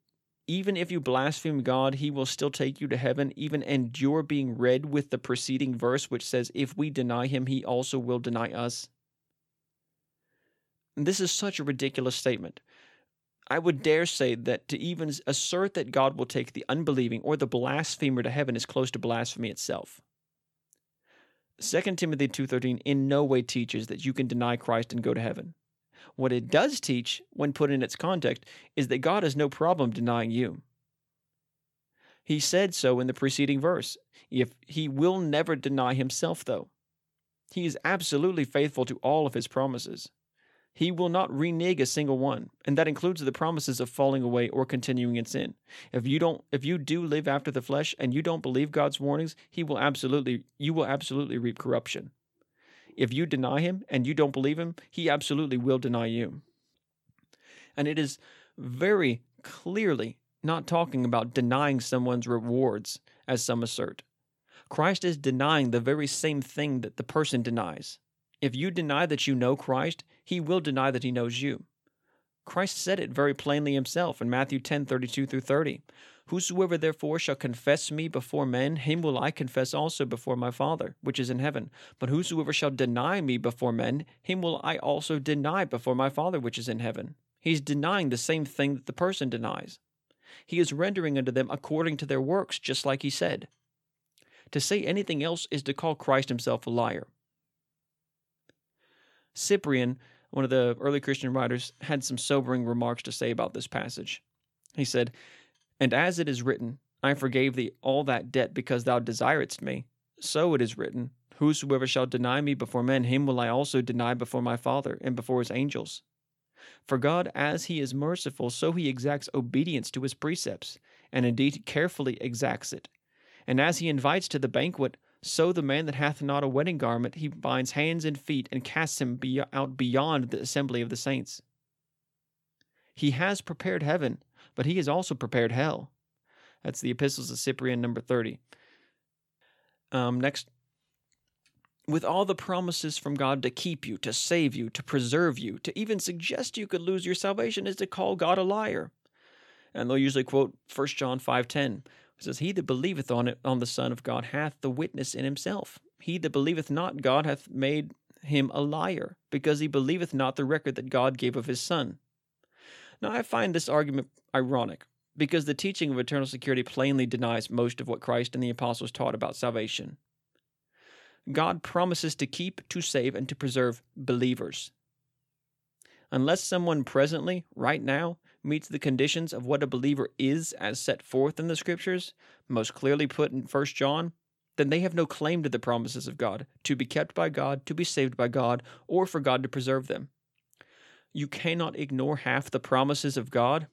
even if you blaspheme God, he will still take you to heaven, even endure being read with the preceding verse, which says, If we deny him, he also will deny us? This is such a ridiculous statement. I would dare say that to even assert that God will take the unbelieving or the blasphemer to heaven is close to blasphemy itself. 2 Timothy 2:13 in no way teaches that you can deny Christ and go to heaven. What it does teach, when put in its context, is that God has no problem denying you. He said so in the preceding verse. If he will never deny himself though. He is absolutely faithful to all of his promises. He will not renege a single one, and that includes the promises of falling away or continuing in sin. If you don't if you do live after the flesh and you don't believe God's warnings, he will absolutely you will absolutely reap corruption. If you deny him and you don't believe him, he absolutely will deny you. And it is very clearly not talking about denying someone's rewards, as some assert. Christ is denying the very same thing that the person denies. If you deny that you know Christ, he will deny that he knows you. Christ said it very plainly himself in Matthew 10 32 through 30. Whosoever therefore shall confess me before men, him will I confess also before my Father, which is in heaven. But whosoever shall deny me before men, him will I also deny before my Father, which is in heaven. He's denying the same thing that the person denies. He is rendering unto them according to their works, just like he said. To say anything else is to call Christ himself a liar. Cyprian, one of the early Christian writers, had some sobering remarks to say about this passage. He said, And as it is written, I forgave thee all that debt because thou desiredst me, so it is written, Whosoever shall deny me before men, him will I also deny before my Father and before his angels. For God, as he is merciful, so he exacts obedience to his precepts. and indeed carefully exacts it. And as he invites to the banquet, so the man that hath not a wedding garment, he binds hands and feet and casts him be- out beyond the assembly of the saints. He has prepared heaven, but he has also prepared hell. That's the Epistles of Cyprian, number 30. Um, next, with all the promises from God to keep you, to save you, to preserve you, to even suggest you could lose your salvation is to call God a liar. And they'll usually quote 1 John 5:10. It says, He that believeth on it on the Son of God hath the witness in himself. He that believeth not God hath made him a liar, because he believeth not the record that God gave of his Son. Now I find this argument ironic, because the teaching of eternal security plainly denies most of what Christ and the apostles taught about salvation. God promises to keep, to save, and to preserve believers. Unless someone presently, right now, meets the conditions of what a believer is as set forth in the scriptures, most clearly put in 1 John, then they have no claim to the promises of God, to be kept by God, to be saved by God, or for God to preserve them. You cannot ignore half the promises of God.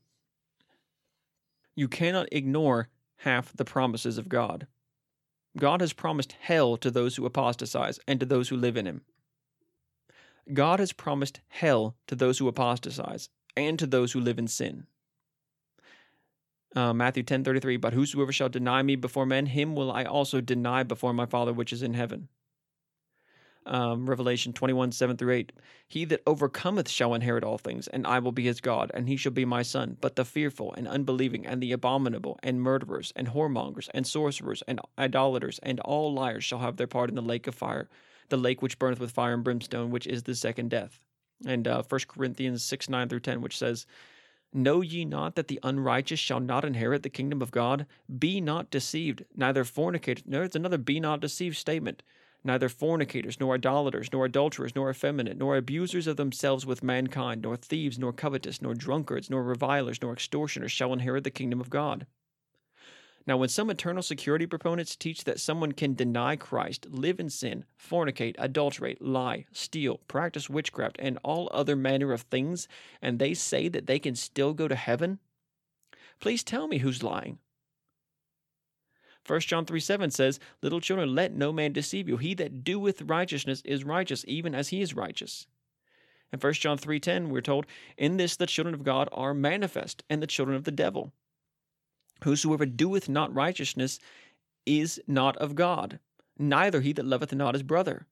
You cannot ignore half the promises of God. God has promised hell to those who apostatize and to those who live in him. God has promised hell to those who apostatize and to those who live in sin. Uh, Matthew 10:33 But whosoever shall deny me before men him will I also deny before my Father which is in heaven. Um, Revelation 21, 7 through 8. He that overcometh shall inherit all things, and I will be his God, and he shall be my son. But the fearful, and unbelieving, and the abominable, and murderers, and whoremongers, and sorcerers, and idolaters, and all liars shall have their part in the lake of fire, the lake which burneth with fire and brimstone, which is the second death. And uh, 1 Corinthians 6, 9 through 10, which says, Know ye not that the unrighteous shall not inherit the kingdom of God? Be not deceived, neither fornicators. There's another be not deceived statement neither fornicators, nor idolaters, nor adulterers, nor effeminate, nor abusers of themselves with mankind, nor thieves, nor covetous, nor drunkards, nor revilers, nor extortioners shall inherit the kingdom of God. Now, when some eternal security proponents teach that someone can deny Christ, live in sin, fornicate, adulterate, lie, steal, practice witchcraft, and all other manner of things, and they say that they can still go to heaven, please tell me who's lying. 1 John 3 7 says, Little children, let no man deceive you. He that doeth righteousness is righteous, even as he is righteous. In 1 John 3:10 we're told, "In this the children of God are manifest, and the children of the devil. Whosoever doeth not righteousness is not of God, neither he that loveth not his brother."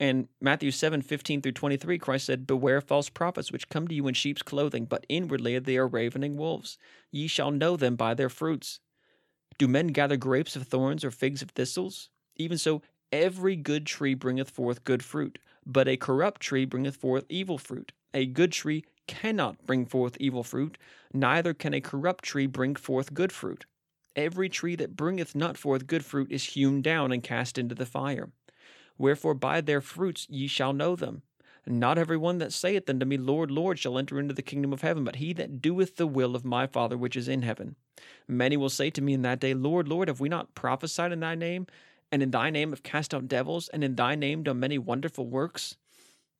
And Matthew 7, 15 through 23, Christ said, Beware false prophets, which come to you in sheep's clothing, but inwardly they are ravening wolves. Ye shall know them by their fruits. Do men gather grapes of thorns or figs of thistles? Even so, every good tree bringeth forth good fruit, but a corrupt tree bringeth forth evil fruit. A good tree cannot bring forth evil fruit, neither can a corrupt tree bring forth good fruit. Every tree that bringeth not forth good fruit is hewn down and cast into the fire. Wherefore by their fruits ye shall know them. Not every one that saith unto me, Lord, Lord, shall enter into the kingdom of heaven, but he that doeth the will of my Father which is in heaven. Many will say to me in that day, Lord, Lord, have we not prophesied in thy name? And in thy name have cast out devils, and in thy name done many wonderful works?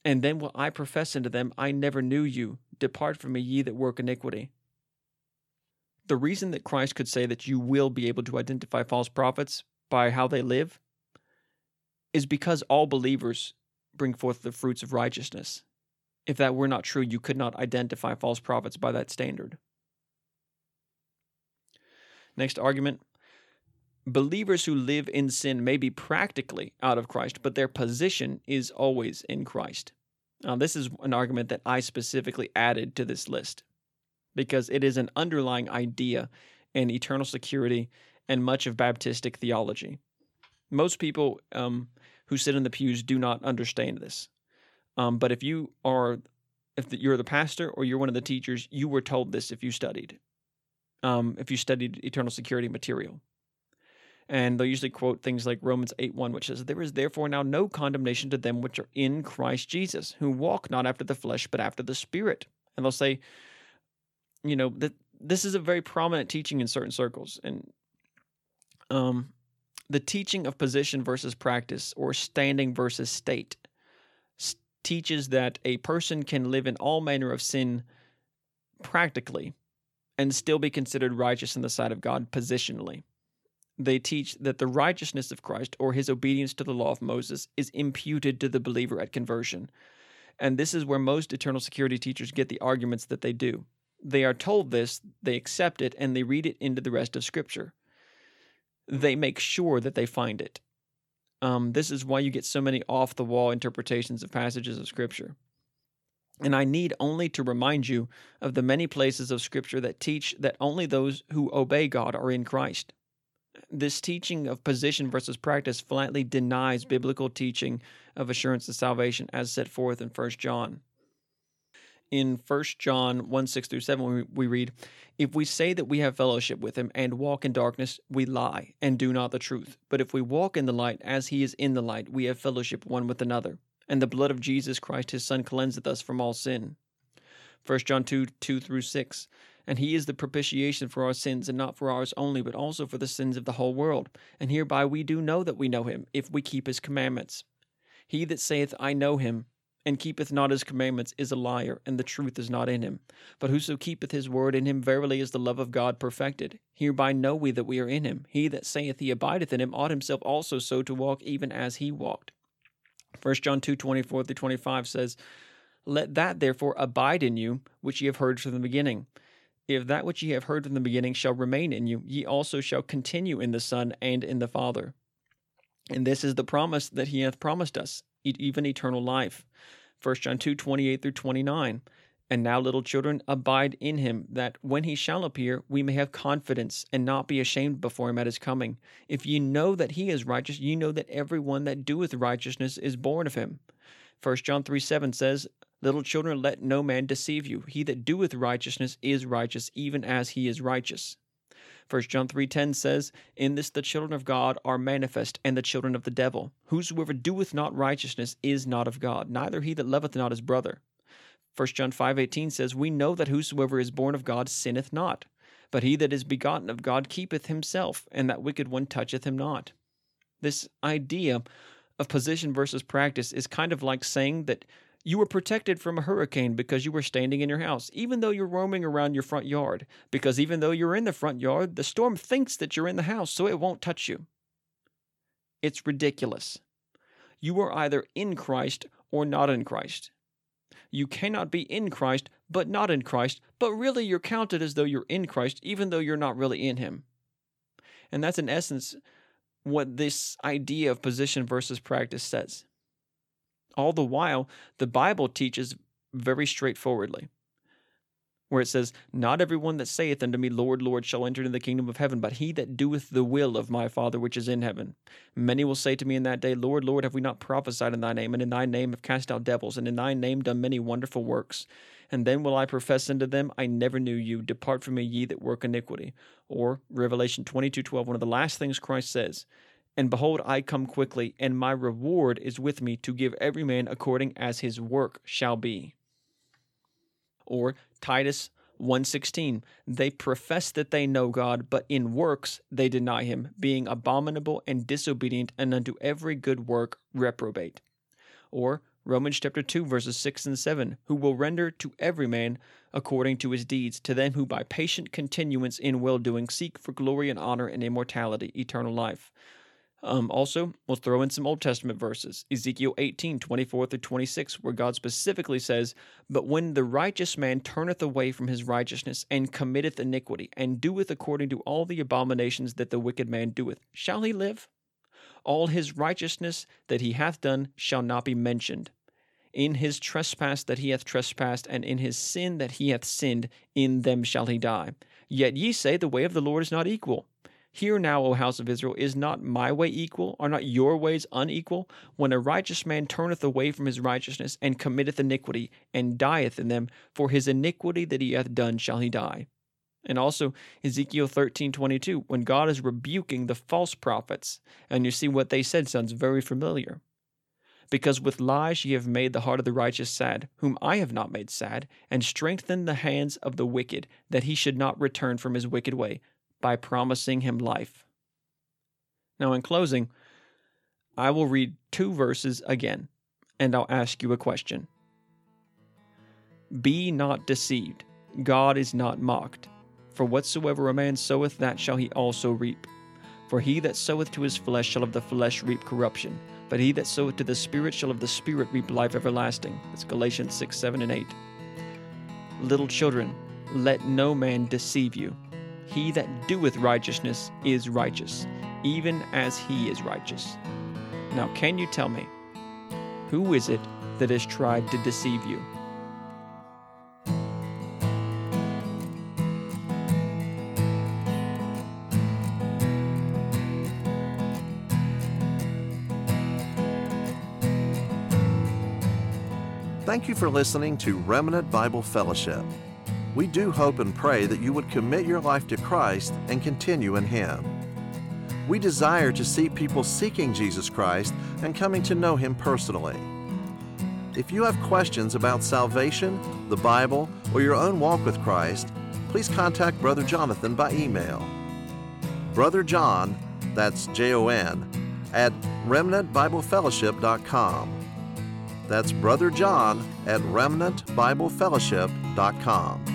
And then will I profess unto them, I never knew you. Depart from me, ye that work iniquity. The reason that Christ could say that you will be able to identify false prophets by how they live is because all believers bring forth the fruits of righteousness. If that were not true, you could not identify false prophets by that standard. Next argument believers who live in sin may be practically out of Christ, but their position is always in Christ. Now, this is an argument that I specifically added to this list because it is an underlying idea in eternal security and much of Baptistic theology. Most people um, who sit in the pews do not understand this. Um, but if you are, if you're the pastor or you're one of the teachers, you were told this if you studied, um, if you studied eternal security material. And they'll usually quote things like Romans 8 1, which says, There is therefore now no condemnation to them which are in Christ Jesus, who walk not after the flesh, but after the Spirit. And they'll say, you know, that this is a very prominent teaching in certain circles. And um, the teaching of position versus practice or standing versus state teaches that a person can live in all manner of sin practically and still be considered righteous in the sight of God positionally. They teach that the righteousness of Christ or his obedience to the law of Moses is imputed to the believer at conversion. And this is where most eternal security teachers get the arguments that they do. They are told this, they accept it, and they read it into the rest of Scripture. They make sure that they find it. Um, this is why you get so many off the wall interpretations of passages of Scripture. And I need only to remind you of the many places of Scripture that teach that only those who obey God are in Christ. This teaching of position versus practice flatly denies hmm. biblical teaching of assurance of salvation as set forth in 1 John. In 1 John 1 6 through 7, we read, If we say that we have fellowship with him and walk in darkness, we lie and do not the truth. But if we walk in the light as he is in the light, we have fellowship one with another and the blood of Jesus Christ his Son cleanseth us from all sin. 1 John 2 2 through 6. And he is the propitiation for our sins, and not for ours only, but also for the sins of the whole world. And hereby we do know that we know him, if we keep his commandments. He that saith, I know him, and keepeth not his commandments, is a liar, and the truth is not in him. But whoso keepeth his word in him, verily is the love of God perfected. Hereby know we that we are in him. He that saith he abideth in him ought himself also so to walk, even as he walked. 1 John 2 24 through 25 says, Let that therefore abide in you, which ye have heard from the beginning. If that which ye have heard from the beginning shall remain in you, ye also shall continue in the Son and in the Father. And this is the promise that he hath promised us, even eternal life. 1 John 2 28 through 29. And now, little children, abide in him, that when he shall appear, we may have confidence and not be ashamed before him at his coming. If ye know that he is righteous, ye know that every one that doeth righteousness is born of him. 1 John 3 7 says, Little children, let no man deceive you. He that doeth righteousness is righteous, even as he is righteous. 1 John 3:10 says, "In this the children of God are manifest, and the children of the devil. Whosoever doeth not righteousness is not of God, neither he that loveth not his brother." 1 John 5:18 says, "We know that whosoever is born of God sinneth not, but he that is begotten of God keepeth himself, and that wicked one toucheth him not." This idea of position versus practice is kind of like saying that you were protected from a hurricane because you were standing in your house, even though you're roaming around your front yard, because even though you're in the front yard, the storm thinks that you're in the house, so it won't touch you. It's ridiculous. You are either in Christ or not in Christ. You cannot be in Christ, but not in Christ, but really you're counted as though you're in Christ, even though you're not really in Him. And that's in essence what this idea of position versus practice says. All the while, the Bible teaches very straightforwardly where it says, Not every one that saith unto me, Lord, Lord, shall enter into the kingdom of heaven, but he that doeth the will of my Father which is in heaven. Many will say to me in that day, Lord, Lord, have we not prophesied in thy name, and in thy name have cast out devils, and in thy name done many wonderful works? And then will I profess unto them, I never knew you. Depart from me, ye that work iniquity. Or Revelation twenty-two twelve, one of the last things Christ says. And behold, I come quickly, and my reward is with me to give every man according as his work shall be or Titus 1:16 they profess that they know God but in works they deny him being abominable and disobedient and unto every good work reprobate or Romans chapter 2 verses 6 and 7 who will render to every man according to his deeds to them who by patient continuance in well doing seek for glory and honor and immortality eternal life um, also, we'll throw in some Old Testament verses Ezekiel 18, 24 through 26, where God specifically says, But when the righteous man turneth away from his righteousness, and committeth iniquity, and doeth according to all the abominations that the wicked man doeth, shall he live? All his righteousness that he hath done shall not be mentioned. In his trespass that he hath trespassed, and in his sin that he hath sinned, in them shall he die. Yet ye say, The way of the Lord is not equal. Hear now, O house of Israel, is not my way equal? Are not your ways unequal? When a righteous man turneth away from his righteousness, and committeth iniquity, and dieth in them, for his iniquity that he hath done shall he die. And also Ezekiel thirteen twenty two, when God is rebuking the false prophets, and you see what they said sounds very familiar. Because with lies ye have made the heart of the righteous sad, whom I have not made sad, and strengthened the hands of the wicked, that he should not return from his wicked way, by promising him life. Now, in closing, I will read two verses again, and I'll ask you a question. Be not deceived, God is not mocked. For whatsoever a man soweth, that shall he also reap. For he that soweth to his flesh shall of the flesh reap corruption, but he that soweth to the Spirit shall of the Spirit reap life everlasting. That's Galatians 6, 7, and 8. Little children, let no man deceive you. He that doeth righteousness is righteous, even as he is righteous. Now, can you tell me, who is it that has tried to deceive you? Thank you for listening to Remnant Bible Fellowship. We do hope and pray that you would commit your life to Christ and continue in Him. We desire to see people seeking Jesus Christ and coming to know Him personally. If you have questions about salvation, the Bible, or your own walk with Christ, please contact Brother Jonathan by email. Brother John, that's J O N, at remnantbiblefellowship.com. That's Brother John at remnantbiblefellowship.com.